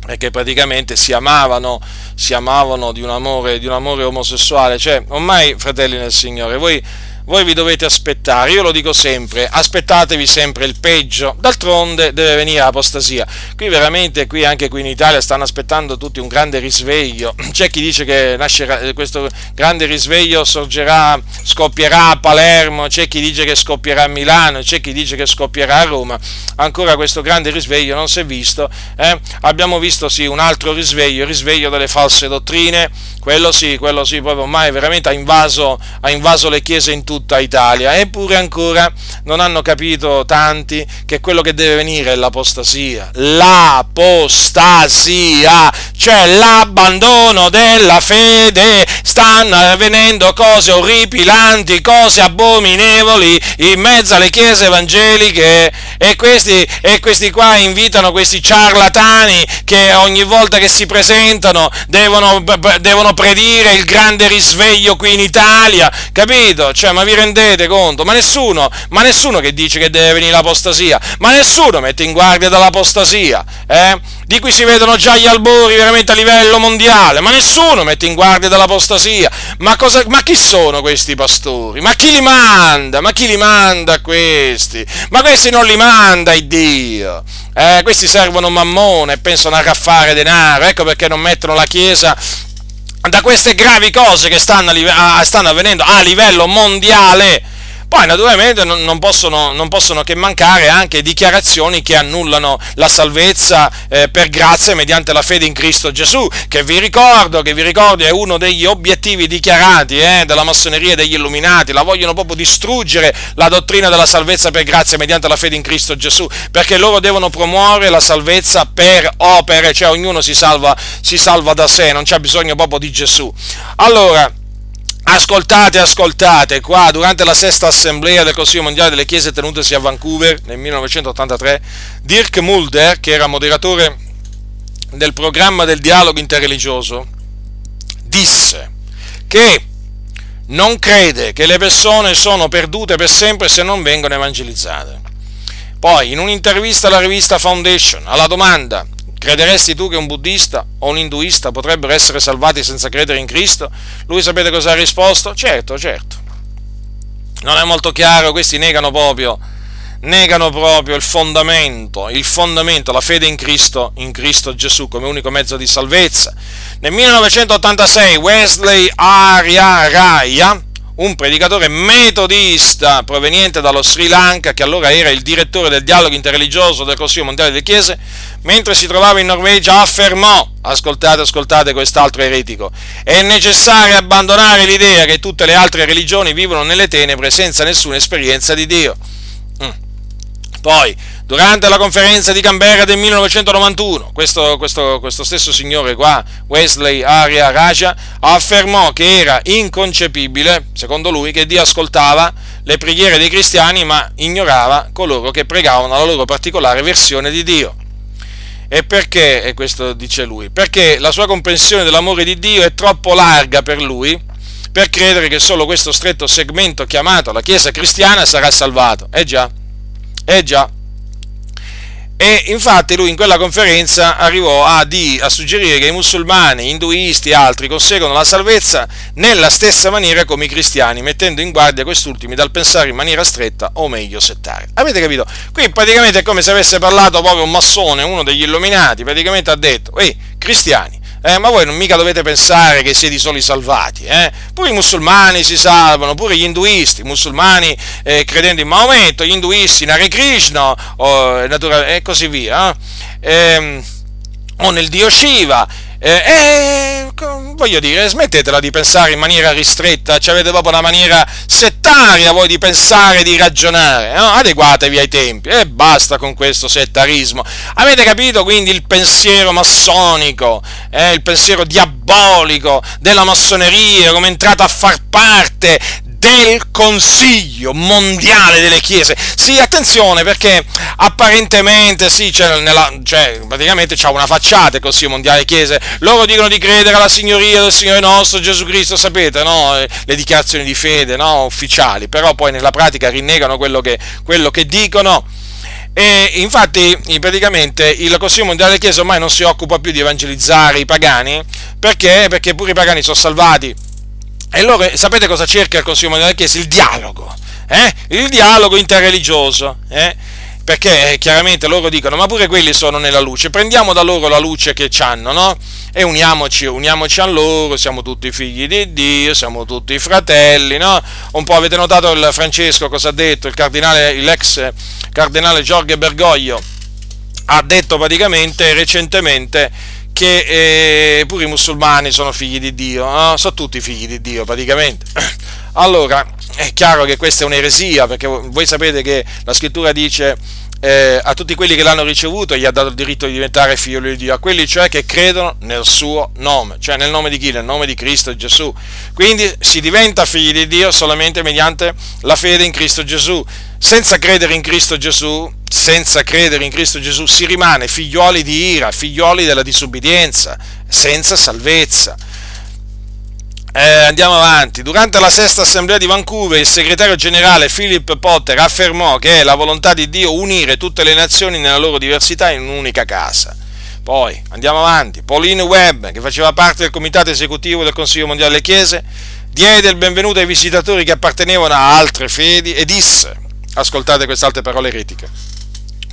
e che praticamente si amavano, si amavano di un amore, di un amore omosessuale, cioè ormai fratelli nel Signore, voi voi vi dovete aspettare, io lo dico sempre, aspettatevi sempre il peggio, d'altronde deve venire l'apostasia. Qui veramente, qui anche qui in Italia stanno aspettando tutti un grande risveglio, c'è chi dice che nascerà, questo grande risveglio sorgerà, scoppierà a Palermo, c'è chi dice che scoppierà a Milano, c'è chi dice che scoppierà a Roma, ancora questo grande risveglio non si è visto, eh? abbiamo visto sì un altro risveglio, il risveglio delle false dottrine, quello sì, quello sì, proprio ormai veramente ha invaso, ha invaso le chiese in tutta Italia, eppure ancora non hanno capito tanti che quello che deve venire è l'apostasia, l'apostasia, cioè l'abbandono della fede, stanno avvenendo cose orripilanti, cose abominevoli in mezzo alle chiese evangeliche. E questi, e questi qua invitano questi ciarlatani che ogni volta che si presentano devono, devono predire il grande risveglio qui in Italia, capito? Cioè, ma vi rendete conto? Ma nessuno, ma nessuno che dice che deve venire l'apostasia, ma nessuno mette in guardia dall'apostasia, eh? Di cui si vedono già gli albori veramente a livello mondiale, ma nessuno mette in guardia dall'apostasia. Ma, cosa, ma chi sono questi pastori? Ma chi li manda? Ma chi li manda questi? Ma questi non li manda il Dio. Eh, questi servono mammone e pensano a raffare denaro, ecco perché non mettono la Chiesa da queste gravi cose che stanno, stanno avvenendo a livello mondiale poi naturalmente non possono, non possono, che mancare anche dichiarazioni che annullano la salvezza eh, per grazia mediante la fede in Cristo Gesù, che vi ricordo, che vi ricordo è uno degli obiettivi dichiarati eh, della massoneria e degli illuminati, la vogliono proprio distruggere la dottrina della salvezza per grazia mediante la fede in Cristo Gesù, perché loro devono promuovere la salvezza per opere, cioè ognuno si salva, si salva da sé, non c'è bisogno proprio di Gesù. Allora, Ascoltate, ascoltate, qua durante la sesta assemblea del Consiglio Mondiale delle Chiese tenutesi a Vancouver nel 1983, Dirk Mulder, che era moderatore del programma del dialogo interreligioso, disse che non crede che le persone sono perdute per sempre se non vengono evangelizzate. Poi, in un'intervista alla rivista Foundation, alla domanda Crederesti tu che un buddista o un induista potrebbero essere salvati senza credere in Cristo? Lui sapete cosa ha risposto? Certo, certo. Non è molto chiaro, questi negano proprio, negano proprio il fondamento, il fondamento, la fede in Cristo, in Cristo Gesù come unico mezzo di salvezza. Nel 1986 Wesley Arya Raya un predicatore metodista proveniente dallo Sri Lanka, che allora era il direttore del dialogo interreligioso del Consiglio Mondiale delle Chiese, mentre si trovava in Norvegia affermò, ascoltate, ascoltate quest'altro eretico, è necessario abbandonare l'idea che tutte le altre religioni vivono nelle tenebre senza nessuna esperienza di Dio. Mm. Poi, durante la conferenza di Canberra del 1991, questo, questo, questo stesso signore qua, Wesley Arya Raja, affermò che era inconcepibile, secondo lui, che Dio ascoltava le preghiere dei cristiani ma ignorava coloro che pregavano la loro particolare versione di Dio. E perché? E questo dice lui, perché la sua comprensione dell'amore di Dio è troppo larga per lui per credere che solo questo stretto segmento chiamato la Chiesa cristiana sarà salvato. Eh già, eh già. E infatti lui in quella conferenza arrivò a, di, a suggerire che i musulmani, induisti e altri conseguono la salvezza nella stessa maniera come i cristiani, mettendo in guardia quest'ultimi dal pensare in maniera stretta o meglio settaria. Avete capito? Qui praticamente è come se avesse parlato proprio un massone, uno degli illuminati, praticamente ha detto, ehi, cristiani, eh, ma voi non mica dovete pensare che siete i soli salvati, eh? pure i musulmani si salvano, pure gli induisti, i musulmani eh, credendo in Maometto, gli induisti in Hare Krishna o, e così via, eh. ehm, o nel dio Shiva, e eh, eh, voglio dire, smettetela di pensare in maniera ristretta, cioè avete proprio una maniera settaria voi di pensare, di ragionare, no? adeguatevi ai tempi e basta con questo settarismo. Avete capito quindi il pensiero massonico, eh, il pensiero diabolico della massoneria, come è entrata a far parte del Consiglio mondiale delle chiese. Sì, attenzione perché apparentemente sì, c'è nella, cioè, praticamente c'ha una facciata il Consiglio mondiale delle chiese. Loro dicono di credere alla signoria del Signore nostro Gesù Cristo, sapete, no? Le dichiarazioni di fede no? ufficiali, però poi nella pratica rinnegano quello che, quello che dicono. E infatti, praticamente, il Consiglio Mondiale delle Chiese ormai non si occupa più di evangelizzare i pagani, perché? Perché pure i pagani sono salvati E loro, sapete cosa cerca il Consiglio Mondiale della Chiesa? Il dialogo, eh? il dialogo interreligioso. Eh? perché eh, chiaramente loro dicono ma pure quelli sono nella luce, prendiamo da loro la luce che hanno, no? E uniamoci, uniamoci a loro, siamo tutti figli di Dio, siamo tutti fratelli, no? Un po' avete notato il Francesco cosa ha detto, il cardinale, l'ex cardinale Giorgio Bergoglio ha detto praticamente recentemente che eh, pure i musulmani sono figli di Dio, no? sono tutti figli di Dio praticamente. Allora, è chiaro che questa è un'eresia, perché voi sapete che la scrittura dice eh, a tutti quelli che l'hanno ricevuto gli ha dato il diritto di diventare figlio di Dio, a quelli cioè che credono nel suo nome, cioè nel nome di chi? Nel nome di Cristo Gesù. Quindi si diventa figli di Dio solamente mediante la fede in Cristo Gesù. Senza credere in Cristo Gesù, senza credere in Cristo Gesù, si rimane figlioli di ira, figlioli della disubbidienza, senza salvezza. Eh, andiamo avanti. Durante la sesta assemblea di Vancouver, il segretario generale Philip Potter affermò che è la volontà di Dio unire tutte le nazioni nella loro diversità in un'unica casa. Poi andiamo avanti. Pauline Webb, che faceva parte del comitato esecutivo del Consiglio mondiale delle Chiese, diede il benvenuto ai visitatori che appartenevano a altre fedi e disse: Ascoltate queste altre parole eretiche.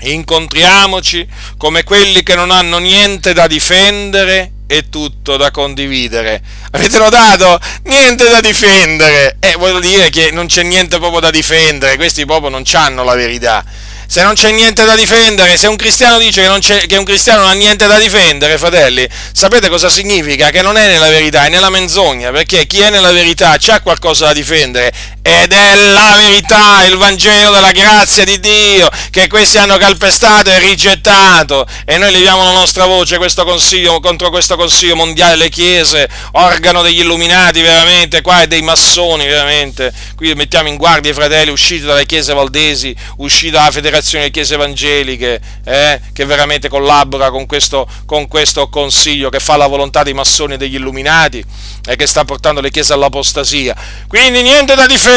Incontriamoci come quelli che non hanno niente da difendere e tutto da condividere. Avete notato? Niente da difendere. E eh, vuol dire che non c'è niente proprio da difendere, questi proprio non hanno la verità se non c'è niente da difendere, se un cristiano dice che, che, un cristiano non ha niente da difendere, fratelli, sapete cosa significa? Che non è nella verità, è nella menzogna, perché chi è nella verità c'ha qualcosa da difendere ed è la verità, il Vangelo della grazia di Dio, che questi hanno calpestato e rigettato. E noi leviamo la nostra voce questo contro questo Consiglio mondiale. Delle Chiese, organo degli illuminati veramente, qua e dei massoni veramente, qui mettiamo in guardia i fratelli usciti dalle chiese valdesi, usciti dalla federazione congregazioni e chiese evangeliche eh, che veramente collabora con questo, con questo, consiglio che fa la volontà dei massoni e degli illuminati e che sta portando le chiese all'apostasia. Quindi niente da difendere,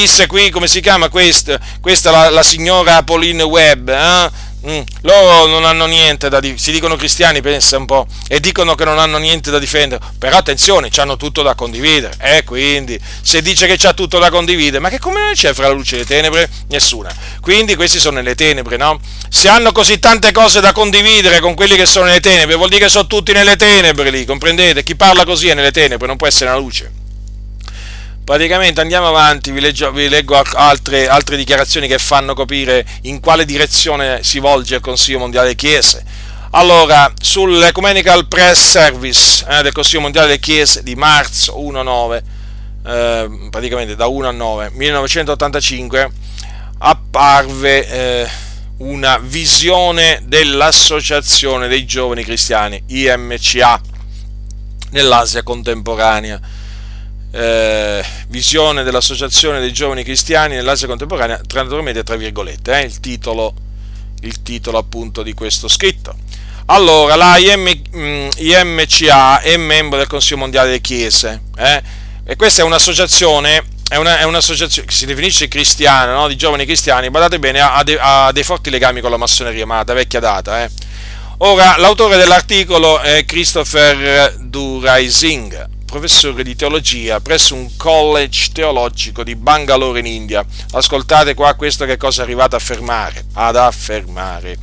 disse qui, come si chiama questa? Questa la, la signora Pauline Webb. Eh? Mm, loro non hanno niente da difendere, si dicono cristiani, pensa un po', e dicono che non hanno niente da difendere, però attenzione, hanno tutto da condividere, eh, quindi se dice che c'ha tutto da condividere, ma che come c'è fra la luce e le tenebre? Nessuna. Quindi questi sono nelle tenebre, no? Se hanno così tante cose da condividere con quelli che sono nelle tenebre, vuol dire che sono tutti nelle tenebre lì, comprendete? Chi parla così è nelle tenebre, non può essere nella luce praticamente andiamo avanti, vi, leggo, vi leggo altre, altre, dichiarazioni che fanno capire in quale direzione si volge il Consiglio Mondiale delle Chiese. Allora, sull'Ecumenical Press Service eh, del Consiglio Mondiale delle Chiese di marzo 1-9, eh, praticamente da 1 a 9, 1985, apparve eh, una visione dell'Associazione dei Giovani Cristiani, IMCA, nell'Asia contemporanea eh, visione dell'Associazione dei Giovani Cristiani nell'Asia Contemporanea, tra virgolette, eh, il, titolo, il titolo appunto di questo scritto. Allora, la IM, IMCA mm, è membro del Consiglio Mondiale delle Chiese eh, e questa è un'associazione, è, una, è un'associazione che si definisce cristiana, no? di giovani cristiani, badate bene, ha, de, ha, dei forti legami con la massoneria, ma da vecchia data. Eh. Ora, l'autore dell'articolo è Christopher Duraising, professore di teologia presso un college teologico di Bangalore in India. Ascoltate qua questo che cosa è arrivato a affermare, ad affermare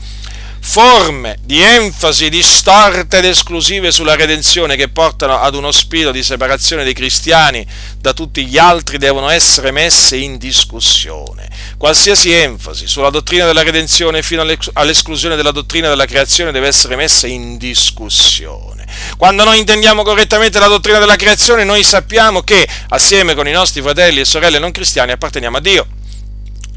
forme di enfasi distorte ed esclusive sulla redenzione che portano ad uno spirito di separazione dei cristiani da tutti gli altri devono essere messe in discussione. Qualsiasi enfasi sulla dottrina della redenzione fino all'esclusione della dottrina della creazione deve essere messa in discussione. Quando noi intendiamo correttamente la dottrina della creazione, noi sappiamo che assieme con i nostri fratelli e sorelle non cristiani apparteniamo a Dio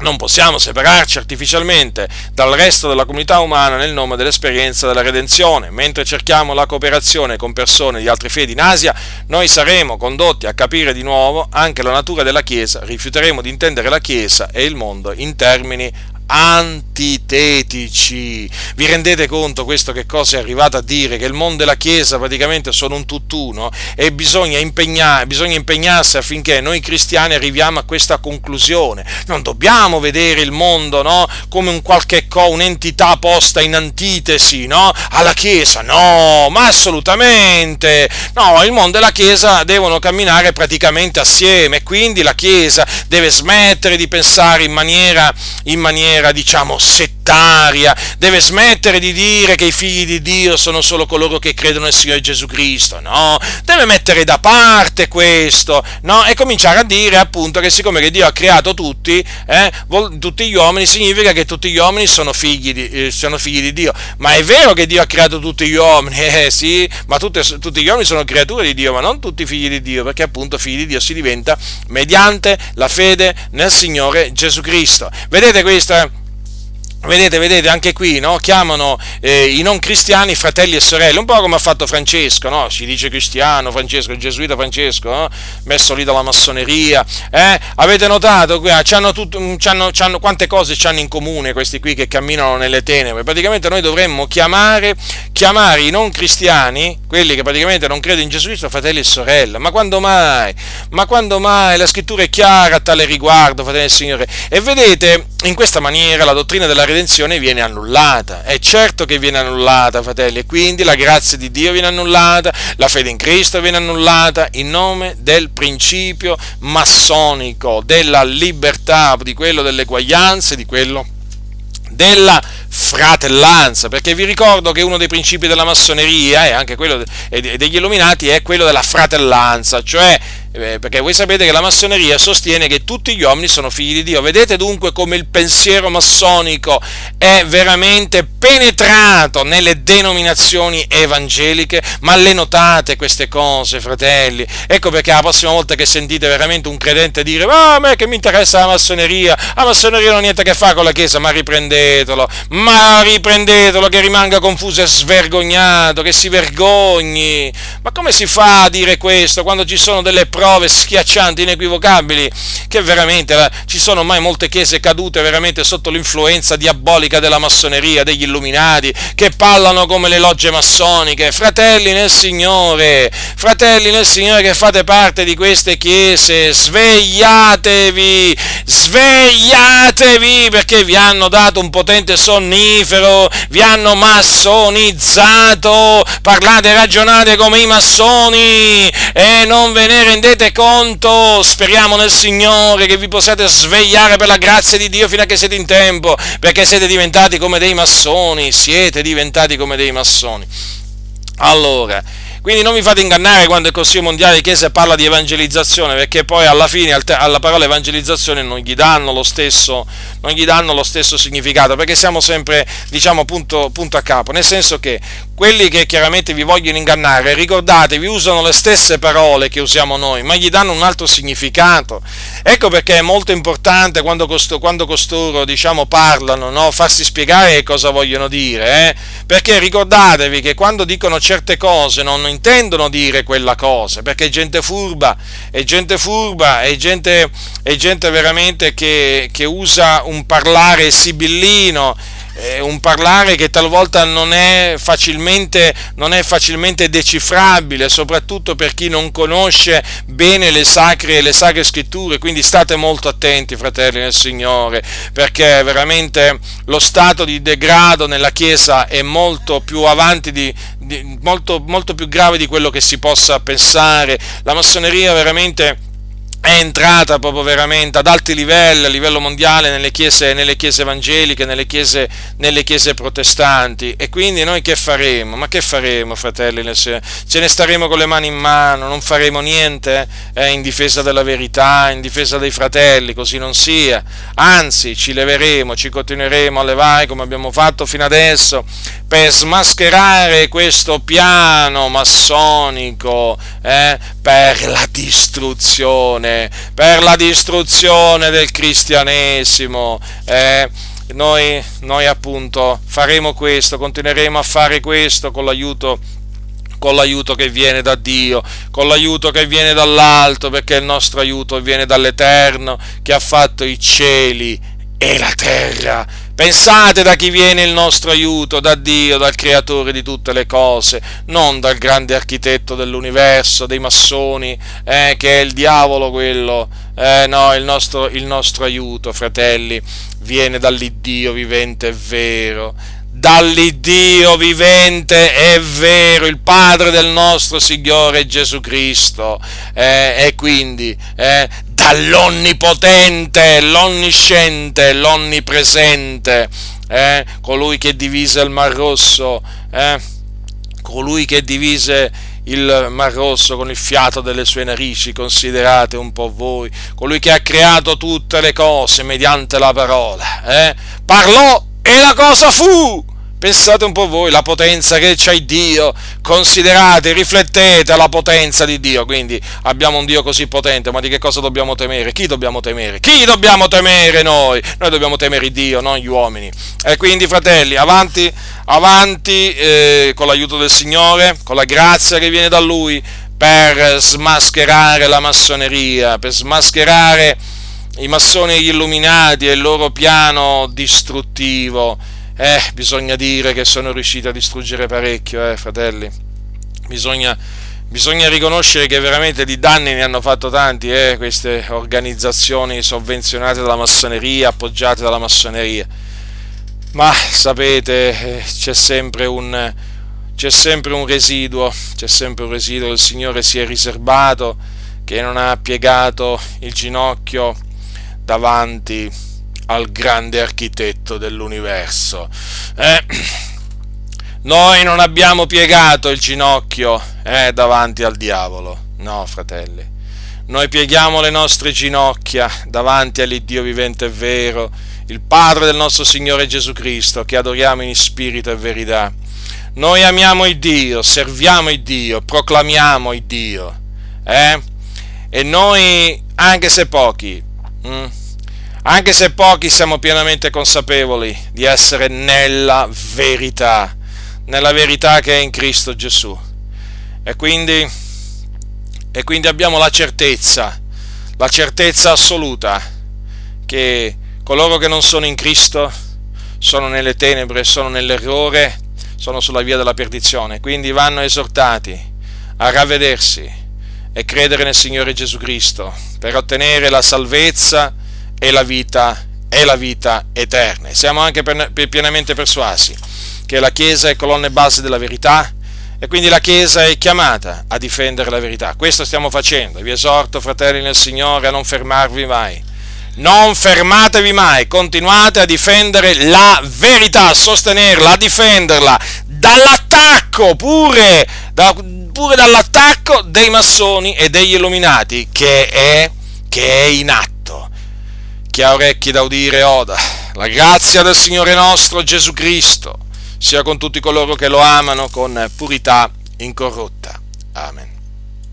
non possiamo separarci artificialmente dal resto della comunità umana nel nome dell'esperienza della redenzione. Mentre cerchiamo la cooperazione con persone di altre fedi in Asia, noi saremo condotti a capire di nuovo anche la natura della Chiesa, rifiuteremo di intendere la Chiesa e il mondo in termini antitetici. Vi rendete conto questo che cosa è arrivato a dire? Che il mondo e la Chiesa praticamente sono un tutt'uno e bisogna, impegnar, bisogna impegnarsi affinché noi cristiani arriviamo a questa conclusione. Non dobbiamo vedere il mondo no? come un qualche co, un'entità posta in antitesi no? alla Chiesa. No, ma assolutamente. No, il mondo e la Chiesa devono camminare praticamente assieme, quindi la Chiesa deve smettere di pensare in maniera, in maniera diciamo, settaria, deve smettere di dire che i figli di Dio sono solo coloro che credono nel Signore Gesù Cristo, no? Deve mettere da parte questo, no? E cominciare a dire appunto che siccome che Dio ha creato tutti, eh, tutti gli uomini, significa che tutti gli uomini sono figli di, eh, sono figli di Dio. Ma è vero che Dio ha creato tutti gli uomini, eh sì, ma tutte, tutti gli uomini sono creature di Dio, ma non tutti figli di Dio, perché appunto figli di Dio si diventa mediante la fede nel Signore Gesù Cristo. Vedete questo? Vedete, vedete, anche qui no? chiamano eh, i non cristiani fratelli e sorelle, un po' come ha fatto Francesco, no? si dice cristiano, Francesco, il gesuita Francesco, no? messo lì dalla massoneria. Eh? Avete notato? C'hanno tutto, c'hanno, c'hanno, quante cose hanno in comune questi qui che camminano nelle tenebre? Praticamente noi dovremmo chiamare, chiamare i non cristiani, quelli che praticamente non credono in Gesù Cristo, fratelli e sorelle. Ma quando mai? Ma quando mai? La scrittura è chiara a tale riguardo, fratelli e Signore. E vedete, in questa maniera la dottrina della redenzione viene annullata. È certo che viene annullata, fratelli, e quindi la grazia di Dio viene annullata, la fede in Cristo viene annullata in nome del principio massonico, della libertà, di quello dell'eguaglianza, di quello della fratellanza, perché vi ricordo che uno dei principi della massoneria e anche quello degli illuminati è quello della fratellanza, cioè eh, perché voi sapete che la massoneria sostiene che tutti gli uomini sono figli di Dio. Vedete dunque come il pensiero massonico è veramente penetrato nelle denominazioni evangeliche, ma le notate queste cose, fratelli. Ecco perché la prossima volta che sentite veramente un credente dire "Ma a me che mi interessa la massoneria? La massoneria non ha niente a che fare con la Chiesa", ma riprendetelo. Ma riprendetelo che rimanga confuso e svergognato, che si vergogni. Ma come si fa a dire questo quando ci sono delle prove prove schiaccianti, inequivocabili, che veramente eh, ci sono ormai molte chiese cadute veramente sotto l'influenza diabolica della massoneria, degli illuminati, che parlano come le logge massoniche. Fratelli nel Signore, fratelli nel Signore che fate parte di queste chiese, svegliatevi, svegliatevi perché vi hanno dato un potente sonnifero, vi hanno massonizzato, parlate ragionate come i massoni e non ve ne rendete rendete conto? Speriamo nel Signore che vi possiate svegliare per la grazia di Dio fino a che siete in tempo, perché siete diventati come dei massoni, siete diventati come dei massoni. Allora, quindi non vi fate ingannare quando il Consiglio Mondiale di Chiesa parla di evangelizzazione, perché poi alla fine alla parola evangelizzazione non gli danno lo stesso, danno lo stesso significato, perché siamo sempre, diciamo, punto, punto a capo, nel senso che quelli che chiaramente vi vogliono ingannare, ricordatevi, usano le stesse parole che usiamo noi, ma gli danno un altro significato. Ecco perché è molto importante quando, costoro, quando costoro diciamo, parlano, no? farsi spiegare cosa vogliono dire, eh? perché ricordatevi che quando dicono certe cose non intendono dire quella cosa, perché è gente furba, è gente furba, è gente, è gente veramente che, che usa un parlare sibillino, un parlare che talvolta non è, facilmente, non è facilmente decifrabile, soprattutto per chi non conosce bene le sacre, le sacre scritture, quindi state molto attenti, fratelli nel Signore, perché veramente lo stato di degrado nella Chiesa è molto più avanti di, di molto, molto più grave di quello che si possa pensare. La massoneria veramente è entrata proprio veramente ad alti livelli, a livello mondiale, nelle chiese, nelle chiese evangeliche, nelle chiese, nelle chiese, protestanti. E quindi noi che faremo? Ma che faremo, fratelli? Ce ne staremo con le mani in mano, non faremo niente eh, in difesa della verità, in difesa dei fratelli, così non sia. Anzi, ci leveremo, ci continueremo a levare come abbiamo fatto fino adesso per smascherare questo piano massonico eh, per la distruzione, per la distruzione del cristianesimo. Eh, noi, noi appunto faremo questo, continueremo a fare questo con l'aiuto con l'aiuto che viene da Dio, con l'aiuto che viene dall'alto, perché il nostro aiuto viene dall'Eterno che ha fatto i cieli e la terra. Pensate da chi viene il nostro aiuto, da Dio, dal creatore di tutte le cose, non dal grande architetto dell'universo, dei massoni, eh, che è il diavolo quello. Eh, no, il nostro, il nostro aiuto, fratelli, viene dall'Iddio vivente e vero dall'Iddio vivente è vero, il Padre del nostro Signore Gesù Cristo, eh, e quindi eh, dall'Onnipotente, l'Onnisciente, l'Onnipresente, eh, colui che divise il Mar Rosso, eh, colui che divise il Mar Rosso con il fiato delle sue narici, considerate un po' voi, colui che ha creato tutte le cose mediante la parola, eh, parlò e la cosa fu. Pensate un po' voi, la potenza che c'ha Dio, considerate, riflettete alla potenza di Dio, quindi abbiamo un Dio così potente, ma di che cosa dobbiamo temere? Chi dobbiamo temere? Chi dobbiamo temere noi? Noi dobbiamo temere Dio, non gli uomini. E quindi fratelli, avanti, avanti eh, con l'aiuto del Signore, con la grazia che viene da Lui, per smascherare la massoneria, per smascherare i massoni e gli illuminati e il loro piano distruttivo eh, bisogna dire che sono riusciti a distruggere parecchio, eh, fratelli. Bisogna, bisogna riconoscere che veramente di danni ne hanno fatto tanti, eh, queste organizzazioni sovvenzionate dalla massoneria, appoggiate dalla massoneria. Ma sapete, eh, c'è sempre un, c'è sempre un residuo, c'è sempre un residuo, il Signore si è riservato, che non ha piegato il ginocchio davanti al grande architetto dell'universo. Eh, noi non abbiamo piegato il ginocchio eh, davanti al diavolo, no fratelli. Noi pieghiamo le nostre ginocchia davanti all'Iddio vivente e vero, il Padre del nostro Signore Gesù Cristo, che adoriamo in spirito e verità. Noi amiamo il Dio, serviamo il Dio, proclamiamo il Dio. Eh? E noi, anche se pochi, mh, mm, anche se pochi siamo pienamente consapevoli di essere nella verità, nella verità che è in Cristo Gesù. E quindi, e quindi abbiamo la certezza, la certezza assoluta che coloro che non sono in Cristo sono nelle tenebre, sono nell'errore, sono sulla via della perdizione. Quindi vanno esortati a ravvedersi e credere nel Signore Gesù Cristo per ottenere la salvezza e la vita, e la vita eterna. E siamo anche pienamente persuasi che la Chiesa è colonna e base della verità e quindi la Chiesa è chiamata a difendere la verità. Questo stiamo facendo. Vi esorto, fratelli nel Signore, a non fermarvi mai. Non fermatevi mai, continuate a difendere la verità, a sostenerla, a difenderla dall'attacco, pure, da, pure dall'attacco dei massoni e degli illuminati che è, che è in atto chi ha orecchi da udire oda. La grazia del Signore nostro Gesù Cristo sia con tutti coloro che lo amano con purità incorrotta. Amen.